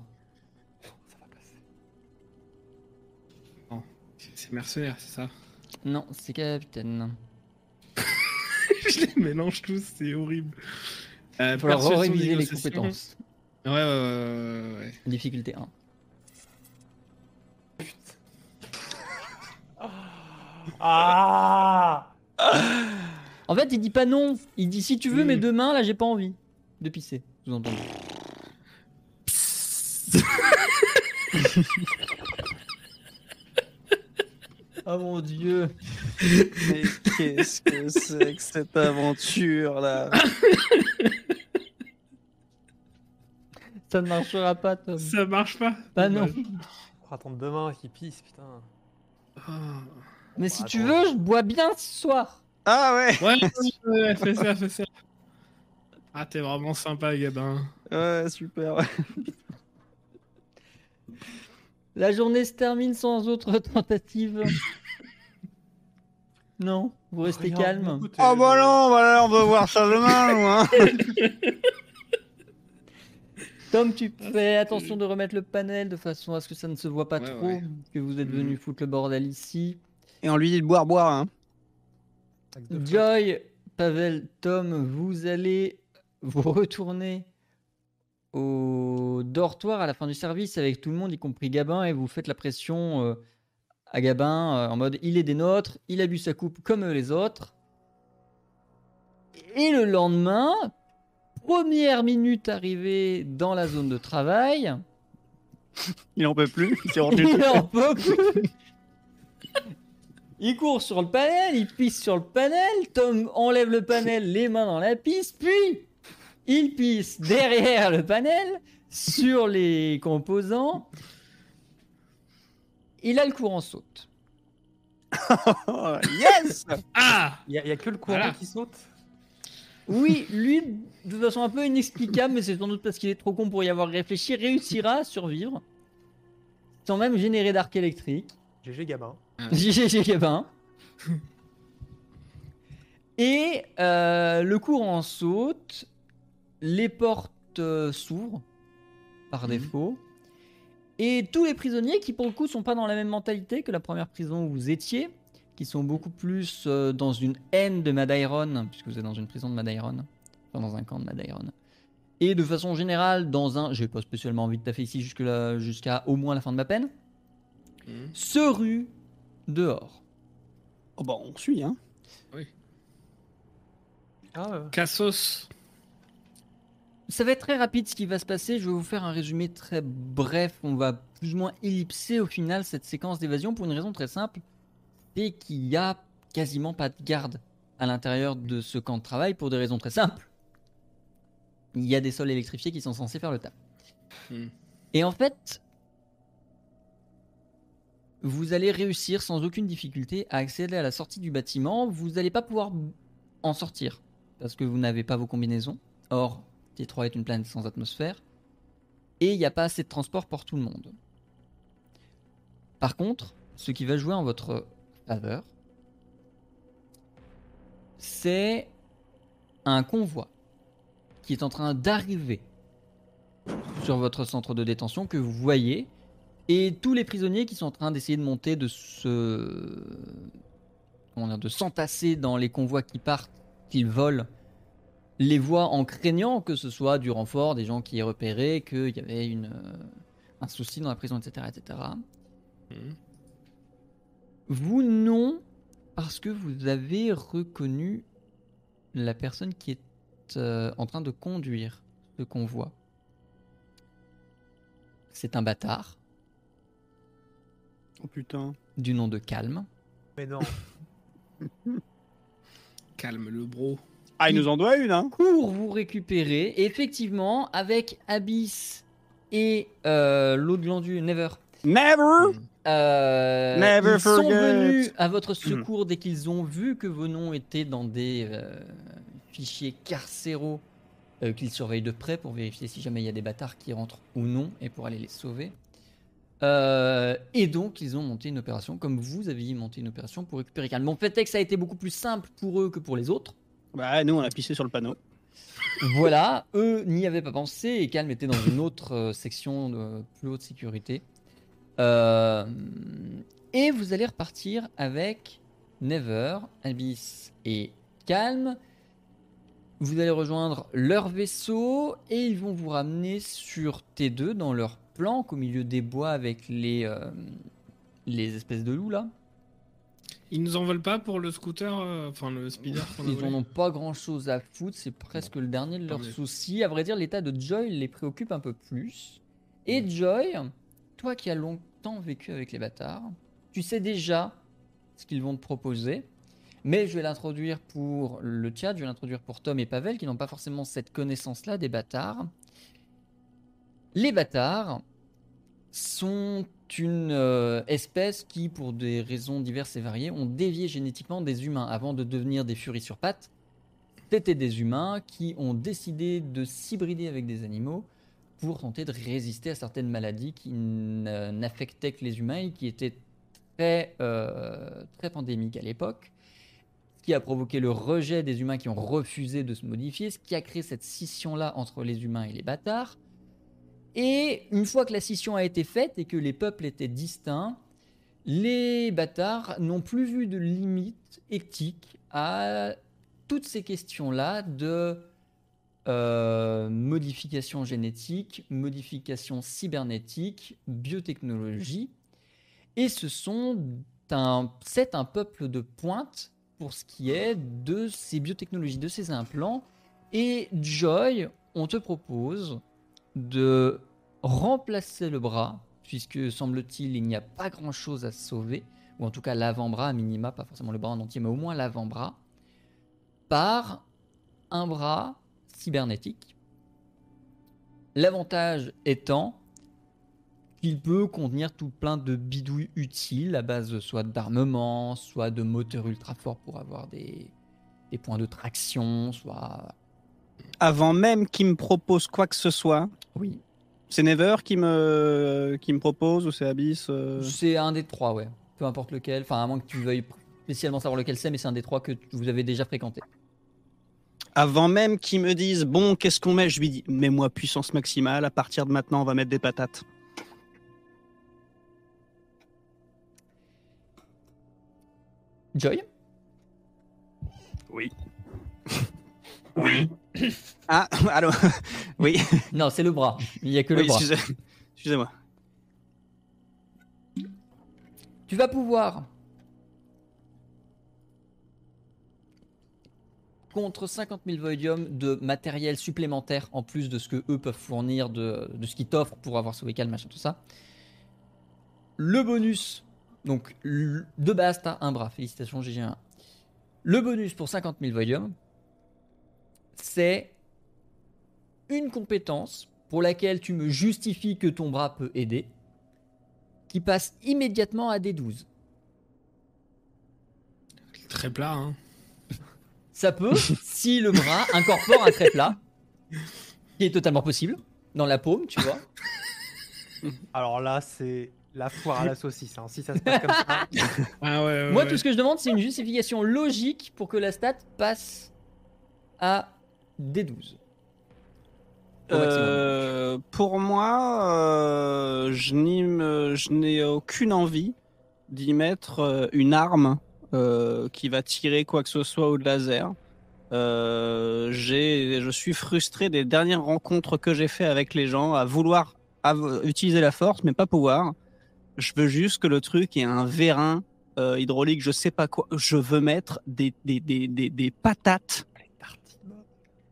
C'est mercenaire, c'est ça? Non, c'est capitaine. Je les mélange tous, c'est horrible. Euh, Il faut leur persuasion, réviser les compétences. Ouais, ouais, ouais, ouais, ouais. Difficulté 1. Ah En fait, il dit pas non. Il dit si tu veux, mais demain, là, j'ai pas envie de pisser. Vous entendez Oh mon dieu. Mais qu'est-ce que c'est que cette aventure là? Ça ne marchera pas, Tom. Ça marche pas Bah non. On va attendre demain qu'il pisse, putain. Ah. Mais si Bon, tu veux, je bois bien ce soir. Ah ouais. Ouais, fais ça, fais ça. Ah, t'es vraiment sympa, Gabin. Ouais, super. ouais. La journée se termine sans autre tentative. non, vous restez Rien, calme. écoutez, Ah bah je- non, bah là, on va voir ça demain, nous, hein. Tom, tu fais attention de remettre le panel de façon à ce que ça ne se voit pas Ouais, trop, ouais. que vous êtes venu Mhm. foutre le bordel ici. Et on lui dit de boire, boire, hein. Joy, Pavel, Tom, vous allez vous retourner au dortoir à la fin du service avec tout le monde, y compris Gabin, et vous faites la pression euh, à Gabin euh, en mode il est des nôtres, il a bu sa coupe comme les autres. Et le lendemain, première minute arrivée dans la zone de travail, Il en peut plus. Il s'est rendu il en peut plus. Il court sur le panel, il pisse sur le panel, Tom enlève le panel, les mains dans la pisse, puis il pisse derrière le panel, sur les composants. Il a le courant saute. Yes Ah Il y, a- il y a que le courant Voilà. qui saute? Oui, lui, de façon un peu inexplicable, mais c'est sans doute parce qu'il est trop con pour y avoir réfléchi, réussira à survivre sans même générer d'arc électrique. GG Gabin. GG Gabin. Et euh, le courant saute, les portes euh, s'ouvrent par défaut, et tous les prisonniers qui pour le coup sont pas dans la même mentalité que la première prison où vous étiez, qui sont beaucoup plus euh, dans une haine de Madairon, puisque vous êtes dans une prison de Madairon, enfin dans un camp de Madairon. Et de façon générale, dans un, j'ai pas spécialement envie de taffer ici jusqu'à au moins la fin de ma peine, se rue dehors. Oh bah, on suit, hein. Ah, euh, Cassos. Ça va être très rapide ce qui va se passer. Je vais vous faire un résumé très bref. On va plus ou moins ellipser au final cette séquence d'évasion pour une raison très simple. C'est qu'il y a quasiment pas de garde à l'intérieur de ce camp de travail pour des raisons très simples. Il y a des sols électrifiés qui sont censés faire le taf. Hmm. Et en fait, vous allez réussir sans aucune difficulté à accéder à la sortie du bâtiment. Vous n'allez pas pouvoir en sortir parce que vous n'avez pas vos combinaisons. Or, T3 est une planète sans atmosphère. Et il n'y a pas assez de transport pour tout le monde. Par contre, ce qui va jouer en votre faveur, c'est un convoi qui est en train d'arriver sur votre centre de détention que vous voyez et tous les prisonniers qui sont en train d'essayer de monter, de se, comment dire, de s'entasser dans les convois qui partent, qu'ils volent, les voient en craignant que ce soit du renfort, des gens qui aient repéré qu'il y avait une, un souci dans la prison, etc., etc. Mhm. Vous non, parce que vous avez reconnu la personne qui est euh, en train de conduire ce convoi. C'est un bâtard Oh putain. du nom de Calme. Mais non. Calme le bro. Ah, il nous en doit une, hein Pour vous récupérer, et effectivement, avec Abyss et euh, l'autre glandu, Never, Never euh, Never ils sont venus à votre secours dès qu'ils ont vu que vos noms étaient dans des euh, fichiers carcéraux euh, qu'ils surveillent de près pour vérifier si jamais il y a des bâtards qui rentrent ou non et pour aller les sauver. Euh, et donc, ils ont monté une opération, comme vous aviez monté une opération pour récupérer Calme. Bon, fait est que ça a été beaucoup plus simple pour eux que pour les autres. Bah, nous, on a pissé sur le panneau. Voilà, eux n'y avaient pas pensé et Calme était dans une autre euh, section de plus haute sécurité. Euh, et vous allez repartir avec Never, Abyss et Calme. Vous allez rejoindre leur vaisseau et ils vont vous ramener sur T2 dans leur planque au milieu des bois avec les, euh, les espèces de loups là. Ils nous en veulent pas pour le scooter, euh, enfin le speeder Ils volé en ont pas grand chose à foutre, c'est presque le dernier de leurs soucis. À vrai dire, l'état de Joy les préoccupe un peu plus. Et Joy, toi qui as longtemps vécu avec les bâtards, tu sais déjà ce qu'ils vont te proposer. Mais je vais l'introduire pour le chat, je vais l'introduire pour Tom et Pavel qui n'ont pas forcément cette connaissance-là des bâtards. Les bâtards sont une euh, espèce qui, pour des raisons diverses et variées, ont dévié génétiquement des humains avant de devenir des furies sur pattes. C'était des humains qui ont décidé de s'hybrider avec des animaux pour tenter de résister à certaines maladies qui n'affectaient que les humains et qui étaient très, euh, très pandémiques à l'époque. Ce qui a provoqué le rejet des humains qui ont refusé de se modifier, ce qui a créé cette scission-là entre les humains et les bâtards. Et une fois que la scission a été faite et que les peuples étaient distincts, les bâtards n'ont plus vu de limite éthique à toutes ces questions-là de euh, modification génétique, modification cybernétique, biotechnologie. Et ce sont un, c'est un peuple de pointe pour ce qui est de ces biotechnologies, de ces implants. Et Joy, on te propose de remplacer le bras, puisque semble-t-il il n'y a pas grand-chose à sauver, ou en tout cas l'avant-bras à minima, pas forcément le bras en entier, mais au moins l'avant-bras, par un bras cybernétique. L'avantage étant qu'il peut contenir tout plein de bidouilles utiles à base soit d'armement, soit de moteurs ultra forts pour avoir des, des points de traction, soit... Avant même qu'il me propose quoi que ce soit, Oui, c'est Never qui me, qui me propose ou c'est Abyss euh, C'est un des trois, ouais. Peu importe lequel. Enfin, à moins que tu veuilles spécialement savoir lequel c'est, mais c'est un des trois que vous avez déjà fréquenté. Avant même qu'il me dise bon, qu'est-ce qu'on met Je lui dis mets-moi puissance maximale. À partir de maintenant, on va mettre des patates. Joy? Oui. oui. Ah, alors, oui. Non, c'est le bras. Il n'y a que le bras. excusez- Excusez-moi. Tu vas pouvoir, contre 50 000 voidium de matériel supplémentaire en plus de ce que eux peuvent fournir, de, de ce qu'ils t'offrent pour avoir sauvé calme, machin, tout ça. Le bonus, donc de base, t'as un bras. Félicitations, GG1. Le bonus pour 50 000 voidium, c'est une compétence pour laquelle tu me justifies que ton bras peut aider, qui passe immédiatement à D12. Très plat, hein. Ça peut, si le bras incorpore un trait plat, qui est totalement possible, dans la paume, tu vois. Alors là, c'est La foire à la saucisse, hein. si ça se passe comme ça. Ah ouais, ouais, Moi, ouais. tout ce que je demande, c'est une justification logique pour que la stat passe à D12. Au maximum. Euh, pour moi, euh, je n'ai aucune envie d'y mettre euh, une arme qui va tirer quoi que ce soit au laser. Je suis frustré des dernières rencontres que j'ai fait avec les gens à vouloir utiliser la force, mais pas pouvoir. Je veux juste que le truc ait un vérin hydraulique, je sais pas quoi. Je veux mettre des, des, des, des, des patates.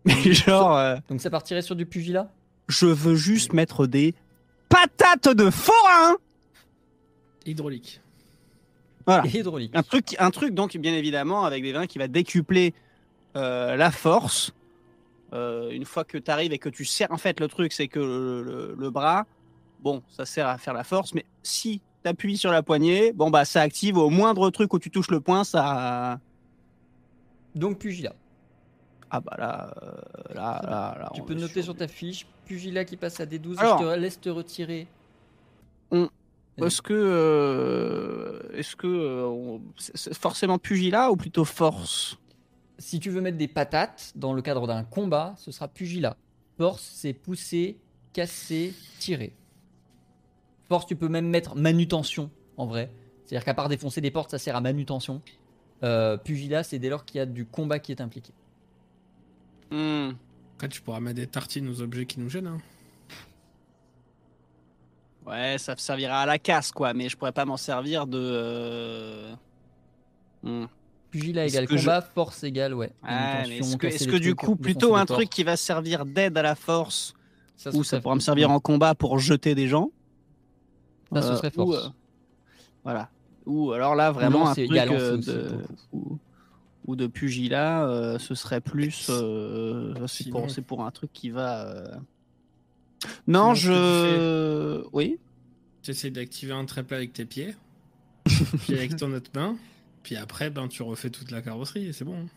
Mais genre. euh, Donc ça partirait sur du pugilat? je veux juste mettre des patates de forain. Hydraulique. Voilà. hydraulique. Un truc, un truc donc bien évidemment avec des vins qui va décupler euh, la force. Euh, une fois que tu arrives et que tu serres, en fait, le truc c'est que le, le- le bras, bon, ça sert à faire la force, mais si tu appuies sur la poignée, bon bah ça active au moindre truc où tu touches le poing, ça. Donc pugilat. Ah bah là, euh, là, là, là, Tu peux noter sur ta fiche pugilat qui passe à D12 Alors. et je te laisse te retirer. Est-ce que, euh, est-ce que euh, on- forcément pugilat ou plutôt force? Si tu veux mettre des patates dans le cadre d'un combat, ce sera pugilat. Force, c'est pousser, casser, tirer. Force, tu peux même mettre manutention en vrai. C'est-à-dire qu'à part défoncer des portes, ça sert à manutention. Euh, pugilat, c'est dès lors qu'il y a du combat qui est impliqué. Hmm. Après, tu pourras mettre des tartines aux objets qui nous gênent. hein. Ouais, ça servira à la casse, quoi, mais je pourrais pas m'en servir de. euh, hmm. Pugilat égale je- combat, force égale, ouais. Ah, est-ce que, du coup, plutôt un truc qui va servir d'aide à la force, ça, ou ça pourra me servir en combat pour jeter des gens? Ça, ce euh, serait ou, force. euh, Voilà. Ou alors là, vraiment un lancer, truc euh, de. Ou, de pugilat, euh, ce serait plus. euh, c'est, pour, un truc qui va. euh, Non, Sinon, je. Oui. Tu essaies d'activer un trépas avec tes pieds, puis avec ton autre main, puis après, ben, tu refais toute la carrosserie et c'est bon.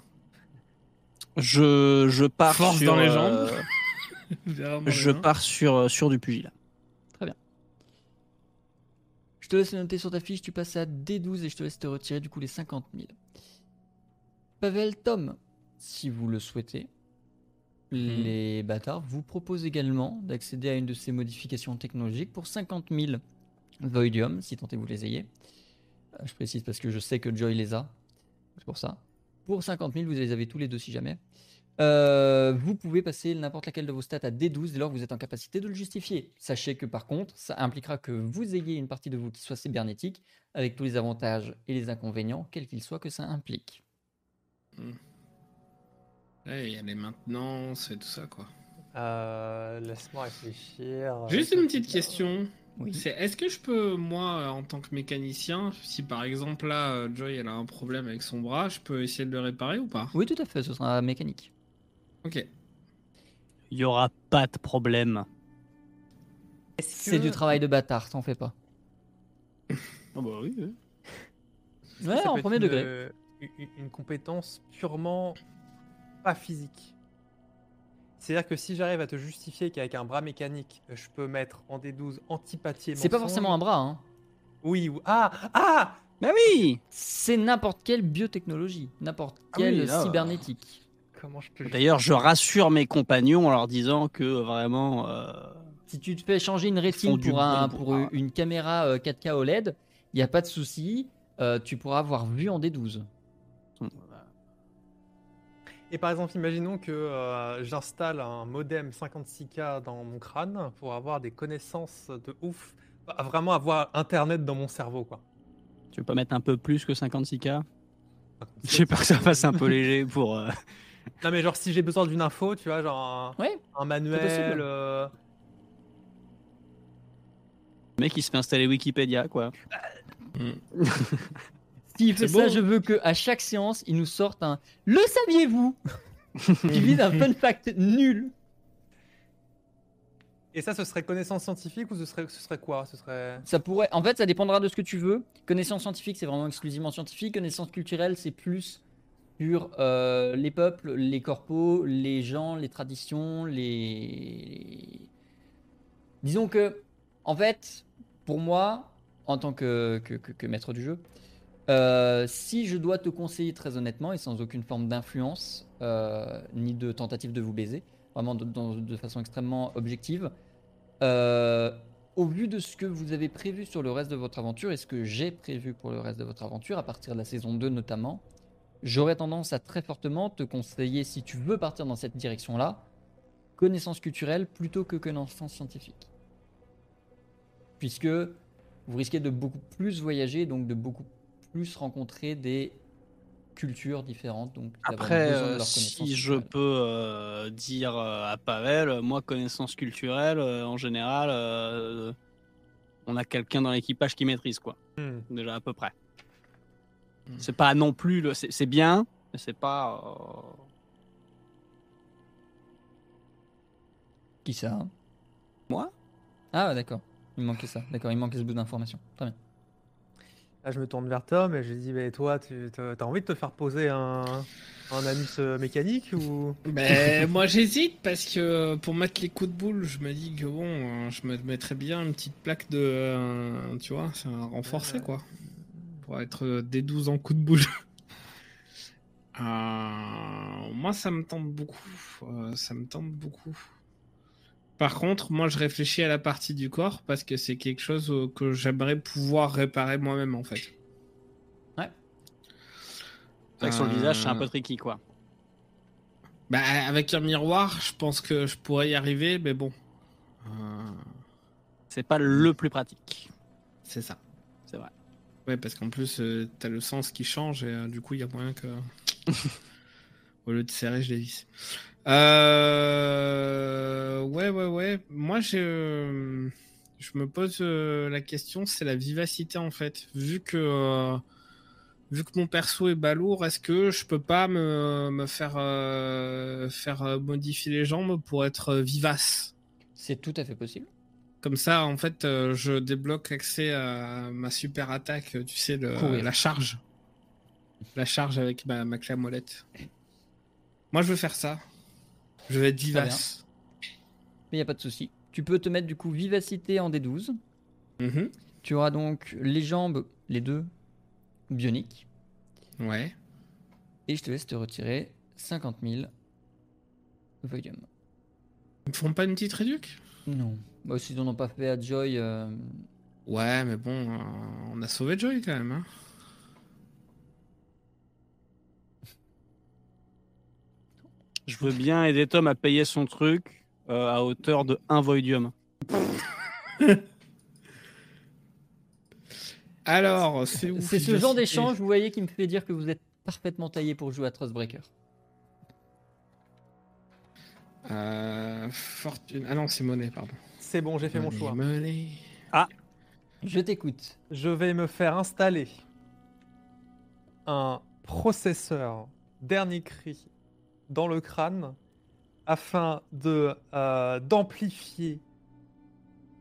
Je, je pars Force sur, dans les jambes. Je pars sur, sur du pugilat. Je te laisse le noter sur ta fiche, tu passes à D12 et je te laisse te retirer du coup les 50 000. Pavel, Tom, si vous le souhaitez, les bâtards vous proposent également d'accéder à une de ces modifications technologiques pour 50 000 Voidium, si tant est vous les ayez. Euh, Je précise parce que je sais que Joy les a, c'est pour ça. Pour 50 000, vous les avez tous les deux si jamais. Euh, vous pouvez passer n'importe laquelle de vos stats à D12 dès lors que vous êtes en capacité de le justifier. Sachez que par contre, ça impliquera que vous ayez une partie de vous qui soit cybernétique, avec tous les avantages et les inconvénients, quels qu'ils soient, que ça implique. Ouais, il y a les maintenances et tout ça, quoi. Euh, Laisse-moi réfléchir. Juste une petite question. Oui. C'est est-ce que je peux, moi, en tant que mécanicien, si par exemple là, euh, Joy elle a un problème avec son bras, je peux essayer de le réparer ou pas? Oui, tout à fait, ce sera mécanique. Ok. Il y aura pas de problème. C'est que- du travail de bâtard, t'en fais pas. Ah bah oui, oui. Ouais, ça en premier une, degré. Euh, Une, une compétence purement pas physique. C'est-à-dire que si j'arrive à te justifier qu'avec un bras mécanique, je peux mettre en D12 antipathie et C'est pas forcément un bras, hein. Oui, ou... Ah Ah Bah oui c'est n'importe quelle biotechnologie, n'importe Ah oui, quelle cybernétique. Comment je peux... D'ailleurs, je rassure mes compagnons en leur disant que vraiment. euh, Si tu te fais changer une rétine pour, un, une caméra euh, 4K OLED, il n'y a pas de souci, euh, tu pourras avoir vu en D12. Et par exemple, imaginons que euh, j'installe un modem 56K dans mon crâne pour avoir des connaissances de ouf, Bah, vraiment avoir Internet dans mon cerveau, quoi. Tu veux pas mettre un peu plus que 56K J'ai peur que ça fasse un peu léger pour. euh, Non, mais genre, si j'ai besoin d'une info, tu vois, genre un, Ouais, un possible. manuel. euh, Le mec, il se fait installer Wikipédia, quoi. S'il fait ça, je veux que à chaque séance, il nous sorte un Le saviez-vous? qui vise un fun fact nul. Et ça, ce serait connaissance scientifique ou ce serait, ce serait quoi? Ce serait. Ça pourrait. En fait, ça dépendra de ce que tu veux. Connaissance scientifique, c'est vraiment exclusivement scientifique. Connaissance culturelle, c'est plus sur euh, les peuples, les corpos, les gens, les traditions, les. Disons que, en fait, pour moi, en tant que, que, que- que maître du jeu. Euh, si je dois te conseiller très honnêtement et sans aucune forme d'influence euh, ni de tentative de vous baiser, vraiment de, façon extrêmement objective, euh, au vu de ce que vous avez prévu sur le reste de votre aventure et ce que j'ai prévu pour le reste de votre aventure, à partir de la saison 2 notamment, j'aurais tendance à très fortement te conseiller, si tu veux partir dans cette direction-là, connaissance culturelle plutôt que connaissance scientifique. Puisque vous risquez de beaucoup plus voyager, donc de beaucoup plus rencontrer des cultures différentes. Donc Après, euh, si je culturelle. peux euh, dire euh, à Pavel, moi, connaissance culturelle, euh, en général, euh, on a quelqu'un dans l'équipage qui maîtrise, quoi. Hmm. Déjà, à peu près. Hmm. C'est pas non plus. le- C'est c'est bien, mais c'est pas. euh, Qui ça hein? Moi? Ah ouais, d'accord. Il manquait ça. D'accord, il manquait ce bout d'information. Très bien. Là, je me tourne vers Tom et je lui dis Mais toi, tu as envie de te faire poser un, un anus euh, mécanique ou? Ben, moi j'hésite parce que pour mettre les coups de boule, je me dis que bon, euh, je me mettrais bien une petite plaque de. euh, tu vois, c'est un renforcé quoi. Pour être euh, D12 en coups de boule. Euh, moi ça me tente beaucoup. euh, ça me tente beaucoup. Par contre, moi je réfléchis à la partie du corps parce que c'est quelque chose euh, que j'aimerais pouvoir réparer moi-même en fait. Ouais. C'est vrai que sur le visage, c'est un peu Euh, tricky, quoi. Bah, avec un miroir, je pense que je pourrais y arriver, mais bon. Euh, C'est pas le plus pratique. c'est ça. C'est vrai. Ouais, parce qu'en plus, euh, t'as le sens qui change et euh, du coup, il y a moyen que. Au lieu de serrer, je les visse. Euh... Ouais, ouais, ouais. Moi, je, je me pose euh, la question, c'est la vivacité en fait. Vu que, euh, vu que mon perso est balourd, est-ce que je peux pas me, me faire, euh, faire modifier les jambes pour être vivace? C'est tout à fait possible. Comme ça, en fait, je débloque accès à ma super attaque, tu sais, le- Courir. la charge. La charge avec ma, ma clé à molette. Moi, je veux faire ça. Je vais être vivace. Mais il n'y a pas de souci. Tu peux te mettre du coup vivacité en D12. Mhm. Tu auras donc les jambes, les deux, bioniques. Ouais. Et je te laisse te retirer 50 000 Voidium. Ils me font pas une petite réduc? Non. Bah, s'ils n'en ont pas fait à Joy, euh, Ouais, mais bon, euh, on a sauvé Joy quand même. Hein. Je veux bien aider Tom à payer son truc euh, à hauteur de 1 Voidium. Alors, c'est où c'est ce genre d'échange, vous voyez, qui me fait dire que vous êtes parfaitement taillé pour jouer à Trustbreaker. Euh, fortune. Ah non, c'est monnaie, pardon. C'est bon, j'ai fait mon choix. money. Je t'écoute. Je vais me faire installer un processeur dernier cri dans le crâne afin de euh, d'amplifier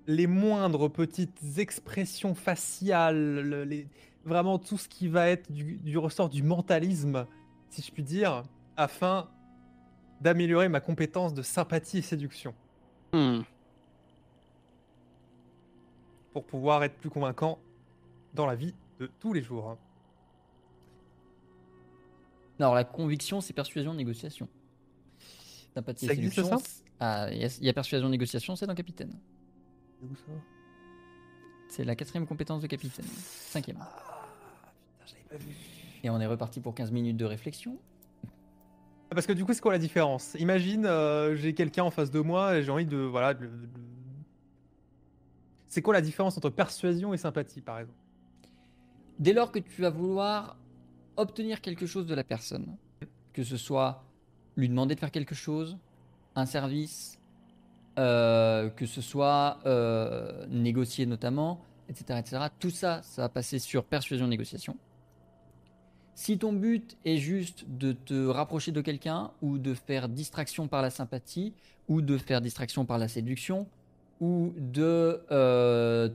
les moindres petites expressions faciales, le- les- vraiment tout ce qui va être du, du ressort du mentalisme, si je puis dire, afin d'améliorer ma compétence de sympathie et séduction, Hmm. pour pouvoir être plus convaincant dans la vie de tous les jours. Alors, la conviction, c'est persuasion, négociation. Sympathie Ça existe, ça? Ah, il y, a- il y a persuasion, négociation, c'est dans Capitaine. C'est la quatrième compétence de Capitaine. Cinquième. Et on est reparti pour 15 minutes de réflexion. Parce que du coup, c'est quoi la différence? Imagine, euh, j'ai quelqu'un en face de moi et j'ai envie de. Voilà. de- de- C'est quoi la différence entre persuasion et sympathie, par exemple? Dès lors que tu vas vouloir obtenir quelque chose de la personne, que ce soit lui demander de faire quelque chose, un service, euh, que ce soit euh, négocier notamment, etc., etc., tout ça, ça va passer sur persuasion-négociation. Si ton but est juste de te rapprocher de quelqu'un ou de faire distraction par la sympathie ou de faire distraction par la séduction ou de euh,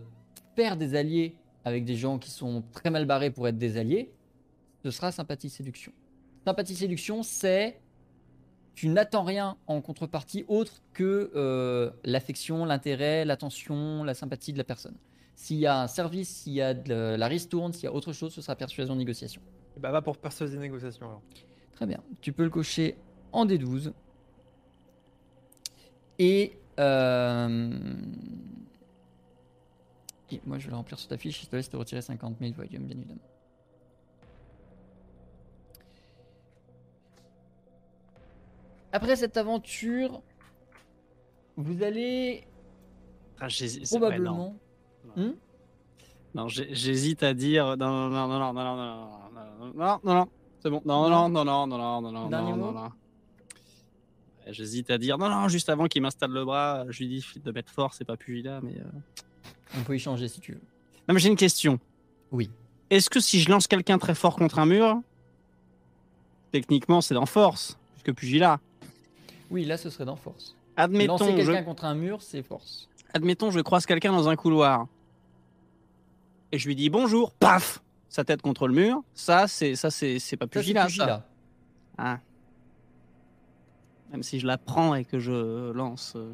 faire des alliés avec des gens qui sont très mal barrés pour être des alliés, ce sera sympathie-séduction. Sympathie-séduction, c'est tu n'attends rien en contrepartie autre que euh, l'affection, l'intérêt, l'attention, la sympathie de la personne. S'il y a un service, s'il y a de la ristourne, s'il y a autre chose, ce sera persuasion négociation. Bah va pour persuasion négociation alors. Très bien. Tu peux le cocher en D12. Et, euh, et moi, je vais le remplir sur ta fiche. Je te laisse te retirer 50 000 volumes, bien évidemment. Après cette aventure, vous allez Ah, ouais, non. probablement. Hmm Non, j'ai- j'hésite à dire. Non, non, non, non, non, non, non, non, non, non, non, non, c'est bon. Non, non, non, non, non, non, non, non, Dernier non, non, non. J'hésite à dire non, non, juste avant qu'il m'installe le bras, je lui dis de mettre fort, c'est pas pugilat, mais. euh, On peut y changer si tu veux. Non, mais j'ai une question. Oui. Est-ce que si je lance quelqu'un très fort contre un mur, techniquement c'est dans force, puisque pugilat. Oui, là, ce serait dans force. Admettons, Lancer je, quelqu'un contre un mur, c'est force. admettons, je croise quelqu'un dans un couloir et je lui dis bonjour, paf, sa tête contre le mur. Ça, c'est ça, c'est c'est pas pugilat, ça. Ah. Même si je la prends et que je lance. euh.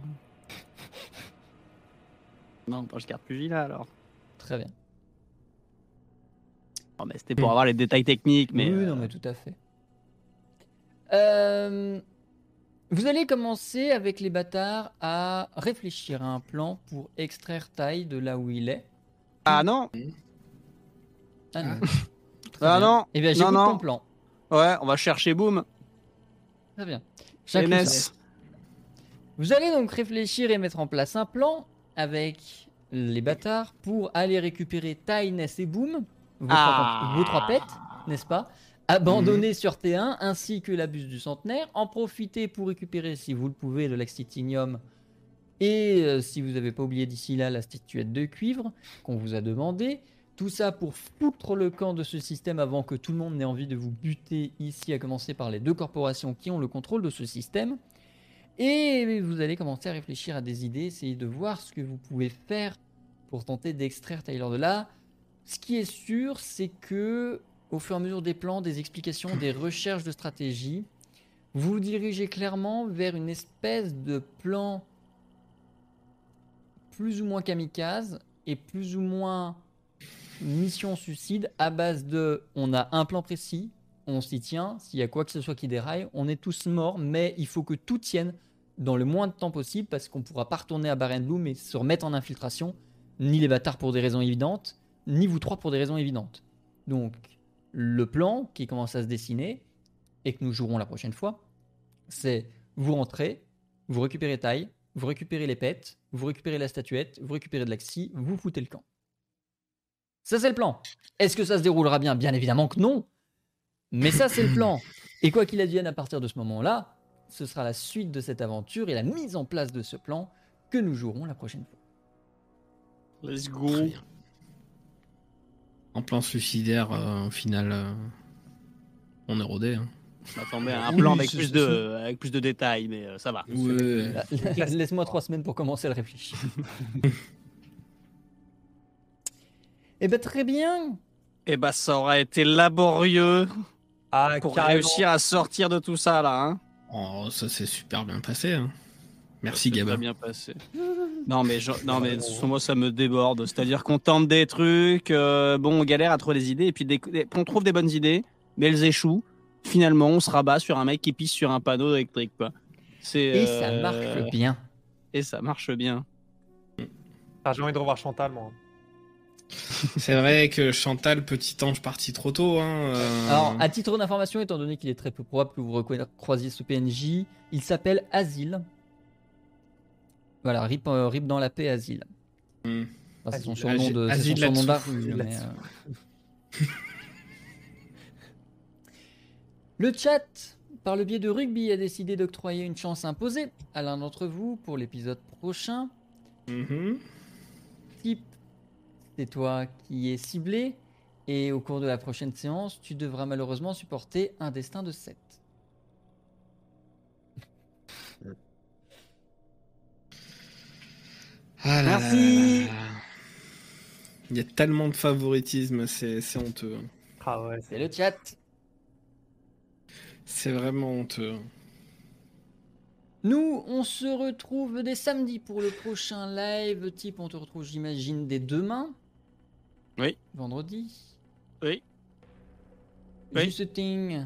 Non, bah, je garde pugilat alors. Très bien. Mais c'était pour avoir les détails techniques, mais. oui, euh, non, mais tout à fait. Euh, vous allez commencer avec les bâtards à réfléchir à un plan pour extraire taille de là où il est. Ah non, Ah non. ah non, Eh bien, non, j'écoute non. ton plan. Ouais, on va chercher Boom. Très bien. Ça. Vous allez donc réfléchir et mettre en place un plan avec les bâtards pour aller récupérer Tai, Ness et Boom, vos, Ah. trois, vos trois pets, n'est-ce pas? Abandonnés sur T1 ainsi que la buse du centenaire. En profiter pour récupérer, si vous le pouvez, le Laxitinium. Et euh, si vous n'avez pas oublié d'ici là la statuette de cuivre qu'on vous a demandé. Tout ça pour foutre le camp de ce système avant que tout le monde n'ait envie de vous buter ici, à commencer par les deux corporations qui ont le contrôle de ce système. Et vous allez commencer à réfléchir à des idées, essayer de voir ce que vous pouvez faire pour tenter d'extraire Tyler de là. Ce qui est sûr, c'est que au fur et à mesure des plans, des explications, des recherches de stratégie, vous dirigez clairement vers une espèce de plan plus ou moins kamikaze et plus ou moins mission suicide à base de on a un plan précis, on s'y tient, s'il y a quoi que ce soit qui déraille, on est tous morts, mais il faut que tout tienne dans le moins de temps possible parce qu'on pourra pas retourner à Barren Bloom et se remettre en infiltration, ni les bâtards pour des raisons évidentes, ni vous trois pour des raisons évidentes. Donc, le plan qui commence à se dessiner et que nous jouerons la prochaine fois, c'est vous rentrez, vous récupérez taille, vous récupérez les pets, vous récupérez la statuette, vous récupérez de l'axi, vous foutez le camp. Ça, c'est le plan. Est-ce que ça se déroulera bien? Bien évidemment que non. Mais ça, c'est le plan. Et quoi qu'il advienne à partir de ce moment-là, ce sera la suite de cette aventure et la mise en place de ce plan que nous jouerons la prochaine fois. Let's go. En plan suicidaire, euh, au final, euh, on est rodé. Hein. À un Oui, plan avec plus, de, avec plus de détails, mais euh, ça va. Ouais. Laisse-moi trois semaines pour commencer à le réfléchir. Eh ben très bien. Eh bah, ça aurait été laborieux Ah, pour carrément. réussir à sortir de tout ça là. Hein. Oh, ça s'est super bien passé. hein. Merci Gabin. très bien passé. Non mais, je- non, mais sur moi ça me déborde. C'est-à-dire qu'on tente des trucs, euh, bon on galère à trouver des idées, et puis des- des- on trouve des bonnes idées, mais elles échouent. Finalement on se rabat sur un mec qui pisse sur un panneau électrique. Quoi. C'est, Et ça euh, marche bien. Et ça marche bien. Ah, J'ai envie de revoir Chantal, moi. C'est vrai que Chantal, petit ange parti trop tôt. Hein, euh, Alors, à titre d'information, étant donné qu'il est très peu probable que vous recroisiez ce PNJ, il s'appelle Asile. Voilà, rip, euh, rip dans la paix, Asile. hmm. Enfin, c'est son surnom de, Asile son surnom mais, euh. Le chat, par le biais de Rugby, a décidé d'octroyer une chance imposée à l'un d'entre vous pour l'épisode prochain. Mhm. Type, c'est toi qui es ciblé. Et au cours de la prochaine séance, tu devras malheureusement supporter un destin de 7. Ah là Merci. là là là. Il y a tellement de favoritisme, c'est honteux. Ah ouais, C'est le chat. C'est vraiment honteux. Nous, on se retrouve dès samedi pour le prochain live. Type, on te retrouve, j'imagine, dès demain. Oui. Vendredi. Oui. Oui. Juste thing.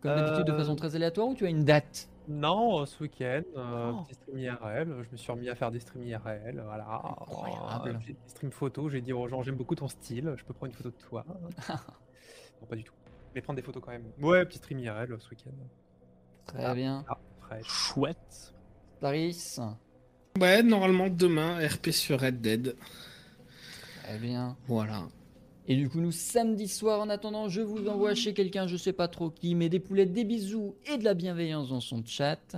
Comme d'habitude, de Euh, façon très aléatoire ou tu as une date? Non, euh, ce week-end, euh, Oh. petit stream IRL. Je me suis remis à faire des streams IRL. Voilà. Incroyable. Euh, j'ai des streams photos. J'ai dit aux gens, j'aime beaucoup ton style. Je peux prendre une photo de toi. non, pas du tout. Mais prendre des photos quand même. Ouais, petit stream IRL ce week-end. Très Ah. bien. Ah, fraîche. Chouette. Paris. Ouais, normalement demain, RP sur Red Dead. Très bien. Voilà. Et du coup, nous, samedi soir, en attendant, je vous envoie chez quelqu'un, je sais pas trop qui, mais des poulettes, des bisous et de la bienveillance dans son chat.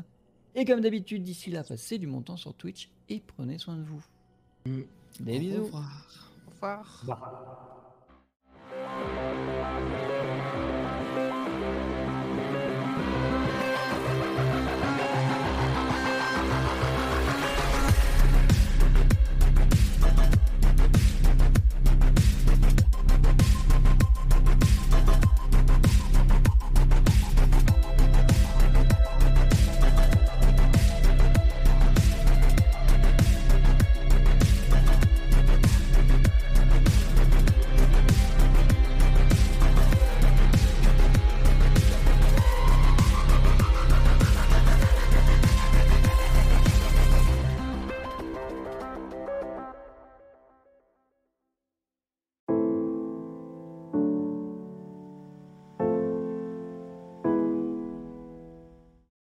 Et comme d'habitude, d'ici là, passez du bon temps sur Twitch et prenez soin de vous. Mm. Des Au bisous. revoir. Au revoir. Bah.